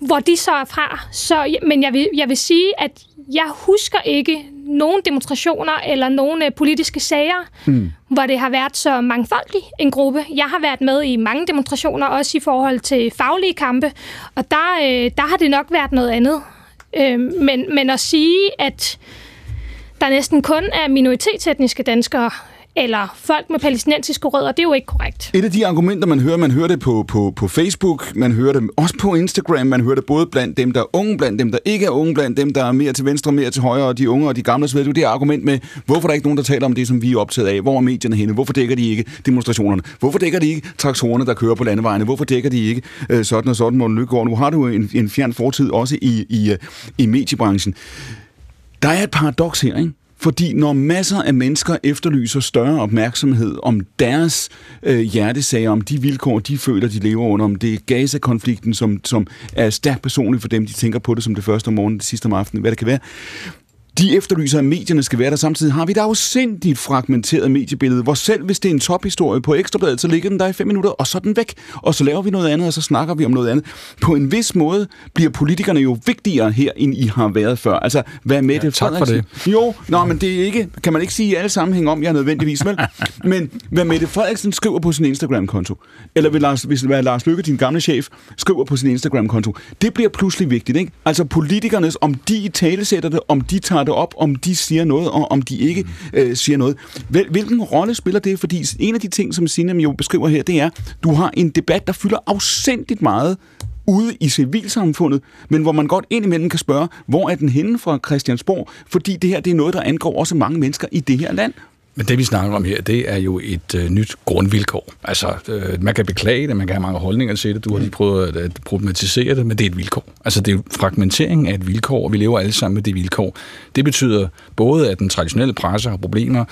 hvor de så er fra. Så, men jeg vil, jeg vil sige, at jeg husker ikke nogen demonstrationer eller nogen øh, politiske sager, mm. hvor det har været så mangfoldig en gruppe. Jeg har været med i mange demonstrationer, også i forhold til faglige kampe, og der, øh, der har det nok været noget andet. Øh, men, men at sige, at der næsten kun er minoritetsetniske danskere, eller folk med palæstinensiske rødder. Det er jo ikke korrekt. Et af de argumenter, man hører, man hører det på, på, på Facebook, man hører det også på Instagram, man hører det både blandt dem, der er unge, blandt dem, der ikke er unge, blandt dem, der er mere til venstre, mere til højre, og de unge og de gamle, så ved du, det er argument med, hvorfor er der ikke nogen, der taler om det, som vi er optaget af? Hvor er medierne henne? Hvorfor dækker de ikke demonstrationerne? Hvorfor dækker de ikke traktorerne, der kører på landevejene? Hvorfor dækker de ikke øh, sådan og sådan, Morten Lykkegaard? Nu har du en, en fjern fortid også i, i, øh, i mediebranchen. Der er et paradoks her, ikke? Fordi når masser af mennesker efterlyser større opmærksomhed om deres øh, hjertesager, om de vilkår, de føler, de lever under, om det er Gaza-konflikten, som, som er stærkt personligt for dem, de tænker på det som det første om morgenen, det sidste om aftenen, hvad det kan være, de efterlyser, at medierne skal være der. Samtidig har vi et afsindigt fragmenteret mediebillede, hvor selv hvis det er en tophistorie på Ekstrabladet, så ligger den der i fem minutter, og så er den væk. Og så laver vi noget andet, og så snakker vi om noget andet. På en vis måde bliver politikerne jo vigtigere her, end I har været før. Altså, hvad med ja, det? Tak for det. Jo, nå, men det er ikke, kan man ikke sige i alle sammenhæng om, jeg er nødvendigvis, vel? men hvad Mette Frederiksen skriver på sin Instagram-konto, eller vil Lars, hvis hvad Lars Lykke, din gamle chef, skriver på sin Instagram-konto, det bliver pludselig vigtigt, ikke? Altså politikernes, om de i talesætter det, om de tager det op, om de siger noget, og om de ikke øh, siger noget. Hvil, hvilken rolle spiller det? Fordi en af de ting, som Signe jo beskriver her, det er, du har en debat, der fylder afsindigt meget ude i civilsamfundet, men hvor man godt indimellem kan spørge, hvor er den henne fra Christiansborg? Fordi det her det er noget, der angår også mange mennesker i det her land. Men det, vi snakker om her, det er jo et øh, nyt grundvilkår. Altså, øh, man kan beklage det, man kan have mange holdninger til det, du har lige prøvet at, at problematisere det, men det er et vilkår. Altså, det er fragmentering af et vilkår, og vi lever alle sammen med det vilkår. Det betyder både, at den traditionelle presse har problemer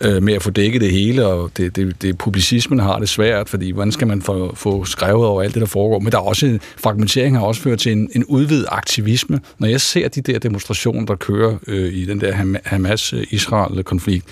øh, med at få dækket det hele, og det, det, det publicismen har det svært, fordi hvordan skal man få, få skrevet over alt det, der foregår? Men der er også, fragmentering har også ført til en, en udvidet aktivisme. Når jeg ser de der demonstrationer, der kører øh, i den der Hamas-Israel-konflikt,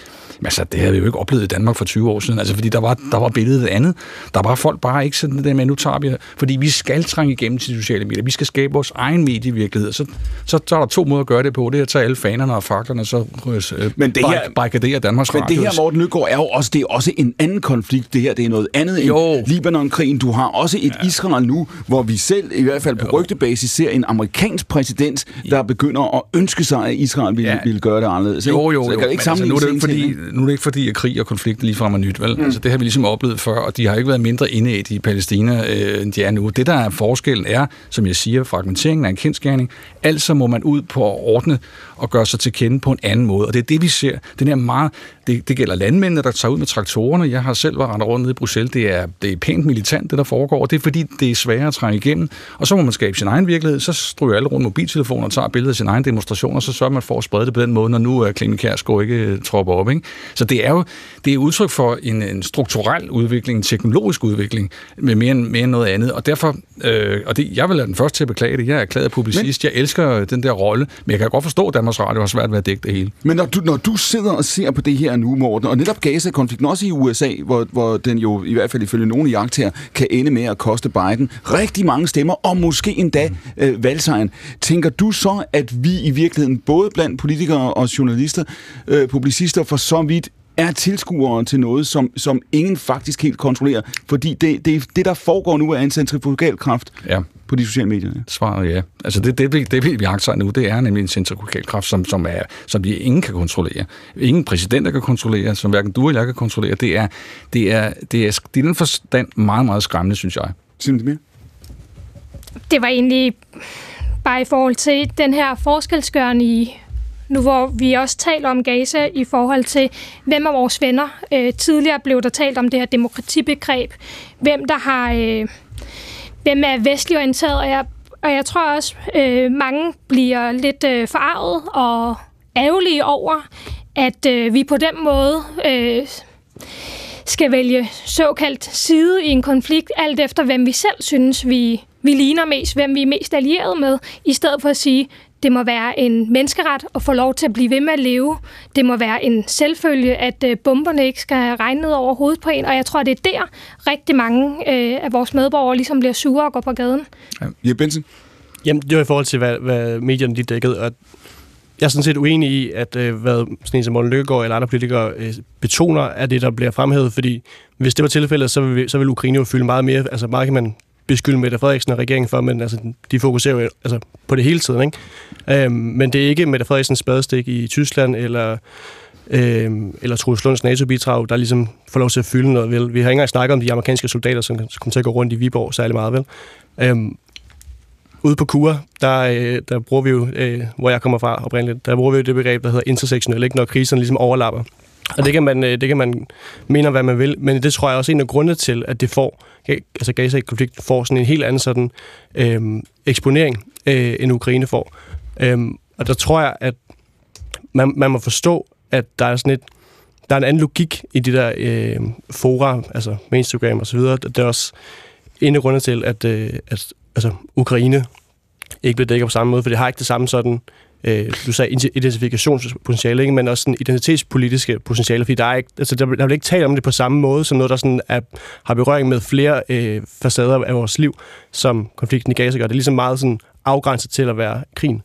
altså, det havde vi jo ikke oplevet i Danmark for 20 år siden, altså, fordi der var, der var billedet andet. Der var folk bare ikke sådan det med, nu tager vi, fordi vi skal trænge igennem til sociale medier. Vi skal skabe vores egen medievirkelighed. Så, så, så er der to måder at gøre det på. Det er at tage alle fanerne og faklerne, så øh, men det her, barrikadere Danmarks Men det her, Morten Nygaard, er jo også, det er også en anden konflikt. Det her, det er noget andet jo. end Libanon-krigen. Du har også et ja. Israel nu, hvor vi selv, i hvert fald på jo. rygtebasis, ser en amerikansk præsident, der begynder at ønske sig, at Israel ville, ja. ville gøre det anderledes. Ikke? Jo, jo, jo. Så kan ikke altså, nu, er det ikke fordi, nu er det ikke fordi, at krig og konflikt ligefrem er nyt, vel? Mm. Altså, det har vi ligesom oplevet før, og de har ikke været mindre inde i Palæstina, øh, end de er nu. Det, der er forskellen, er, som jeg siger, fragmenteringen af en kendskærning. Altså må man ud på at ordne og gøre sig til kende på en anden måde. Og det er det, vi ser. Den her meget, det, det gælder landmændene, der tager ud med traktorerne. Jeg har selv været rendt rundt nede i Bruxelles. Det er, det er pænt militant, det der foregår. Og det er fordi, det er sværere at trænge igennem. Og så må man skabe sin egen virkelighed. Så stryger alle rundt mobiltelefoner og tager billeder af sin egen demonstration, og så sørger man for at sprede det på den måde, når nu er Clemen Kjærsgaard ikke øh, tropper op. Ikke? Så det er jo det er udtryk for en, en strukturel udvikling, en teknologisk udvikling, med mere end, mere end noget andet. Og derfor, øh, og det, jeg vil være den første til at beklage det. Jeg er erklæret publicist. Men, jeg elsker den der rolle, men jeg kan godt forstå, at Danmarks Radio har svært ved at dække det hele. Men når du, når du sidder og ser på det her nu, Morten, og netop Gaza-konflikten, også i USA, hvor, hvor den jo i hvert fald ifølge nogle jagt her, kan ende med at koste Biden rigtig mange stemmer, og måske endda øh, valgsejren. Tænker du så, at vi i virkeligheden, både blandt politikere og journalister, øh, publicister, for så vidt er tilskuere til noget, som, som ingen faktisk helt kontrollerer. Fordi det, det, det der foregår nu, er en centrifugal kraft ja. på de sociale medier. Ja. Svaret ja. Altså det, det, det, det vi jagter nu, det er nemlig en centrifugal kraft, som, som, er, som vi ingen kan kontrollere. Ingen præsidenter kan kontrollere, som hverken du eller jeg kan kontrollere. Det er, det er, det er, det er den forstand meget, meget skræmmende, synes jeg. Sig det mere. Det var egentlig bare i forhold til den her forskelsgørende i nu hvor vi også taler om Gaza i forhold til, hvem er vores venner. Øh, tidligere blev der talt om det her demokratibegreb. Hvem der har... Øh, hvem er vestlig orienteret, og jeg, og jeg tror også, øh, mange bliver lidt øh, forarvet og ærgerlige over, at øh, vi på den måde øh, skal vælge såkaldt side i en konflikt, alt efter hvem vi selv synes, vi, vi ligner mest, hvem vi er mest allieret med, i stedet for at sige, det må være en menneskeret at få lov til at blive ved med at leve. Det må være en selvfølge, at øh, bomberne ikke skal regne ned over hovedet på en. Og jeg tror, det er der rigtig mange øh, af vores medborgere ligesom bliver sure og går på gaden. Ja, ja Benson? Jamen, det var i forhold til, hvad, hvad medierne de dækkede. Og jeg er sådan set uenig i, at øh, hvad sådan en som Morten Løkkegaard eller andre politikere øh, betoner, at det, der bliver fremhævet. Fordi hvis det var tilfældet, så vil, så vil Ukraine jo fylde meget mere. Altså meget kan man beskylde Mette Frederiksen og regeringen for, men altså, de fokuserer jo altså, på det hele tiden. Ikke? Øhm, men det er ikke Mette Frederiksens spadestik i Tyskland, eller øhm, eller Troels Lunds NATO-bidrag, der ligesom får lov til at fylde noget, vel? Vi har ikke engang snakket om de amerikanske soldater, som kommer til at gå rundt i Viborg særlig meget, vel? Øhm, ude på Kura, der, øh, der bruger vi jo, øh, hvor jeg kommer fra oprindeligt, der bruger vi jo det begreb, der hedder intersektionel, ikke? når kriserne ligesom overlapper. Og det kan, man, øh, det kan man mene, hvad man vil, men det tror jeg også er en af grundene til, at det får, altså Gaza-konflikten får sådan en helt anden sådan, øh, eksponering, øh, end Ukraine får. Øh, og der tror jeg, at man, man må forstå, at der er sådan et, der er en anden logik i de der øh, fora, altså med Instagram og så videre. Det er også en af grundene til, at, øh, at altså, Ukraine ikke bliver dækket på samme måde, for det har ikke det samme sådan, øh, du sagde identifikationspotentiale, ikke? men også sådan identitetspolitiske potentiale, fordi der er, ikke, altså, der, der vil ikke tale om det på samme måde, som noget, der sådan er, har berøring med flere øh, facader af vores liv, som konflikten i Gaza gør. Det er ligesom meget sådan afgrænset til at være krigen.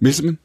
Milseman?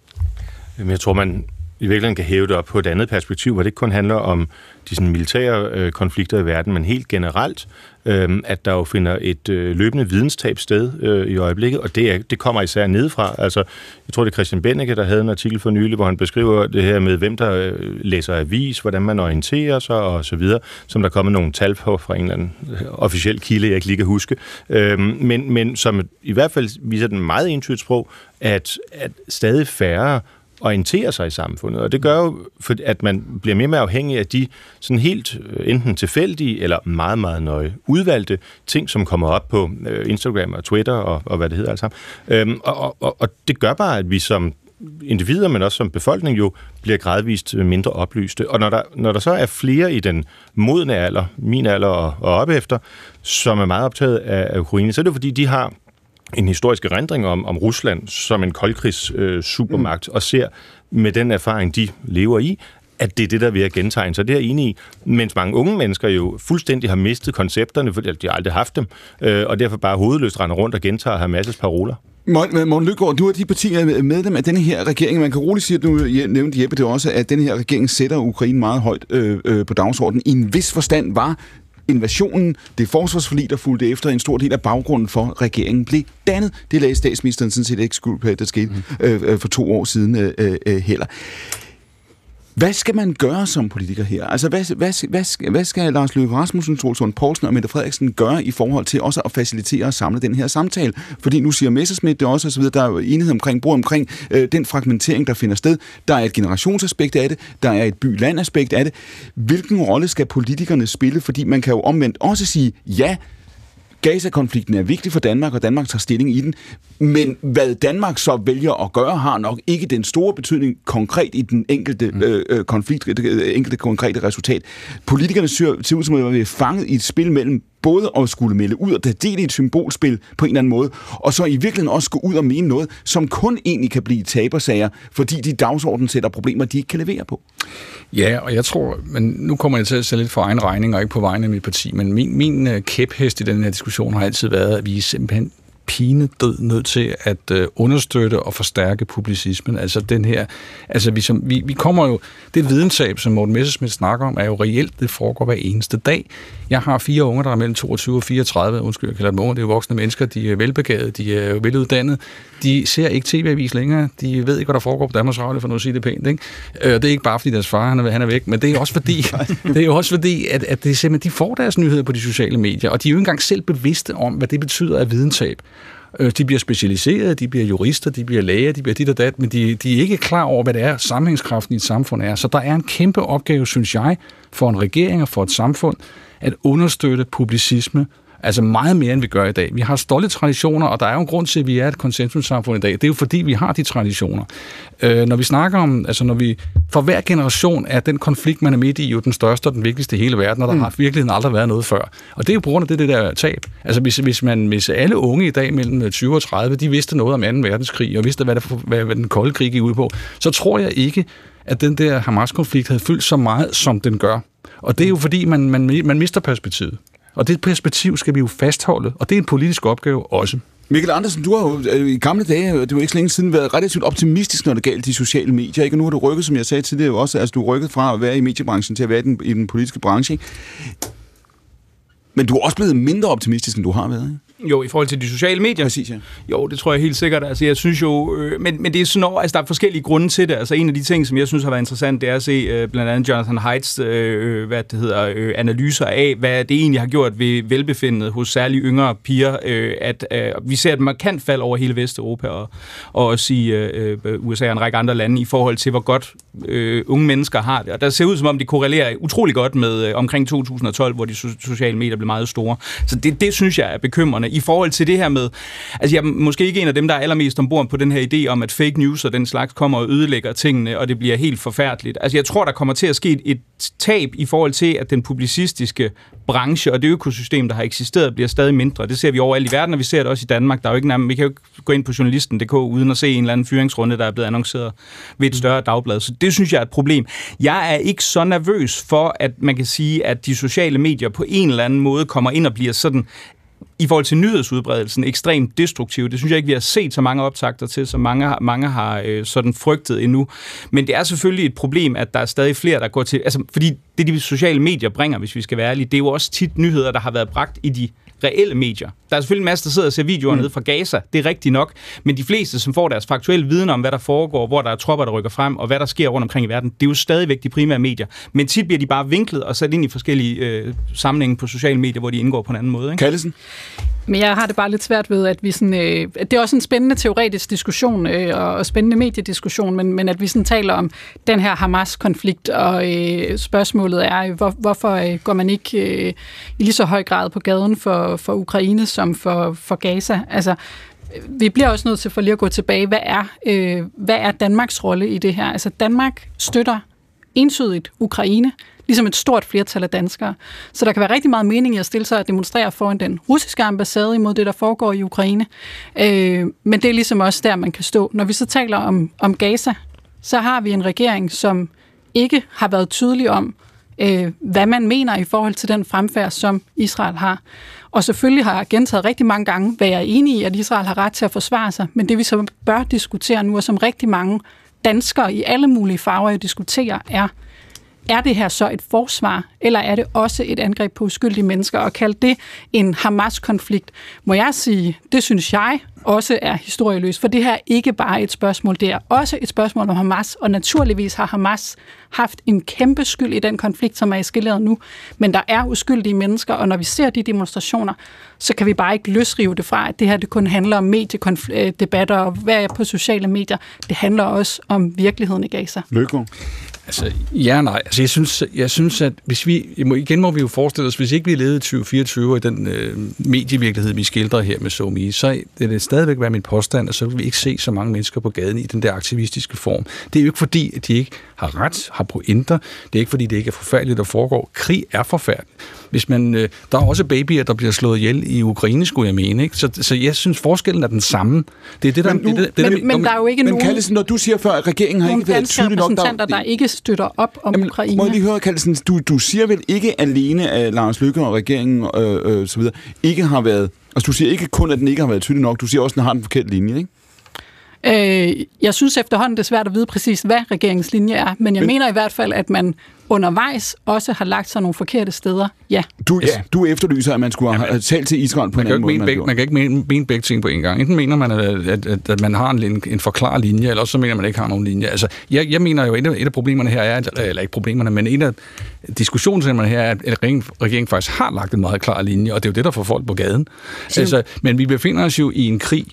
Jeg tror, man i virkeligheden kan hæve det op på et andet perspektiv, hvor det ikke kun handler om de sådan, militære øh, konflikter i verden, men helt generelt, øh, at der jo finder et øh, løbende videnstab sted øh, i øjeblikket, og det, er, det kommer især nedefra. Altså, jeg tror, det er Christian Benneke, der havde en artikel for nylig, hvor han beskriver det her med, hvem der øh, læser avis, hvordan man orienterer sig og så videre, som der kommer nogle tal på fra en eller anden øh, officiel kilde, jeg ikke lige kan huske, øh, men, men som i hvert fald viser den meget entydigt sprog, at, at stadig færre orientere sig i samfundet. Og det gør jo, at man bliver mere og mere afhængig af de sådan helt øh, enten tilfældige eller meget, meget nøje udvalgte ting, som kommer op på øh, Instagram og Twitter og, og hvad det hedder alt sammen. Øhm, og, og, og det gør bare, at vi som individer, men også som befolkning jo bliver gradvist mindre oplyste. Og når der, når der så er flere i den modne alder, min alder og, og op efter, som er meget optaget af, af Ukraine, så er det fordi, de har en historisk erindring om, om Rusland som en koldkrigs øh, supermagt, mm. og ser med den erfaring, de lever i, at det er det, der vil gentegne sig. Det er jeg enig i. Mens mange unge mennesker jo fuldstændig har mistet koncepterne, fordi de har aldrig haft dem, øh, og derfor bare hovedløst render rundt og gentager masses paroler. Morten Løgaard, du er de partier medlem af denne her regering. Man kan roligt sige, at nu nævnte Jeppe det også, at denne her regering sætter Ukraine meget højt øh, øh, på dagsordenen. I en vis forstand var invasionen, det forsvarsforlig, der fulgte efter, en stor del af baggrunden for, regeringen blev dannet. Det lagde statsministeren sådan set ikke skuld på, at det skete mm. øh, for to år siden øh, øh, heller. Hvad skal man gøre som politiker her? Altså, hvad, hvad, hvad, hvad skal Lars Løkke Rasmussen, Troelsund Poulsen og Mette Frederiksen gøre i forhold til også at facilitere og samle den her samtale? Fordi nu siger Messersmith det også, og så videre, der er jo enighed omkring, brug omkring øh, den fragmentering, der finder sted. Der er et generationsaspekt af det, der er et by-land-aspekt af det. Hvilken rolle skal politikerne spille? Fordi man kan jo omvendt også sige, ja, Gaza-konflikten er vigtig for Danmark, og Danmark tager stilling i den. Men hvad Danmark så vælger at gøre, har nok ikke den store betydning konkret i den enkelte mm. øh, øh konflikt, det enkelte konkrete resultat. Politikerne ser, ser ud som at være fanget i et spil mellem både at skulle melde ud og tage del i et symbolspil på en eller anden måde, og så i virkeligheden også gå ud og mene noget, som kun egentlig kan blive tabersager, fordi de dagsorden sætter problemer, de ikke kan levere på. Ja, og jeg tror, men nu kommer jeg til at sætte lidt for egen regning, og ikke på vegne af mit parti, men min, min øh, kæphest i den her diskussion har altid været, at vi er simpelthen pinedød nødt til at øh, understøtte og forstærke publicismen. Altså den her, altså vi, som, vi, vi kommer jo, det vidensab, som Morten Messerschmidt snakker om, er jo reelt, det foregår hver eneste dag. Jeg har fire unger, der er mellem 22 og 34, undskyld, jeg kalder dem unger, det er jo voksne mennesker, de er velbegavede, de er veluddannede, de ser ikke tv-avis længere, de ved ikke, hvad der foregår på Danmarks Radio, for nu at sige det pænt, ikke? Øh, det er ikke bare, fordi deres far han er, han er væk, men det er også fordi, det er også fordi at, at det simpelthen, de får deres nyheder på de sociale medier, og de er jo ikke engang selv bevidste om, hvad det betyder af videntab. Øh, de bliver specialiseret, de bliver jurister, de bliver læger, de bliver dit og dat, men de, de er ikke klar over, hvad det er, sammenhængskraften i et samfund er. Så der er en kæmpe opgave, synes jeg, for en regering og for et samfund, at understøtte publicisme Altså meget mere, end vi gør i dag. Vi har stolte traditioner, og der er jo en grund til, at vi er et konsensussamfund i dag. Det er jo fordi, vi har de traditioner. Øh, når vi snakker om, altså når vi, for hver generation er den konflikt, man er midt i, jo den største og den vigtigste i hele verden, og der mm. har virkelig aldrig været noget før. Og det er jo på grund af det, det der tab. Altså hvis, hvis, man, hvis alle unge i dag mellem 20 og 30, de vidste noget om 2. verdenskrig, og vidste, hvad, det, hvad, hvad den kolde krig gik ud på, så tror jeg ikke, at den der Hamas-konflikt havde fyldt så meget, som den gør. Og det er jo fordi, man, man, man mister perspektivet. Og det perspektiv skal vi jo fastholde, og det er en politisk opgave også. Mikkel Andersen, du har jo øh, i gamle dage, øh, det var ikke så længe siden, været relativt optimistisk, når det galt de sociale medier. Ikke? Og nu har du rykket, som jeg sagde tidligere også, altså du har rykket fra at være i mediebranchen til at være i den, i den politiske branche. Ikke? Men du er også blevet mindre optimistisk, end du har været, ikke? Jo, i forhold til de sociale medier. Præcis, ja. Jo, det tror jeg helt sikkert. Altså, jeg synes jo, øh, men, men det er sådan over, altså, der er forskellige grunde til det. Altså, en af de ting, som jeg synes har været interessant, det er at se øh, blandt andet Jonathan Heights øh, hvad det hedder, øh, analyser af, hvad det egentlig har gjort ved velbefindet hos særligt yngre piger. Øh, at øh, vi ser et markant fald over hele Vesteuropa og, og også i øh, USA og en række andre lande i forhold til, hvor godt øh, unge mennesker har det. Og der ser ud som om, de korrelerer utrolig godt med øh, omkring 2012, hvor de so- sociale medier blev meget store. Så det, det synes jeg er bekymrende. I forhold til det her med, altså jeg er måske ikke en af dem, der er allermest ombord på den her idé om, at fake news og den slags kommer og ødelægger tingene, og det bliver helt forfærdeligt. Altså jeg tror, der kommer til at ske et tab i forhold til, at den publicistiske branche og det økosystem, der har eksisteret, bliver stadig mindre. Det ser vi overalt i verden, og vi ser det også i Danmark. Der er jo ikke nærmest, vi kan jo ikke gå ind på journalisten.dk uden at se en eller anden fyringsrunde, der er blevet annonceret ved et større dagblad. Så det det synes jeg er et problem. Jeg er ikke så nervøs for, at man kan sige, at de sociale medier på en eller anden måde kommer ind og bliver sådan i forhold til nyhedsudbredelsen ekstremt destruktiv. Det synes jeg ikke, vi har set så mange optagter til, som mange, mange har øh, sådan frygtet endnu. Men det er selvfølgelig et problem, at der er stadig flere, der går til... Altså, fordi det, de sociale medier bringer, hvis vi skal være ærlige, det er jo også tit nyheder, der har været bragt i de reelle medier. Der er selvfølgelig en masse, der sidder og ser videoer mm. nede fra Gaza. Det er rigtigt nok. Men de fleste, som får deres faktuelle viden om, hvad der foregår, hvor der er tropper, der rykker frem, og hvad der sker rundt omkring i verden, det er jo stadigvæk de primære medier. Men tit bliver de bare vinklet og sat ind i forskellige øh, sammenhænge på sociale medier, hvor de indgår på en anden måde. Ikke? Kallesen? Men jeg har det bare lidt svært ved, at vi sådan... Øh, det er også en spændende teoretisk diskussion øh, og, og spændende mediediskussion, men, men at vi sådan taler om den her Hamas-konflikt, og øh, spørgsmålet er, øh, hvor, hvorfor øh, går man ikke øh, i lige så høj grad på gaden for, for Ukraine som for, for Gaza? Altså, vi bliver også nødt til for lige at gå tilbage. Hvad er, øh, hvad er Danmarks rolle i det her? Altså, Danmark støtter entydigt Ukraine ligesom et stort flertal af danskere. Så der kan være rigtig meget mening i at stille sig og demonstrere foran den russiske ambassade imod det, der foregår i Ukraine. Øh, men det er ligesom også der, man kan stå. Når vi så taler om, om Gaza, så har vi en regering, som ikke har været tydelig om, øh, hvad man mener i forhold til den fremfærd, som Israel har. Og selvfølgelig har jeg gentaget rigtig mange gange, hvad jeg er enig i, at Israel har ret til at forsvare sig. Men det vi så bør diskutere nu, og som rigtig mange danskere i alle mulige farver diskuterer, er, er det her så et forsvar, eller er det også et angreb på uskyldige mennesker? Og kalde det en Hamas-konflikt, må jeg sige, det synes jeg også er historieløst, for det her er ikke bare et spørgsmål, det er også et spørgsmål om Hamas, og naturligvis har Hamas haft en kæmpe skyld i den konflikt, som er eskaleret nu, men der er uskyldige mennesker, og når vi ser de demonstrationer, så kan vi bare ikke løsrive det fra, at det her det kun handler om mediedebatter øh, og hvad er på sociale medier. Det handler også om virkeligheden i Gaza. Lykke. Altså, ja nej. Altså, jeg synes, jeg synes, at hvis vi, igen må vi jo forestille os, hvis ikke vi levede i 2024 i den øh, medievirkelighed, vi skildrer her med SoMe, så det det stadigvæk være min påstand, at så vil vi ikke se så mange mennesker på gaden i den der aktivistiske form. Det er jo ikke fordi, at de ikke har ret, har pointer. Det er ikke fordi, det ikke er forfærdeligt, der foregår. Krig er forfærdeligt. Hvis man, øh, der er også babyer, der bliver slået ihjel i Ukraine, skulle jeg mene. Ikke? Så, så jeg synes, forskellen er den samme. Det er det, der... Men, nu, det, det, men, det, der, men der er jo ikke men nogen... Kallesen, når du siger før, at regeringen har ikke været tydelig nok... Der, der ikke støtter op om jamen, Ukraine. Må jeg lige høre, Kallesen, du, du siger vel ikke alene, at Lars Lykke og regeringen øh, øh, så videre, ikke har været... Altså, du siger ikke kun, at den ikke har været tydelig nok, du siger også, at den har en forkert linje, ikke? Øh, jeg synes efterhånden, det er svært at vide præcis, hvad regeringens linje er, men jeg men, mener i hvert fald, at man undervejs også har lagt sig nogle forkerte steder. Ja. Du, ja, du efterlyser, at man skulle have Jamen, talt til Israel på en anden måde. Mene begge, man kan ikke mene, mene begge ting på en gang. Enten mener man, at, at, at, at man har en, en forklar linje, eller også så mener man, at man ikke har nogen linje. Altså, jeg, jeg mener jo, at et af, et af problemerne her er, at, eller ikke problemerne, men en af diskussionerne her er, at regeringen, regeringen faktisk har lagt en meget klar linje, og det er jo det, der får folk på gaden. Altså, men vi befinder os jo i en krig,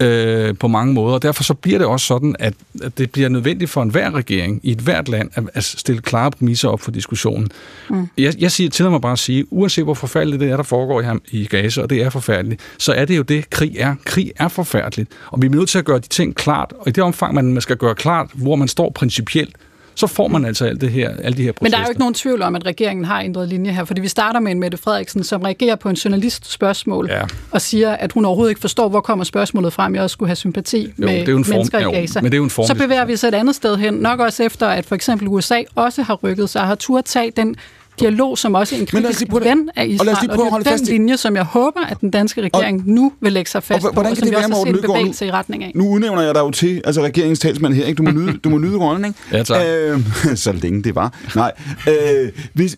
øh, på mange måder. Derfor så bliver det også sådan, at, at det bliver nødvendigt for enhver regering i et hvert land at, at stille klare præmisser op for diskussionen. Mm. Jeg, jeg siger, til mig bare at sige, uanset hvor forfærdeligt det er, der foregår her i Gaza, og det er forfærdeligt, så er det jo det, krig er. Krig er forfærdeligt. Og vi er nødt til at gøre de ting klart, og i det omfang, man skal gøre klart, hvor man står principielt, så får man altså alt det her, alle de her processer. Men der er jo ikke nogen tvivl om, at regeringen har ændret linje her, fordi vi starter med en Mette Frederiksen, som reagerer på en journalist spørgsmål ja. og siger, at hun overhovedet ikke forstår, hvor kommer spørgsmålet frem, jeg også skulle have sympati jo, med det er en form, mennesker jo, i Gaza. Men det er jo en form, så bevæger vi os et andet sted hen, nok også efter, at for eksempel USA også har rykket sig og har turde tage den dialog, som også er en kritisk ven af Israel. Og, lad os lige prøve og det er den linje, som jeg håber, at den danske regering og, nu vil lægge sig fast og, hvordan på, og som vi også har set bevægelse i retning af. Nu udnævner jeg dig jo til, altså regeringens talsmand her, ikke? Du må nyde, du må nyde rollen, ikke? Ja, tak. Øh, så længe det var. Nej. Øh, hvis,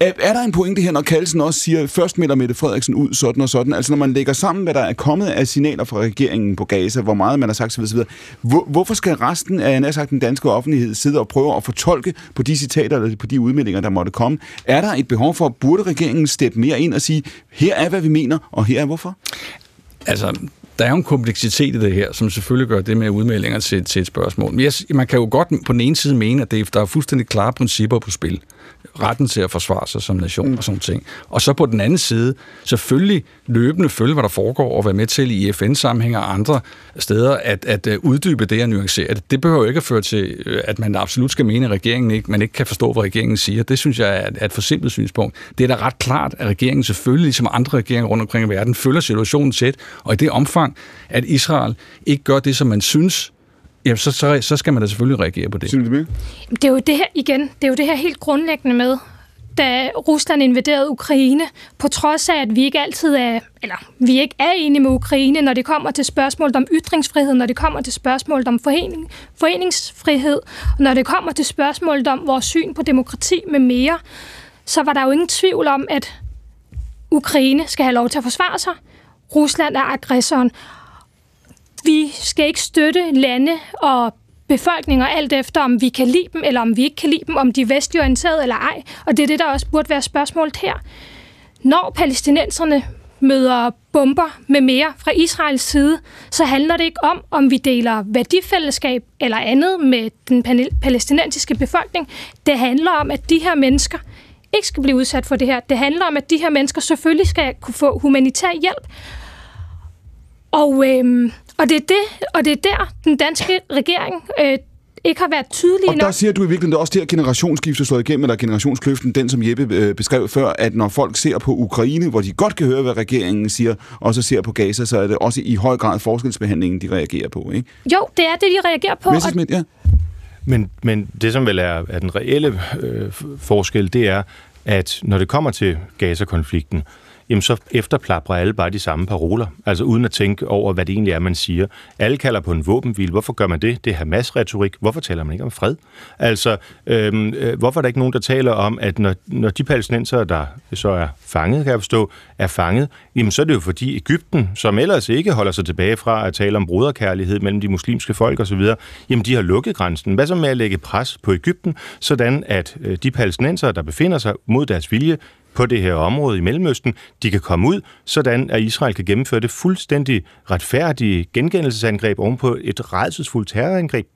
er, er der en pointe her, når Kalsen også siger, først melder Mette Frederiksen ud sådan og sådan, altså når man lægger sammen, hvad der er kommet af signaler fra regeringen på Gaza, hvor meget man har sagt osv., hvor, hvorfor skal resten af jeg sagt, den danske offentlighed sidde og prøve at fortolke på de citater eller på de udmeldinger, der måtte komme? Er der et behov for, burde regeringen steppe mere ind og sige, her er, hvad vi mener, og her er hvorfor? Altså, der er jo en kompleksitet i det her, som selvfølgelig gør det med udmeldinger til, til et spørgsmål. Men jeg, man kan jo godt på den ene side mene, at det, der er fuldstændig klare principper på spil retten til at forsvare sig som nation mm. og sådan ting. Og så på den anden side, selvfølgelig løbende følge, hvad der foregår, og være med til i FN-sammenhæng og andre steder, at, at øh, uddybe det og nuancere det. Det behøver jo ikke at føre til, øh, at man absolut skal mene, at regeringen ikke, man ikke kan forstå, hvad regeringen siger. Det synes jeg er, er et forsimplet synspunkt. Det er da ret klart, at regeringen selvfølgelig, ligesom andre regeringer rundt omkring i verden, følger situationen tæt, og i det omfang, at Israel ikke gør det, som man synes, ja, så, så, så skal man da selvfølgelig reagere på det. Det er jo det her, igen, det er jo det her helt grundlæggende med, da Rusland invaderede Ukraine, på trods af, at vi ikke altid er, eller vi ikke er enige med Ukraine, når det kommer til spørgsmålet om ytringsfrihed, når det kommer til spørgsmålet om forening, foreningsfrihed, og når det kommer til spørgsmålet om vores syn på demokrati med mere, så var der jo ingen tvivl om, at Ukraine skal have lov til at forsvare sig. Rusland er aggressoren. Vi skal ikke støtte lande og befolkninger alt efter, om vi kan lide dem, eller om vi ikke kan lide dem, om de er orienteret eller ej. Og det er det, der også burde være spørgsmålet her. Når palæstinenserne møder bomber med mere fra Israels side, så handler det ikke om, om vi deler værdifællesskab eller andet med den palæstinensiske befolkning. Det handler om, at de her mennesker ikke skal blive udsat for det her. Det handler om, at de her mennesker selvfølgelig skal kunne få humanitær hjælp. Og øhm, og det er det, og det er der, den danske regering øh, ikke har været tydelig Og der siger du i virkeligheden også det her generationsskifte slået igennem, eller generationskløften, den som Jeppe øh, beskrev før, at når folk ser på Ukraine, hvor de godt kan høre, hvad regeringen siger, og så ser på Gaza, så er det også i høj grad forskelsbehandlingen, de reagerer på, ikke? Jo, det er det, de reagerer på. og... ja. Men, men det, som vel er, er den reelle øh, forskel, det er, at når det kommer til Gaza-konflikten, jamen så efterplapper alle bare de samme paroler, altså uden at tænke over, hvad det egentlig er, man siger. Alle kalder på en våbenhvile. Hvorfor gør man det? Det er Hamas-retorik. Hvorfor taler man ikke om fred? Altså, øhm, øh, hvorfor er der ikke nogen, der taler om, at når, når de palæstinenser, der så er fanget, kan jeg forstå, er fanget, jamen så er det jo fordi Ægypten, som ellers ikke holder sig tilbage fra at tale om broderkærlighed mellem de muslimske folk osv., jamen de har lukket grænsen. Hvad så med at lægge pres på Ægypten, sådan at øh, de palæstinenser, der befinder sig mod deres vilje, på det her område i Mellemøsten, de kan komme ud, sådan at Israel kan gennemføre det fuldstændig retfærdige gengældelsesangreb ovenpå et redselsfuldt terrorangreb,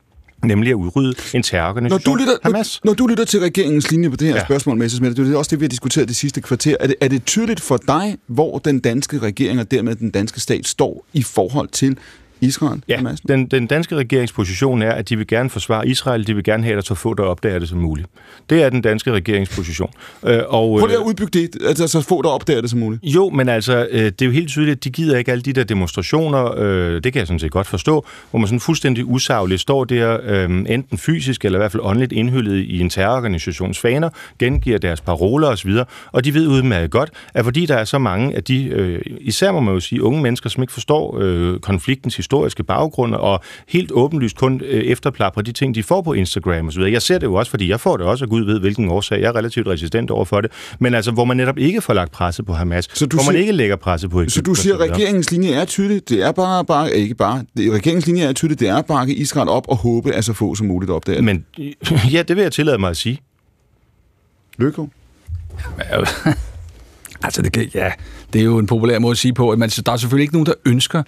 nemlig at udrydde en terrororganisation, når du lytter, Hamas. Når, når du lytter til regeringens linje på det her ja. spørgsmål, Messersmith, det er også det, vi har diskuteret det sidste kvarter. Er det, er det tydeligt for dig, hvor den danske regering og dermed den danske stat står i forhold til Israel? Ja, den, den danske regeringsposition er, at de vil gerne forsvare Israel, de vil gerne have, at så få der opdager det som muligt. Det er den danske regeringsposition. Øh, og, Prøv lige at øh, udbygge det, altså så få der opdager det som muligt. Jo, men altså, øh, det er jo helt tydeligt, at de gider ikke alle de der demonstrationer, øh, det kan jeg sådan set godt forstå, hvor man sådan fuldstændig usagligt står der, øh, enten fysisk eller i hvert fald åndeligt indhyllet i en terrororganisations faner, gengiver deres paroler osv., og de ved udmærket godt, at fordi der er så mange af de, øh, især må man jo sige, unge mennesker, som ikke forstår øh, konfliktens historiske baggrund, og helt åbenlyst kun øh, efterplapper de ting, de får på Instagram osv. Jeg ser det jo også, fordi jeg får det også, og Gud ved, hvilken årsag. Jeg er relativt resistent over for det. Men altså, hvor man netop ikke får lagt presse på Hamas, så du hvor man siger, ikke lægger presse på Egypten. Så du siger, at regeringens linje er tydelig. Det er bare, bare ikke bare. Det, regeringens linje er tydelig. Det er bare at Israel op og håbe, at så få som muligt opdager Men ja, det vil jeg tillade mig at sige. Lykke. altså, det, kan, ja, det er jo en populær måde at sige på, at man, der er selvfølgelig ikke nogen, der ønsker,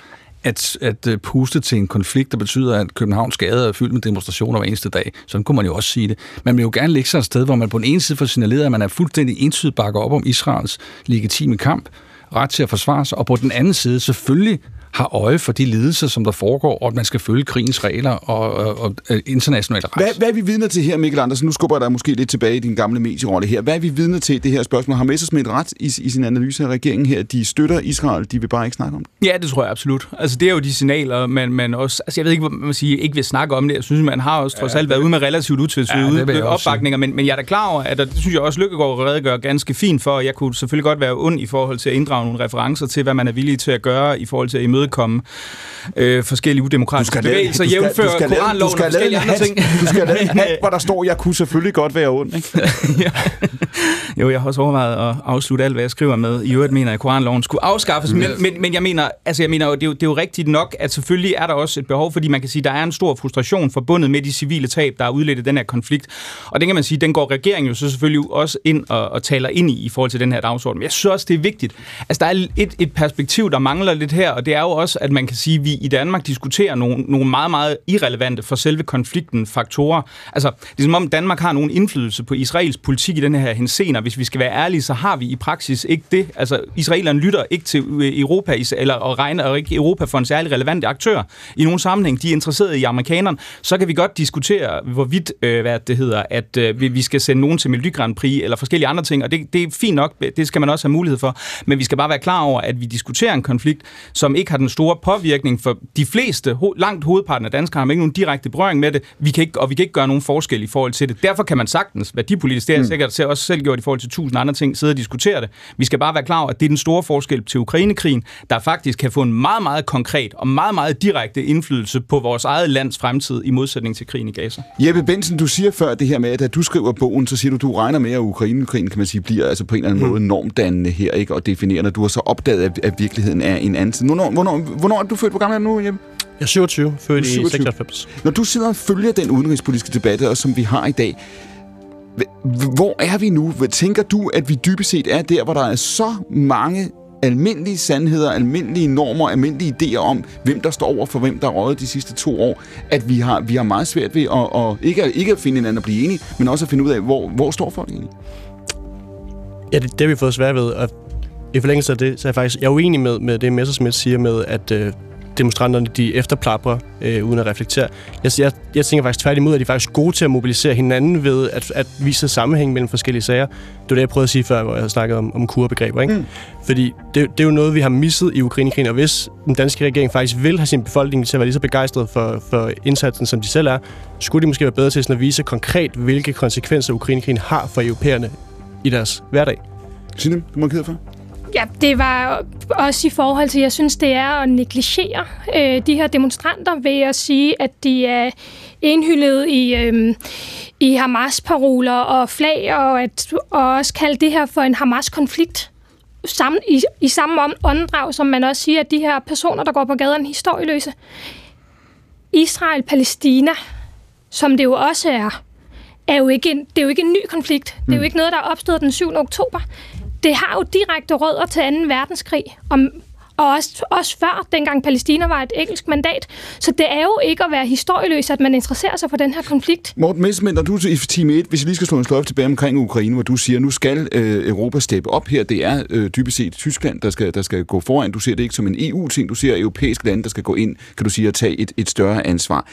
at, at øh, puste til en konflikt, der betyder, at Københavns gader er fyldt med demonstrationer hver eneste dag. Sådan kunne man jo også sige det. Man vil jo gerne lægge sig et sted, hvor man på den ene side får signaleret, at man er fuldstændig entydigt bakker op om Israels legitime kamp, ret til at forsvare sig, og på den anden side selvfølgelig har øje for de lidelser, som der foregår, og at man skal følge krigens regler og, og, og øh, internationale ret. Hvad, hvad er vi vidner til her, Mikkel Andersen? Nu skubber jeg dig måske lidt tilbage i din gamle medierolle her. Hvad er vi vidner til det her spørgsmål? Har Messersmith ret i, i sin analyse af regeringen her? De støtter Israel, de vil bare ikke snakke om det? Ja, det tror jeg absolut. Altså, det er jo de signaler, man, man også... Altså, jeg ved ikke, hvad man siger, ikke vil snakke om det. Jeg synes, man har også trods ja, alt været ude med relativt utvetydige ja, opbakninger, men, men jeg er da klar over, at det synes jeg også, Lykkegaard redegør ganske fint for. Jeg kunne selvfølgelig godt være ond i forhold til at inddrage nogle referencer til, hvad man er villig til at gøre i forhold til at imødekomme øh, forskellige udemokratiske bevægelser, jævnfør koranloven du skal og forskellige andre ting. du skal lave en hat, hvor der står, jeg kunne selvfølgelig godt være ond, ikke? Jo, jeg har også overvejet at afslutte alt, hvad jeg skriver med. I øvrigt mener jeg, at koranloven skulle afskaffes, men, men, men jeg mener, altså jeg mener jo, det, er jo, det er jo rigtigt nok, at selvfølgelig er der også et behov, fordi man kan sige, at der er en stor frustration forbundet med de civile tab, der er udledt i den her konflikt. Og den kan man sige, den går regeringen jo så selvfølgelig også ind og, og taler ind i, i forhold til den her dagsorden. Men jeg synes også, det er vigtigt. Altså, der er et, et perspektiv, der mangler lidt her, og det er jo også, at man kan sige, at vi i Danmark diskuterer nogle, nogle meget, meget irrelevante for selve konflikten faktorer. Altså, det er som om Danmark har nogen indflydelse på Israels politik i den her hensener. Hvis vi skal være ærlige, så har vi i praksis ikke det. Altså, israelerne lytter ikke til øh, Europa, eller og regner og ikke Europa for en særlig relevant aktør i nogen sammenhæng. De er interesserede i amerikanerne. Så kan vi godt diskutere, hvorvidt, øh, hvad det hedder, at øh, vi- vi skal sende nogen til Melody Grand Prix, eller forskellige andre ting, og det, det er fint nok, det skal man også have mulighed for. Men vi skal bare være klar over, at vi diskuterer en konflikt, som ikke har den store påvirkning for de fleste, ho- langt hovedparten af danskere har ikke nogen direkte berøring med det, vi kan ikke, og vi kan ikke gøre nogen forskel i forhold til det. Derfor kan man sagtens, værdipolitisk, det har jeg sikkert selv- også selv gjort i forhold til tusind andre ting, sidde og diskutere det. Vi skal bare være klar over, at det er den store forskel til Ukrainekrigen, der faktisk kan få en meget, meget konkret og meget, meget direkte indflydelse på vores eget lands fremtid i modsætning til krigen i Gaza. Jeppe Benson, du siger før det her med, at da du skriver bogen, så siger du, du regner med, at Ukrainekrigen, kan man sige, bliver altså på en eller anden måde normdannende her, ikke? og definerende. Du har så opdaget, at, at virkeligheden er en anden. Hvornår, hvornår, hvornår er du født? Hvor gammel er du nu, Jeppe? Jeg er 27, født i 27. 96. Når du sidder og følger den udenrigspolitiske debat, og som vi har i dag, hvor er vi nu? Hvad Tænker du, at vi dybest set er der, hvor der er så mange almindelige sandheder, almindelige normer, almindelige idéer om, hvem der står over for hvem, der er røget de sidste to år, at vi har, vi har meget svært ved at, at ikke, ikke at finde hinanden og blive enige, men også at finde ud af, hvor, hvor står folk egentlig? Ja, det, det har vi fået svært ved, og i forlængelse af det, så er jeg faktisk jeg er uenig med, med det, Messerschmidt siger med, at øh, demonstranterne de efterplapper øh, uden at reflektere. Jeg, jeg, jeg tænker faktisk tværtimod, at de er faktisk gode til at mobilisere hinanden ved at, at vise sammenhæng mellem forskellige sager. Det var det, jeg prøvede at sige før, hvor jeg snakkede om, om kurbegreber. Ikke? Mm. Fordi det, det er jo noget, vi har misset i Ukrainekrigen, og hvis den danske regering faktisk vil have sin befolkning til at være lige så begejstret for, for indsatsen, som de selv er, skulle de måske være bedre til sådan at vise konkret, hvilke konsekvenser Ukrainekrigen har for europæerne i deres hverdag. Signe, du må kede for. Ja, det var også i forhold til, jeg synes, det er at negligere øh, de her demonstranter ved at sige, at de er indhyllet i, øh, i Hamas-paroler og flag, og, at, og også kalde det her for en Hamas-konflikt. Sammen, i, I samme om- åndedrag, som man også siger, at de her personer, der går på gaden, er historieløse. Israel-Palæstina, som det jo også er, er jo ikke en, det er jo ikke en ny konflikt. Det er jo ikke noget, der er opstået den 7. oktober. Det har jo direkte rødder til 2. verdenskrig, og, og også, også før, dengang Palæstina var et engelsk mandat. Så det er jo ikke at være historieløs, at man interesserer sig for den her konflikt. Morten Messerschmidt, når du i time 1, hvis vi lige skal slå en sløjfe tilbage omkring Ukraine, hvor du siger, nu skal øh, Europa steppe op her. Det er øh, dybest set Tyskland, der skal, der skal gå foran. Du ser det ikke som en EU-ting. Du ser europæiske lande, der skal gå ind, kan du sige, og tage et, et større ansvar.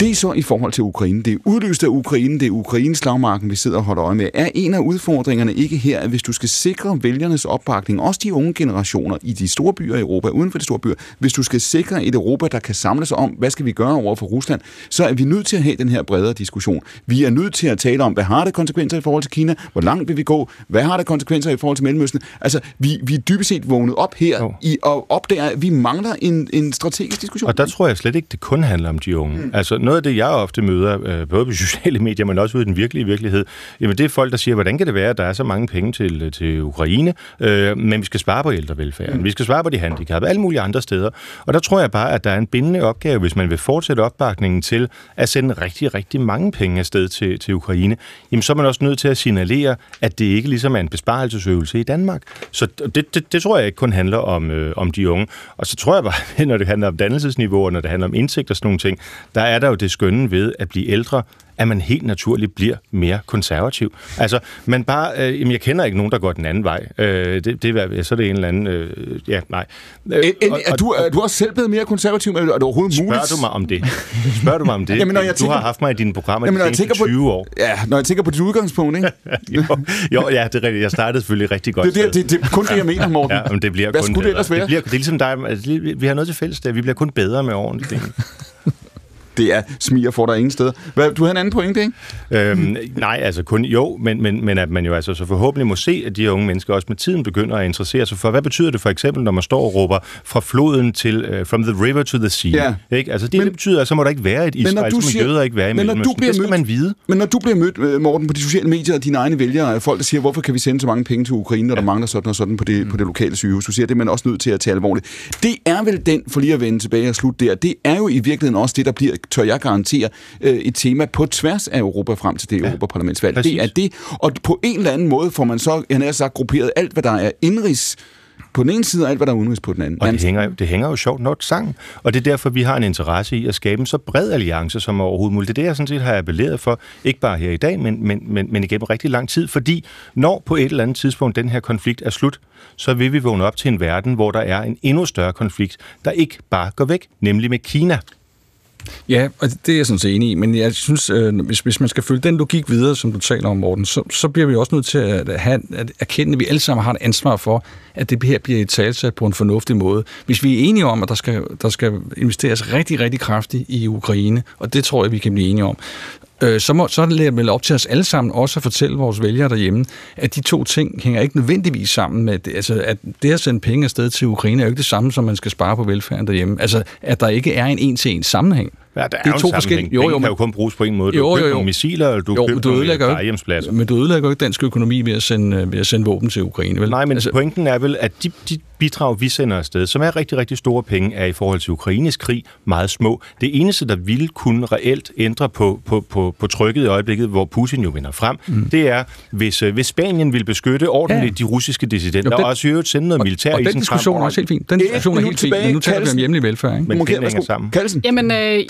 Det er så i forhold til Ukraine. Det er udløst af Ukraine, det er Ukraines slagmarken, vi sidder og holder øje med. Er en af udfordringerne ikke her, at hvis du skal sikre vælgernes opbakning, også de unge generationer i de store byer i Europa, uden for de store byer, hvis du skal sikre et Europa, der kan samle sig om, hvad skal vi gøre over for Rusland, så er vi nødt til at have den her bredere diskussion. Vi er nødt til at tale om, hvad har det konsekvenser i forhold til Kina? Hvor langt vil vi gå? Hvad har det konsekvenser i forhold til Mellemøsten? Altså, vi, vi er dybest set vågnet op her oh. i, og opdager, at vi mangler en, en strategisk diskussion. Og der tror jeg slet ikke, det kun handler om de unge. Mm. Altså noget af det, jeg ofte møder, øh, både på sociale medier, men også ude i den virkelige virkelighed, jamen det er folk, der siger, hvordan kan det være, at der er så mange penge til, til Ukraine, øh, men vi skal spare på ældrevelfærden, mm. vi skal spare på de handicappede, alle mulige andre steder. Og der tror jeg bare, at der er en bindende opgave, hvis man vil fortsætte opbakningen til at sende rigtig, rigtig mange penge afsted til, til Ukraine, jamen så er man også nødt til at signalere, at det ikke ligesom er en besparelsesøvelse i Danmark. Så det, det, det tror jeg ikke kun handler om, øh, om de unge. Og så tror jeg bare, når det handler om dannelsesniveau, og når det handler om indsigt og sådan nogle ting, der er der jo det skønne ved at blive ældre, at man helt naturligt bliver mere konservativ. Altså, man bare, øh, jamen, jeg kender ikke nogen, der går den anden vej. Øh, det, det, er- så er det en eller anden, øh, ja, nej. Øh, En, en, er, du, er du også selv blevet mere konservativ? Er det overhovedet Spørger muligt? du mig om det? Spørger du mig om det? Jamen, når jeg du tænker- har haft mig i dine programmer Jamen, når de jeg seneste tænker på- 20 år. Ja, når jeg tænker på dit udgangspunkt, ikke? jo, jo, ja, det er rigtigt. Jeg startede selvfølgelig rigtig godt. Det det- det- det er kun det, jeg mener, Morten. Ja, men det bliver Hvad kun skulle det ellers være? Det, bliver, det er ligesom dig. Altså, vi- har noget til fælles der. Vi bliver kun bedre med ting. det er smiger for dig ingen steder. Hvad, du havde en anden pointe, ikke? Øhm, nej, altså kun jo, men, men, men at man jo altså så forhåbentlig må se, at de her unge mennesker også med tiden begynder at interessere sig for, hvad betyder det for eksempel, når man står og råber fra floden til, uh, from the river to the sea? Ja. Ikke? Altså det, men, det betyder, at så må der ikke være et Israel, så må jøder ikke være i men når du bliver Det skal mødt, man vide. Men når du bliver mødt, øh, Morten, på de sociale medier og dine egne vælgere, af folk, der siger, hvorfor kan vi sende så mange penge til Ukraine, når ja. der mangler sådan og sådan på det, mm. på det lokale sygehus? Du siger, det er man også nødt til at tage alvorligt. Det er vel den, for lige at vende tilbage og slutte der, det er jo i virkeligheden også det, der bliver, tør jeg garantere, øh, et tema på tværs af Europa frem til det ja. Europaparlamentsvalg. Præcis. Det er det, og på en eller anden måde får man så, jeg har sagt, grupperet alt, hvad der er indrigs på den ene side, og alt, hvad der er udenrigs på den anden. Og det hænger, det hænger jo sjovt nok sammen. Og det er derfor, vi har en interesse i at skabe en så bred alliance som overhovedet muligt. Det er det, jeg sådan set har appelleret for, ikke bare her i dag, men, men, men, men igennem rigtig lang tid. Fordi når på et eller andet tidspunkt den her konflikt er slut, så vil vi vågne op til en verden, hvor der er en endnu større konflikt, der ikke bare går væk, nemlig med Kina. Ja, og det er jeg sådan set enig i, men jeg synes, øh, hvis, hvis man skal følge den logik videre, som du taler om, Morten, så, så bliver vi også nødt til at, have, at erkende, at vi alle sammen har et ansvar for, at det her bliver et talsat på en fornuftig måde. Hvis vi er enige om, at der skal, der skal investeres rigtig, rigtig kraftigt i Ukraine, og det tror jeg, vi kan blive enige om, øh, så, må, så er det vel op til os alle sammen også at fortælle vores vælgere derhjemme, at de to ting hænger ikke nødvendigvis sammen med, det. altså at det at sende penge afsted til Ukraine er jo ikke det samme, som man skal spare på velfærden derhjemme. Altså, at der ikke er en en-til-en sammenhæng. Ja, der er, det er to forskellige. Jo, jo, men, kan jo kun bruges på en måde. Du jo, jo, jo. nogle missiler, eller du jo, køber du nogle ødelægger jo plejehjemspladser. Men du ødelægger jo ikke dansk økonomi ved at sende, ved at sende våben til Ukraine, vel? Nej, men altså, pointen er vel, at de, de bidrag, vi sender afsted, som er rigtig, rigtig store penge, er i forhold til Ukraines krig meget små. Det eneste, der ville kunne reelt ændre på, på, på, på trykket i øjeblikket, hvor Putin jo vinder frem, mm. det er, hvis, hvis Spanien vil beskytte ordentligt ja. de russiske dissidenter, jo, den, og også i øvrigt sende noget militær og, og den diskussion er også helt fint. Den diskussion er helt fint, men nu taler vi om hjemlig velfærd, ikke? Men det hænger sammen. Jamen, øh,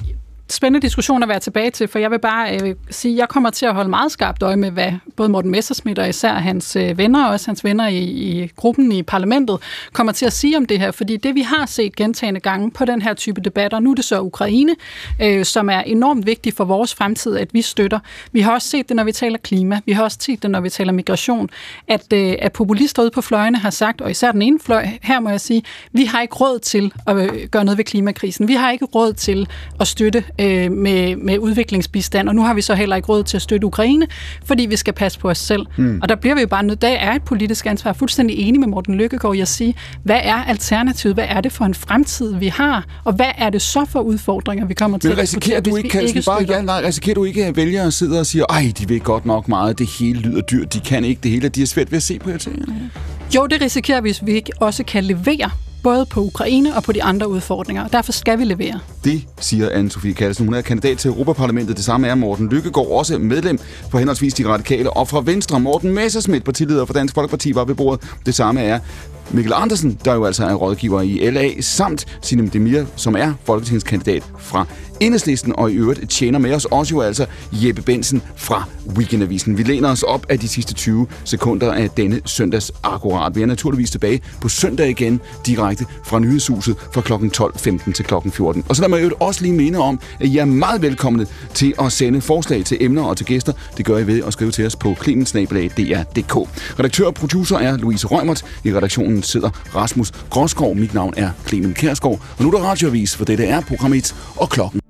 spændende diskussion at være tilbage til, for jeg vil bare øh, sige, at jeg kommer til at holde meget skarpt øje med, hvad både Morten Messersmith og især hans øh, venner, og også hans venner i, i gruppen i parlamentet, kommer til at sige om det her. Fordi det, vi har set gentagende gange på den her type debatter, nu er det så Ukraine, øh, som er enormt vigtigt for vores fremtid, at vi støtter. Vi har også set det, når vi taler klima. Vi har også set det, når vi taler migration, at, øh, at populister ude på fløjene har sagt, og især den ene fløj, her må jeg sige, vi har ikke råd til at øh, gøre noget ved klimakrisen. Vi har ikke råd til at støtte øh, med, med udviklingsbistand, og nu har vi så heller ikke råd til at støtte Ukraine, fordi vi skal passe på os selv. Mm. Og der bliver vi jo bare nødt, der er et politisk ansvar, fuldstændig enig med Morten Lykkegaard i at sige, hvad er alternativet, hvad er det for en fremtid, vi har, og hvad er det så for udfordringer, vi kommer til Men risikerer du ikke, Kalsen, bare ja, nej, risikerer du ikke, at vælgere sidder og siger, ej, de ved godt nok meget, det hele lyder dyrt, de kan ikke det hele, de er svært ved at se på jer tingene? Jo, det risikerer vi, hvis vi ikke også kan levere både på Ukraine og på de andre udfordringer. og Derfor skal vi levere. Det siger Anne-Sophie Kallesen. Hun er kandidat til Europaparlamentet. Det samme er Morten Lykkegaard, også medlem for henholdsvis De Radikale. Og fra Venstre, Morten Messersmith, partileder for Dansk Folkeparti, var ved bordet. Det samme er Mikkel Andersen, der jo altså er rådgiver i LA, samt Sinem Demir, som er folketingskandidat fra Enhedslisten, og i øvrigt tjener med os også jo altså Jeppe Bensen fra Weekendavisen. Vi læner os op af de sidste 20 sekunder af denne søndags akkurat. Vi er naturligvis tilbage på søndag igen, direkte fra nyhedshuset fra kl. 12.15 til kl. 14. Og så lad mig jo også lige minde om, at I er meget velkomne til at sende forslag til emner og til gæster. Det gør I ved at skrive til os på klemensnabelag.dr.dk. Redaktør og producer er Louise Rømert. I redaktionen sidder Rasmus Gråskov. Mit navn er Clemen Kærsgaard. Og nu er der radioavis, for dette er program 1 og klokken.